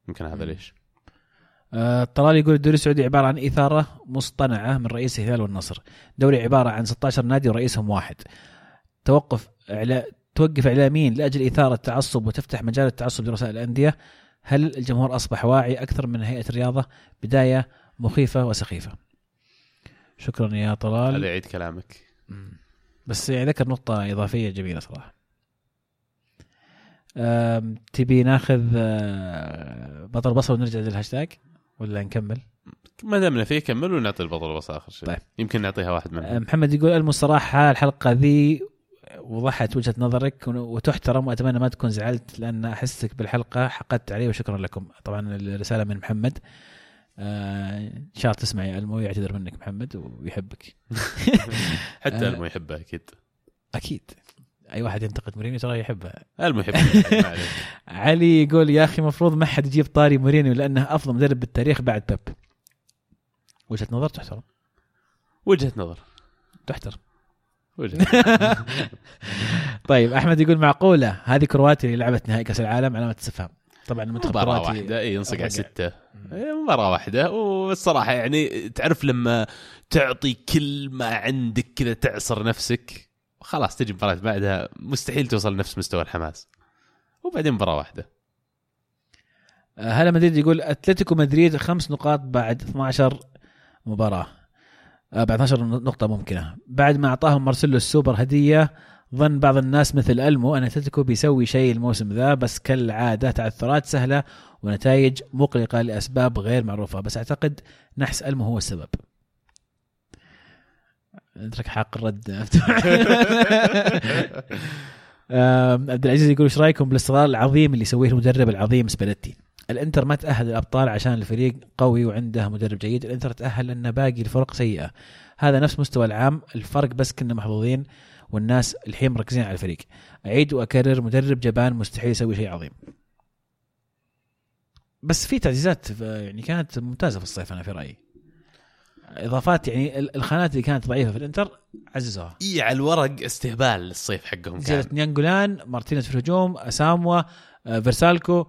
يمكن هذا ليش؟ طلال يقول الدوري السعودي عبارة عن إثارة مصطنعة من رئيس الهلال والنصر، دوري عبارة عن 16 نادي ورئيسهم واحد. توقف إعلا... توقف إعلاميين لأجل إثارة التعصب وتفتح مجال التعصب لرؤساء الأندية. هل الجمهور أصبح واعي أكثر من هيئة الرياضة؟ بداية مخيفة وسخيفة. شكرا يا طلال. يعيد كلامك. بس يعني ذكر نقطة إضافية جميلة صراحة. تبي ناخذ آه، بطل بصل ونرجع للهاشتاج ولا نكمل؟ ما دامنا فيه كمل ونعطي البطل بس آخر شيء. طيب. يمكن نعطيها واحد منهم. محمد يقول ألمو الصراحة الحلقة ذي وضحت وجهة نظرك وتحترم وأتمنى ما تكون زعلت لأن أحسك بالحلقة. حقدت علي وشكرا لكم. طبعا الرسالة من محمد. آه، إن شاء الله تسمع يا ألمو يعتذر منك محمد ويحبك. حتى آه. ألمو يحبه أكيد. أكيد. أي واحد ينتقد مورينيو ترى يحبه. عليك. علي يقول يا أخي مفروض ما حد يجيب طاري مورينيو لأنه أفضل مدرب بالتاريخ بعد بيب. وجهة نظر تحترم. وجهة نظر. تحترم. وجهة طيب أحمد يقول معقولة؟ هذه كرواتيا اللي لعبت نهائي كأس العالم علامة استفهام. طبعا المنتخب مباراة الكرواتي واحدة. إي ينصق على إيه، مباراة واحدة. والصراحة يعني تعرف لما تعطي كل ما عندك كذا تعصر نفسك. خلاص تجي مباراة بعدها مستحيل توصل لنفس مستوى الحماس. وبعدين مباراة واحدة. آه، هلا مدريد يقول أتلتيكو مدريد خمس نقاط بعد 12 مباراة. آه، بعد 12 نقطة ممكنة. بعد ما أعطاهم مارسيلو السوبر هدية ظن بعض الناس مثل ألمو أن أتلتيكو بيسوي شيء الموسم ذا بس كالعادة تعثرات سهلة ونتائج مقلقة لأسباب غير معروفة. بس أعتقد نحس ألمو هو السبب. أترك حق الرد. عبد العزيز يقول إيش رأيكم بالاستغلال العظيم اللي يسويه المدرب العظيم سباليتي الإنتر ما تأهل الابطال عشان الفريق قوي وعنده مدرب جيد. الإنتر تأهل لأن باقي الفرق سيئة. هذا نفس مستوى العام. الفرق بس كنا محظوظين والناس الحين مركزين على الفريق. أعيد وأكرر مدرب جبان مستحيل يسوي شيء عظيم. بس في تعزيزات يعني كانت ممتازة في الصيف أنا في رأيي. إضافات يعني ال- الخانات اللي كانت ضعيفة في الإنتر عززوها. إي على الورق استهبال الصيف حقهم كان. زيادة ناينجولان مارتينيز في الهجوم أساموا آه، فيرسالكو آه،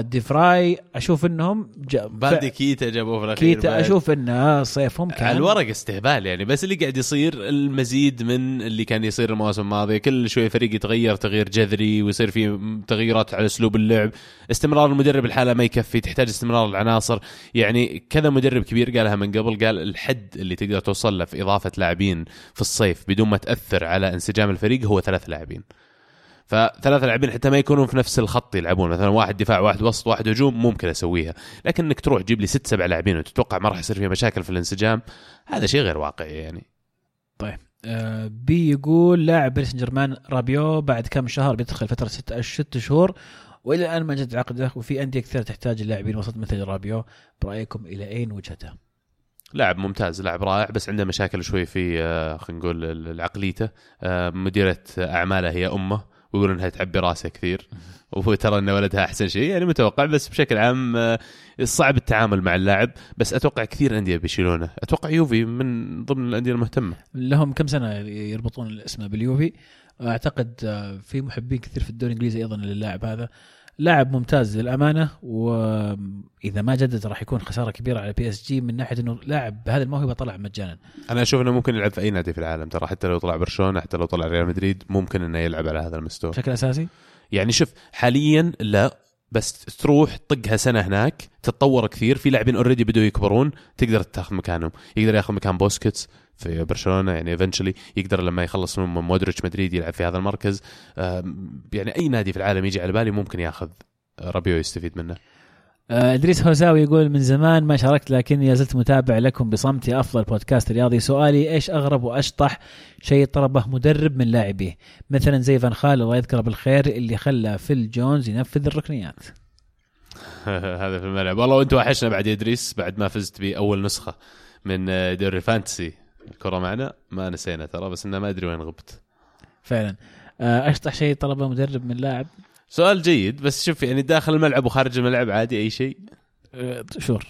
ديفراي أشوف إنهم جا بالدي كيتا جابوه في الأخير كيتا بعد. أشوف إن صيفهم كان على الورق استهبال يعني بس اللي قاعد يصير المزيد من اللي كان يصير المواسم الماضيه كل شوي فريق يتغير تغيير جذري ويصير في تغييرات على أسلوب اللعب. استمرار المدرب الحالة ما يكفي تحتاج استمرار العناصر. يعني كذا مدرب كبير قالها من قبل قال الحد اللي تقدر توصل له في إضافة لاعبين في الصيف بدون ما تأثر على انسجام الفريق هو ثلاث لاعبين. فثلاث لاعبين حتى ما يكونون في نفس الخط يلعبون. مثلا واحد دفاع واحد وسط واحد هجوم ممكن أسويها. لكن إنك تروح تجيب لي ست سبع لاعبين وتتوقع ما راح يصير فيها مشاكل في الانسجام هذا شيء غير واقعي يعني. آه، B يقول لاعب باريس سان جيرمان رابيو بعد كم شهر بيدخل فترة ست ست شهور وإلى الآن ما جد عقده وفي أندية كثير تحتاج اللاعبين وسط مثل رابيو. برأيكم إلى أين وجهته؟ لاعب ممتاز لاعب رائع بس عنده مشاكل شوي في آه، خلينا نقول عقليته آه، مديرة أعماله هي أمه. ويقولون إنها تعبي راسه كثير. وهو ترى إن ولدها أحسن شيء. يعني متوقع بس بشكل عام آه، صعب التعامل مع اللاعب. بس أتوقع كثير أندية بيشيلونه. أتوقع يوفي من ضمن الأندية المهتمة. لهم كم سنة يربطون اسمه باليوفي أعتقد آه، في محبين كثير في الدوري الإنجليزي أيضا للاعب هذا. لاعب ممتاز للأمانة وإذا ما جدد راح يكون خسارة كبيرة على PSG من ناحية إنه لاعب بهذه الموهبة طلع مجانا. أنا أشوف إنه ممكن يلعب في أي نادي في العالم ترى حتى لو طلع برشلونة حتى لو طلع ريال مدريد ممكن إنه يلعب على هذا المستوى. بشكل أساسي؟ يعني شوف حاليا لا بس تروح طقها سنة هناك تتطور كثير في لاعبين already بدوا يكبرون تقدر تاخذ مكانهم. يقدر ياخذ مكان بوسكيتس في برشلونة يعني eventually يقدر لما يخلص من مودريتش مدريد يلعب في هذا المركز. يعني أي نادي في العالم يجي على بالي ممكن ياخذ رابيو يستفيد منه. إدريس هوساوي يقول من زمان ما شاركت لكني لا زلت متابع لكم بصمت يا أفضل بودكاست رياضي. سؤالي إيش أغرب وأشطح شيء طلبه مدرب من لاعبيه مثلا زي فان خال الله يذكره بالخير اللي خلى فيل جونز ينفذ الركنيات. هذا في الملعب. والله وانت وحشنا بعد إدريس بعد ما فزت بأول نسخة من دوري ال fantasy الكرة معنا؟ ما نسينا ترى بس إنه ما أدري وين غبت. فعلا. آه، أشطح شيء طلبه مدرب من لاعب؟ سؤال جيد بس شوف يعني داخل الملعب وخارج الملعب عادي أي شيء؟ آه، sure.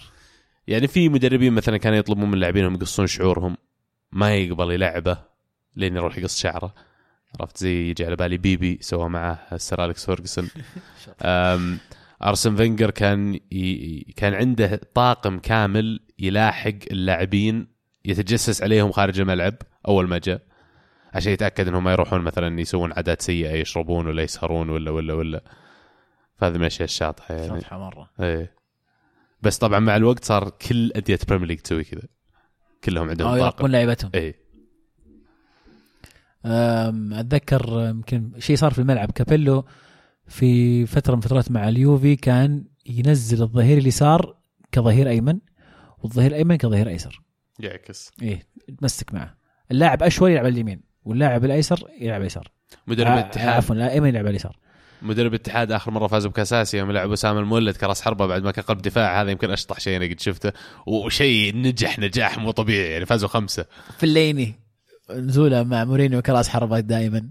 يعني في مدربين مثلا كانوا يطلبون من لاعبينهم يقصون شعورهم ما يقبل يلعبه لين يروح يقص شعره. عرفت؟ زي يجي على بالي بيبي سوى معه السر أليكس فيرجسون أرسن فينجر كان ي... كان عنده طاقم كامل يلاحق اللاعبين يتجسس عليهم خارج الملعب أول ما جاء. عشان يتأكد إنهم ما يروحون مثلا يسوون عادات سيئة يشربون ولا يسهرون ولا ولا ولا. فهذه من الأشياء الشاطحة يعني. شطحه مرة. إيه. بس طبعا مع الوقت صار كل انديه Premier League تسوي كذا. كلهم عندهم أو طاقم يراقبون لعيبتهم. إيه. أتذكر يمكن شيء صار في الملعب. كابيلو في فترة من فترات مع اليوفي كان ينزل الظهير اليسار كظهير أيمن والظهير الأيمن كظهير أيسر. يعكس. إيه تمسك معه. اللاعب أشول يلعب على اليمين. واللاعب الأيسر يلعب اليسار مدرب آه، الاتحاد. عفوا الأيمن يلعب على اليسار. مدرب الاتحاد آخر مرة فازوا بكاس اسيا يوم لعبوا سام المولد كراس حربة بعد ما كان قلب دفاع. هذا يمكن أشطح شيء أنا قد شفته. وشيء نجح نجاح مو طبيعي. يعني فازوا خمسة. فيلايني نزوله مع مورينيو كراس حربة دائما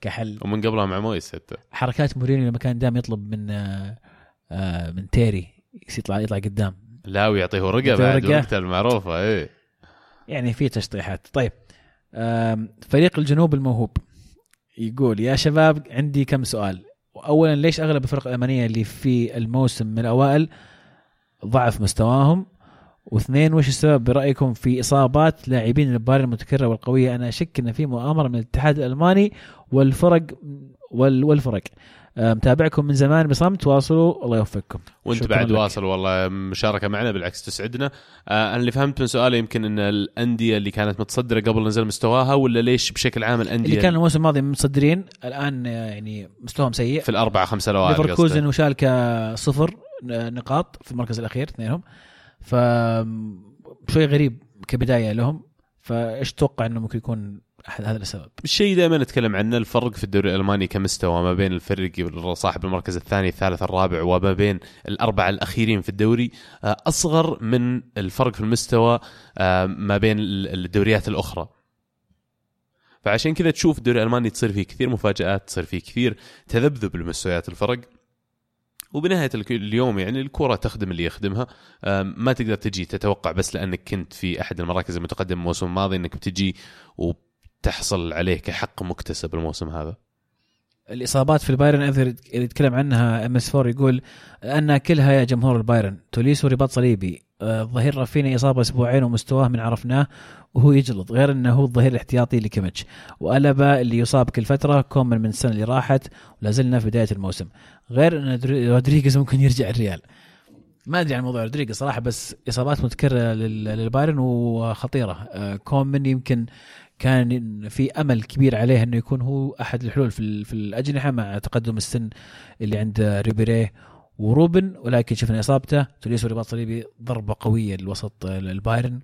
كحل. ومن قبلها مع مويس حتى. حركات مورينيو لما كان دائما يطلب من آه، آه، من تيري يطلع يطلع قدام. لا ويعطيه ورقة بعد. وقتها المعروفة إيه. يعني في تشطيحات. طيب. فريق الجنوب الموهوب يقول يا شباب عندي كم سؤال. اولا ليش أغلب الفرق الألمانية اللي في الموسم من الأوائل ضعف مستواهم؟ واثنين وش السبب برأيكم في إصابات لاعبين الباري المتكررة والقوية؟ أنا أشك أن في مؤامرة من الاتحاد الألماني والفرق وال والفرق. متابعكم من زمان. بصمت واصلوا الله يوفقكم. وانت بعد لك. واصل والله مشاركة معنا بالعكس تسعدنا. آه أنا اللي فهمت من سؤاله يمكن إن الأندية اللي كانت متصدرة قبل نزل مستواها ولا ليش بشكل عام الأندية اللي كان الموسم الماضي متصدرين الآن آه، يعني مستواهم سيء. في الأربعة خمسة الاوائل ليفركوزن قصدي. وشالكا صفر نقاط في المركز الأخير اثنينهم. ف شوي غريب كبداية لهم. فايش تتوقع إنه ممكن يكون احد هذا السبب. الشيء دائما نتكلم عنه الفرق في الدوري الألماني كمستوى ما بين الفريق صاحب المركز الثاني الثالث الرابع وما بين الأربعة الأخيرين في الدوري. آه، أصغر من الفرق في المستوى آه، ما بين ال- الدوريات الأخرى. فعشان كذا تشوف الدوري الألماني تصير فيه كثير مفاجآت تصير فيه كثير تذبذب لمستويات الفرق. وبنهاية اليوم يعني الكرة تخدم اللي يخدمها. ما تقدر تجي تتوقع بس لأنك كنت في أحد المراكز المتقدمة الموسم الماضي إنك بتجي وتحصل عليه كحق مكتسب الموسم هذا؟ الإصابات في البايرن اللي يتكلم عنها ام اس 4 يقول أن كلها يا جمهور البايرن. توليسو رباط صليبي آه، الظهير رافيني إصابة أسبوعين ومستواه من عرفناه وهو يجلط غير أنه هو الظهير الاحتياطي لكيميتش. والبا اللي يصاب كل فتره كومن من السنة اللي راحت ولا زلنا في بداية الموسم. غير أن رودريغيز ممكن يرجع الريال. ما أدري عن موضوع رودريغيز صراحة بس إصابات متكررة للبايرن وخطيرة. آه، كومن يمكن كان في أمل كبير عليه إنه يكون هو أحد الحلول في, في الأجنحة مع تقدم السن اللي عند ريبيري وروبن. ولكن شفنا إصابته. توليسو رباط صليبي ضربة قوية للوسط البايرن.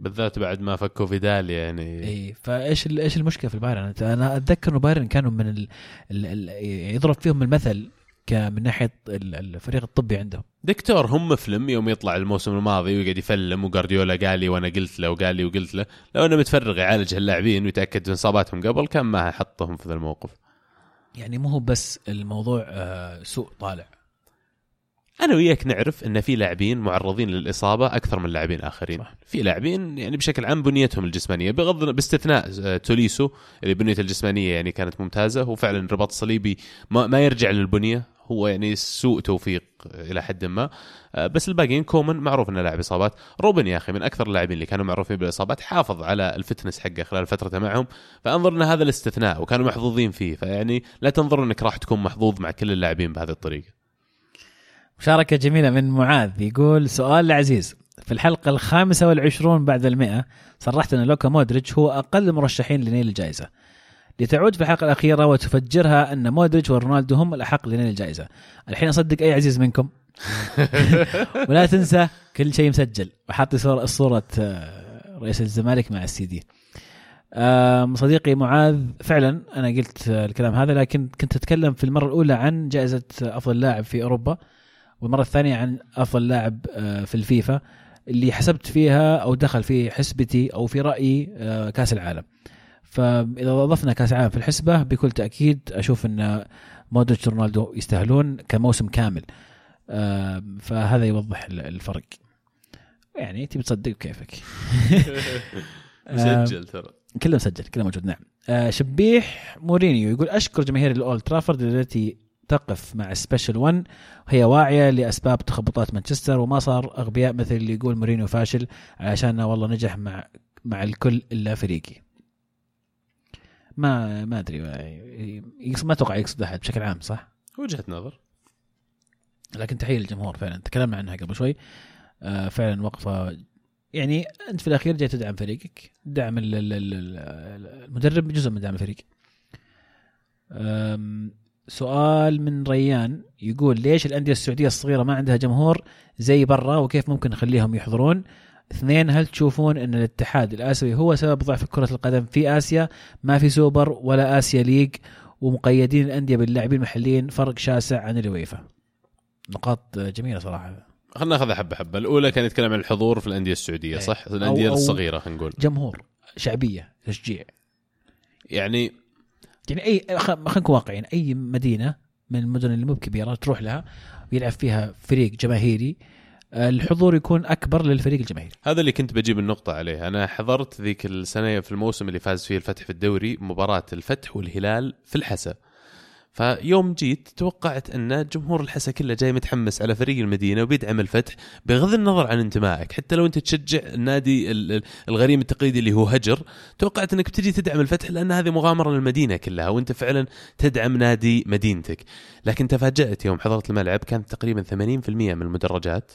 بالذات بعد ما فكوا فيدال يعني. إي فإيش إيش المشكلة في البايرن؟ أنا أتذكر إنه بايرن كانوا من ال ال اللي يضرب فيهم المثل من ناحية الفريق الطبي عندهم. دكتور هم مفلم يوم يطلع الموسم الماضي ويقعد يفلم وجارديولا قال لي وأنا قلت له وقال لي وقلت له لو انه متفرغ يعالج هاللاعبين ويتأكد من إصاباتهم قبل كان ما حطهم في ذا الموقف. يعني مو هو بس الموضوع آه، سوء طالع. أنا وياك نعرف إن في لاعبين معرضين للإصابة أكثر من لاعبين آخرين. صح. في لاعبين يعني بشكل عام بنيتهم الجسمانية بغض باستثناء آه، توليسو اللي بنيته الجسمانية يعني كانت ممتازة وفعلا الرباط الصليبي ما, ما يرجع للبنية. هو يعني سوء توفيق إلى حد ما. آه، بس الباقيين كومن معروف إنه لاعب إصابات. روبن يا أخي من أكثر اللاعبين اللي كانوا معروفين بالإصابات حافظ على ال fitness حقه خلال فترته معهم. فأنظر إن هذا الاستثناء وكانوا محظوظين فيه. فيعني لا تنظر إنك راح تكون محظوظ مع كل اللاعبين بهذه الطريقة. مشاركة جميلة من معاذ. يقول سؤال لعزيز. في الحلقة الخامسة والعشرون بعد المئة صرحت أن لوكا مودريتش هو أقل المرشحين لنيل الجائزة. لتعود في الحلقة الأخيرة وتفجرها أن مودريتش ورونالدو هم الأحق لنيل الجائزة. الحين أصدق أي عزيز منكم. ولا تنسى كل شيء مسجل. وحاط صورة صورة آه، رئيس الزمالك مع السي دي. صديقي معاذ فعلا أنا قلت الكلام هذا لكن كنت أتكلم في المرة الأولى عن جائزة أفضل لاعب في أوروبا والمرة الثانية عن أفضل لاعب آه، في الفيفا اللي حسبت فيها أو دخل في حسبتي أو في رأيي آه، كأس العالم. فإذا أضفنا كأس العالم في الحسبة بكل تأكيد أشوف إن مودريتش رونالدو يستاهلون كموسم كامل. فهذا يوضح الفرق. يعني تبي تصدق كيفك مسجل ترى. كله مسجل كله موجود نعم. آه، شبيح مورينيو يقول أشكر جماهير الأولد ترافورد التي تقف مع special 1 وهي واعية لأسباب تخبطات مانشستر ومو صار أغبياء مثل اللي يقول مورينيو فاشل علشان والله نجح مع مع الكل إلا فريقي. ما ما أدري ما أتوقع يقصد أحد بشكل عام صح؟ وجهة نظر. لكن تحية للجمهور فعلا. تكلمنا عنها قبل شوي. آه، فعلا وقفة. يعني أنت في الأخير جاي تدعم فريقك. دعم المدرب جزء من دعم الفريق. سؤال من ريان يقول ليش الأندية السعودية الصغيرة ما عندها جمهور زي برا وكيف ممكن نخليهم يحضرون؟ اثنين هل تشوفون إن الاتحاد الآسيوي هو سبب ضعف كرة القدم في آسيا؟ ما في سوبر ولا آسيا league ومقيدين الأندية باللاعبين المحليين فرق شاسع عن الويفا. نقاط جميلة صراحة. خلينا ناخذها حبة حبة. الأولى كان يتكلم عن الحضور في الأندية السعودية أي. صح؟ الأندية الصغيرة خلينا نقول. جمهور شعبية تشجيع. يعني يعني اي خلينا نكون واقعيين. أي مدينة من المدن اللي مو بكبيرة تروح لها ويلعب فيها فريق جماهيري الحضور يكون أكبر للفريق الجماهيري. هذا اللي كنت بجيب النقطة عليه أنا حضرت ذيك السنة في الموسم اللي فاز فيه الفتح في الدوري مباراة الفتح والهلال في الحسا. فيوم جيت توقعت أن جمهور الحسا كله جاي متحمس على فريق المدينة وبيدعم الفتح بغض النظر عن انتمائك. حتى لو أنت تشجع النادي الغريم التقليدي اللي هو هجر توقعت أنك بتجي تدعم الفتح لأن هذه مغامرة للمدينة كلها وأنت فعلا تدعم نادي مدينتك. لكن تفاجأت يوم حضرت الملعب كانت تقريبا 80% من المدرجات.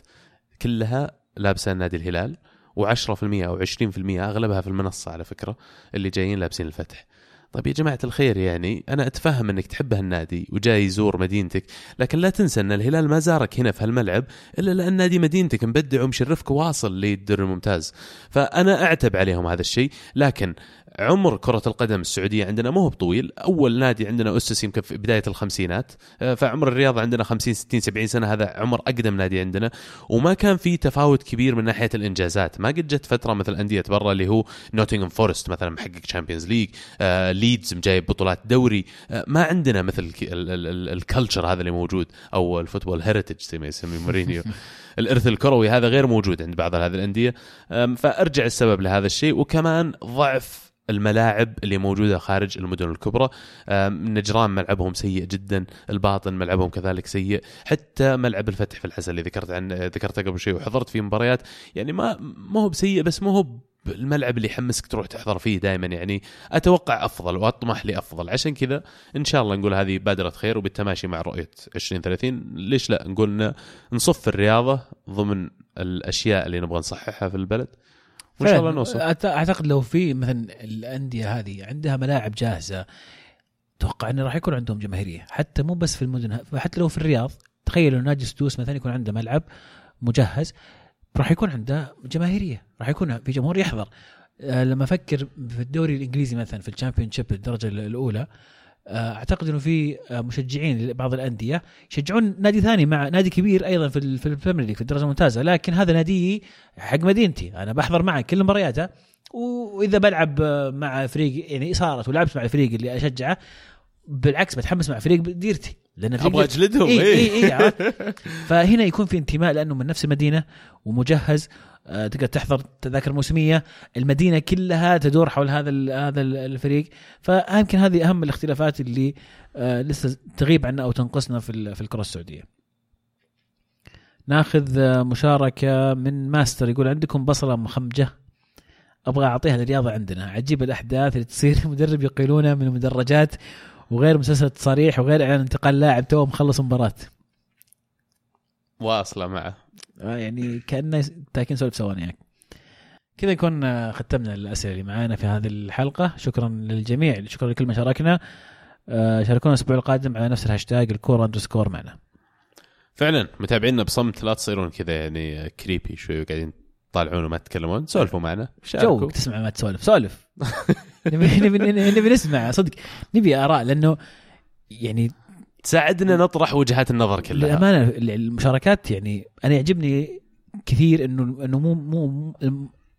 كلها لابسه نادي الهلال و10% أو 20% أغلبها في المنصة على فكرة اللي جايين لابسين الفتح. طيب يا جماعة الخير يعني أنا أتفهم أنك تحب هالنادي وجاي يزور مدينتك لكن لا تنسى أن الهلال ما زارك هنا في هالملعب إلا لأن نادي مدينتك مبدع ومشرفك واصل للدوري الممتاز. فأنا أعتب عليهم هذا الشيء لكن عمر كرة القدم السعودية عندنا مو بطويل. أول نادي عندنا أسس يمكن في بداية الخمسينات. آه، فعمر الرياضة عندنا 50 60 70 سنة. هذا عمر أقدم نادي عندنا. وما كان في تفاوت كبير من ناحية الإنجازات. ما قد جت فترة مثل أندية برا اللي هو نوتنغهام فورست مثلا محقق Champions League ليدز جايب بطولات دوري. آه ما عندنا مثل ال culture هذا اللي موجود. أو ال football heritage زي ما يسميه مورينيو. الإرث الكروي هذا غير موجود عند بعض هذه الأندية. فأرجع السبب لهذا الشيء. وكمان ضعف الملاعب اللي موجودة خارج المدن الكبرى. آم، نجران ملعبهم سيء جدا الباطن ملعبهم كذلك سيء. حتى ملعب الفتح في الحسن اللي ذكرت عن ذكرته قبل شوي وحضرت فيه مباريات يعني ما ما هو بسيء بس ما هو الملعب اللي يحمسك تروح تحضر فيه دائما يعني أتوقع أفضل وأطمح لأفضل. عشان كذا إن شاء الله نقول هذه بادرة خير وبالتماشي مع رؤية 2030 ليش لا؟ نقول نصف الرياضة ضمن الأشياء اللي نبغى نصححها في البلد. وإن شاء الله. نوصل. أعتقد لو في مثلا الأندية هذه عندها ملاعب جاهزة أتوقع إنه راح يكون عندهم جماهيرية. حتى مو بس في المدن حتى لو في الرياض تخيلوا نادي ستوس مثلا يكون عنده ملعب مجهز راح يكون عنده جماهيرية راح يكون في جمهور يحضر. آه، لما أفكر في الدوري الإنجليزي مثلا في ال Championship الدرجة الأولى أعتقد إنه في آه، مشجعين لبعض الأندية يشجعون نادي ثاني مع نادي كبير أيضا في في ال Premier League في الدرجة الممتازة لكن هذا نادي حق مدينتي أنا بحضر معه كل مبارياته وإذا بلعب آه، مع فريق يعني صارت ولعبت مع الفريق اللي أشجعه بالعكس بتحمس مع فريق ديرتي لأن أبغى أجلدهم إي إيه. إي إي عرفت؟ فهنا يكون في انتماء لأنه من نفس المدينة ومجهز آه، تقدر تحضر تذاكر موسمية. المدينة كلها تدور حول هذا هذا ال- الفريق. فيمكن هذه أهم الاختلافات اللي آه، لسه تغيب عنا أو تنقصنا في في الكرة السعودية. ناخذ آه، مشاركة من ماستر يقول عندكم بصلة مخمجة؟ أبغى أعطيها للرياضة عندنا. عجيب الأحداث اللي تصير. مدرب يقيلونه من المدرجات وغير مسلسل تصاريح وغير إعلان انتقال لاعب تو مخلص مباراة. واصلة معه. آه، يعني كأنه taking selfie سوا يعني. كذا نكون آه، ختمنا الأسئلة اللي معانا في هذه الحلقة. شكرا للجميع شكرا لكل من شاركنا آه، شاركونا الأسبوع القادم على نفس الهاشتاج الكوره underscore معنا. فعلا متابعينا بصمت لا تصيرون كذا يعني كريبي شوي وقاعدين تطالعون وما تتكلمون سولفوا معنا شاركوا. جو تسمع ما تسولف سولف. نبي نبي نسمع صدق. نبي آراء لأنه يعني تساعدنا نطرح وجهات النظر كلها. للأمانة المشاركات يعني أنا يعجبني كثير انه إنه مو مو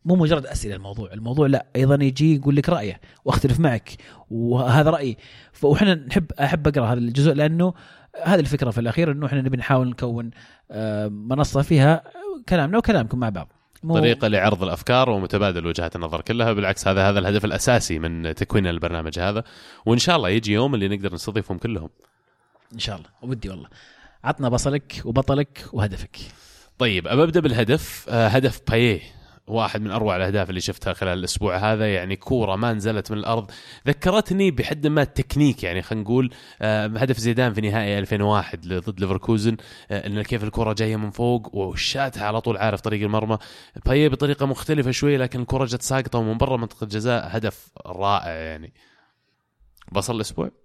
مو مجرد أسئلة الموضوع، الموضوع لا أيضا يجي يقول لك رأيه وأختلف معك وهذا رأيي. وإحنا نحب أحب أقرأ هذا الجزء لأنه هذه الفكرة في الأخير إنه إحنا نبي نحاول نكون آه، منصة فيها كلامنا وكلامكم مع بعض. مو- طريقة لعرض الأفكار ومتبادل وجهات النظر كلها. بالعكس هذا هذا الهدف الأساسي من تكوين البرنامج هذا. وإن شاء الله يجي يوم اللي نقدر نستضيفهم كلهم. إن شاء الله. ودي والله. عطنا بصلك وبطلك وهدفك. طيب أبى أبدأ بالهدف. آه، هدف بايه. واحد من أروع الأهداف اللي شفتها خلال الأسبوع هذا يعني كورة ما نزلت من الأرض. ذكرتني بحد ما التكنيك يعني خلينا نقول آه، هدف زيدان في نهائي 2001 ضد ليفركوزن. آه، إن كيف الكره جاية من فوق وشاتها على طول عارف طريق المرمى. بايه بطريقة مختلفة شوي لكن الكره جت ساقطة ومن برا منطقة الجزاء هدف رائع يعني. بصل الأسبوع؟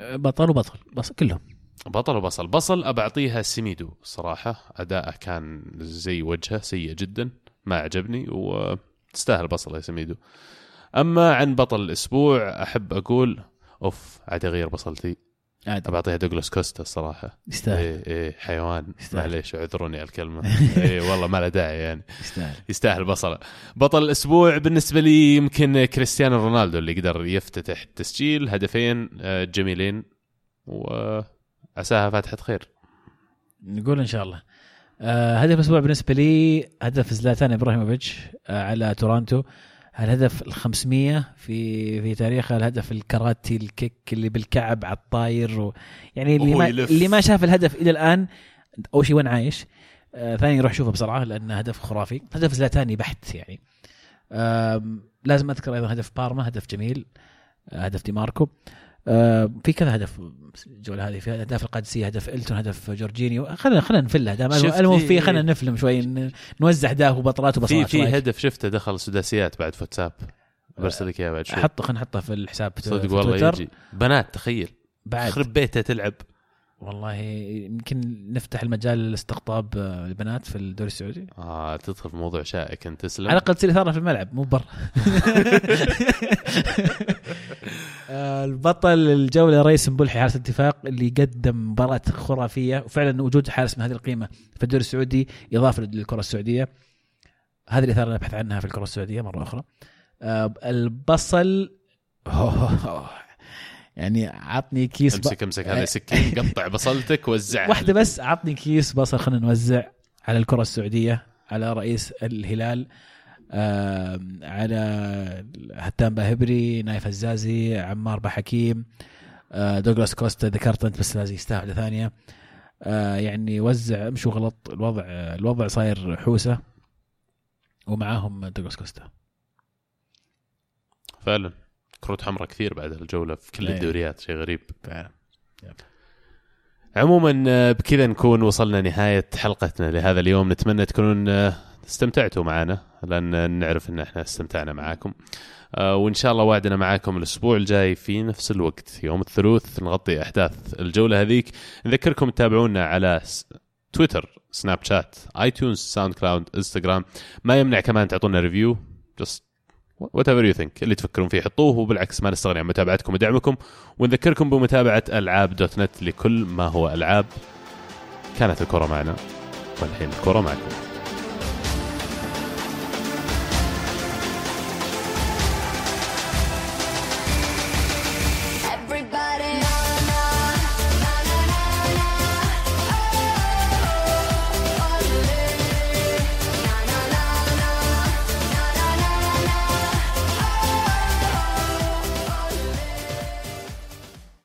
بطل وبطل بس كلهم. بطل وبصل. بصل ابى اعطيها سميدو صراحة. أداءه كان زي وجهه سيء جدا. ما عجبني وتستاهل بصل يا سميدو أما عن بطل الأسبوع أحب أقول أوف عاد أغير بصلتي. عادي. ابى أعطيها دوغلاس كوستا الصراحة. يستاهل. إيه إيه حيوان. معليش اعذروني على الكلمة. إيه والله ما له داعي يعني. يستاهل. يستاهل بصلة. بطل الأسبوع بالنسبة لي يمكن كريستيانو رونالدو اللي قدر يفتتح التسجيل هدفين آه، جميلين وعساها فاتحة خير. نقول إن شاء الله. آه هدف الأسبوع بالنسبة لي هدف زلاتان إبراهيموفيتش آه على تورونتو الهدف ال 500 في في تاريخه الهدف الكراتي الكيك اللي بالكعب على الطاير و يعني اللي ما يلف. اللي ما شاف الهدف إلى الآن أول شيء وين عايش؟ آه ثاني يروح شوفه بسرعة لأنه هدف خرافي. هدف زلاتاني بحت يعني. آم، لازم أذكر أيضا هدف بارما هدف جميل. آه، هدف دي ماركو. آه، في كذا هدف الجوله هذه في اهداف القادسية هدف إلتون هدف جورجينيو. خلينا خلينا نفل اهداف شفت المهم في- في خلينا نفلم شوي نوزع اهداف وبطلات في وبصلات في رأيك؟ هدف شفته دخل سداسيات بعد في واتساب برسل لك اياه بعد شوي. حطه خلينا نحطه في الحساب في صدق في والله. يجي. بنات تخيل. بعد. يخرب بيته تلعب. والله يمكن نفتح المجال لاستقطاب آه، البنات في الدوري السعودي. آه تدخل في موضوع شائك أنت تسلم؟ على الأقل تصير إثارة في الملعب مو برا آه، البطل الجولة رئيس مبلحي حارس اتفاق اللي قدم مباراة خرافية وفعلا وجود حارس من هذه القيمة في الدوري السعودي إضافة للكرة السعودية. هذه الإثارة اللي نبحث عنها في الكرة السعودية مرة أخرى. آه، البصل يعني عطني كيس. امسك امسك هذا سكين قطع بصلتك وزعها. واحدة بس عطني كيس بصل خلينا نوزع على الكرة السعودية على رئيس الهلال آه على هتان باهبري نايف هزازي عمار بحكيم آه دوغلاس كوستا ذكرت أنت بس لازم يستاهل ثانية. آه يعني وزع مشوا غلط الوضع الوضع صاير حوسة ومعاهم دوغلاس كوستا. فعلا. كروت حمراء كثير بعد الجولة في كل أيه. الدوريات شيء غريب. فعلا. عموما آه، بكذا نكون وصلنا نهاية حلقتنا لهذا اليوم. نتمنى تكونون آه، استمتعتوا معنا لأن نعرف إن إحنا استمتعنا معاكم. آه، وإن شاء الله وعدنا معاكم الأسبوع الجاي في نفس الوقت يوم الثلاث نغطي أحداث الجولة هذيك. نذكركم تتابعونا على تويتر Snapchat iTunes SoundCloud إنستغرام. ما يمنع كمان تعطونا review just whatever you think اللي تفكرون فيه حطوه وبالعكس ما نستغني عن متابعتكم ودعمكم. ونذكركم بمتابعة العاب dot net لكل ما هو ألعاب. كانت الكره معنا والحين الكره معكم.